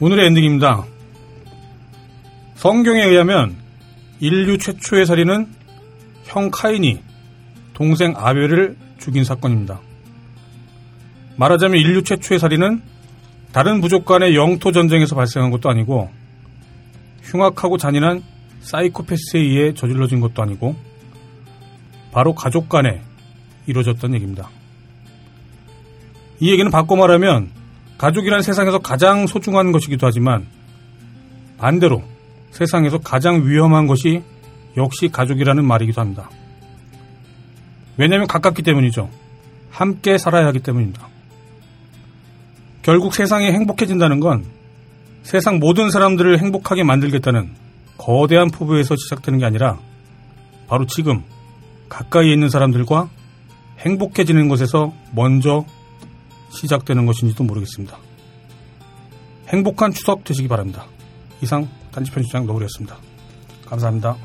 오늘의 엔딩입니다. 성경에 의하면 인류 최초의 살인은 형 카인이 동생 아벨을 죽인 사건입니다. 말하자면 인류 최초의 살인은 다른 부족 간의 영토 전쟁에서 발생한 것도 아니고 흉악하고 잔인한 사이코패스에 의해 저질러진 것도 아니고 바로 가족 간에 이루어졌던 얘기입니다. 이 얘기는 바꿔 말하면 가족이란 세상에서 가장 소중한 것이기도 하지만 반대로 세상에서 가장 위험한 것이 역시 가족이라는 말이기도 합니다. 왜냐하면 가깝기 때문이죠. 함께 살아야 하기 때문입니다. 결국 세상이 행복해진다는 건 세상 모든 사람들을 행복하게 만들겠다는 거대한 포부에서 시작되는 게 아니라 바로 지금 가까이에 있는 사람들과 행복해지는 것에서 먼저 시작되는 것인지도 모르겠습니다. 행복한 추석 되시기 바랍니다. 이상 단지 편집장 노을이었습니다. 감사합니다.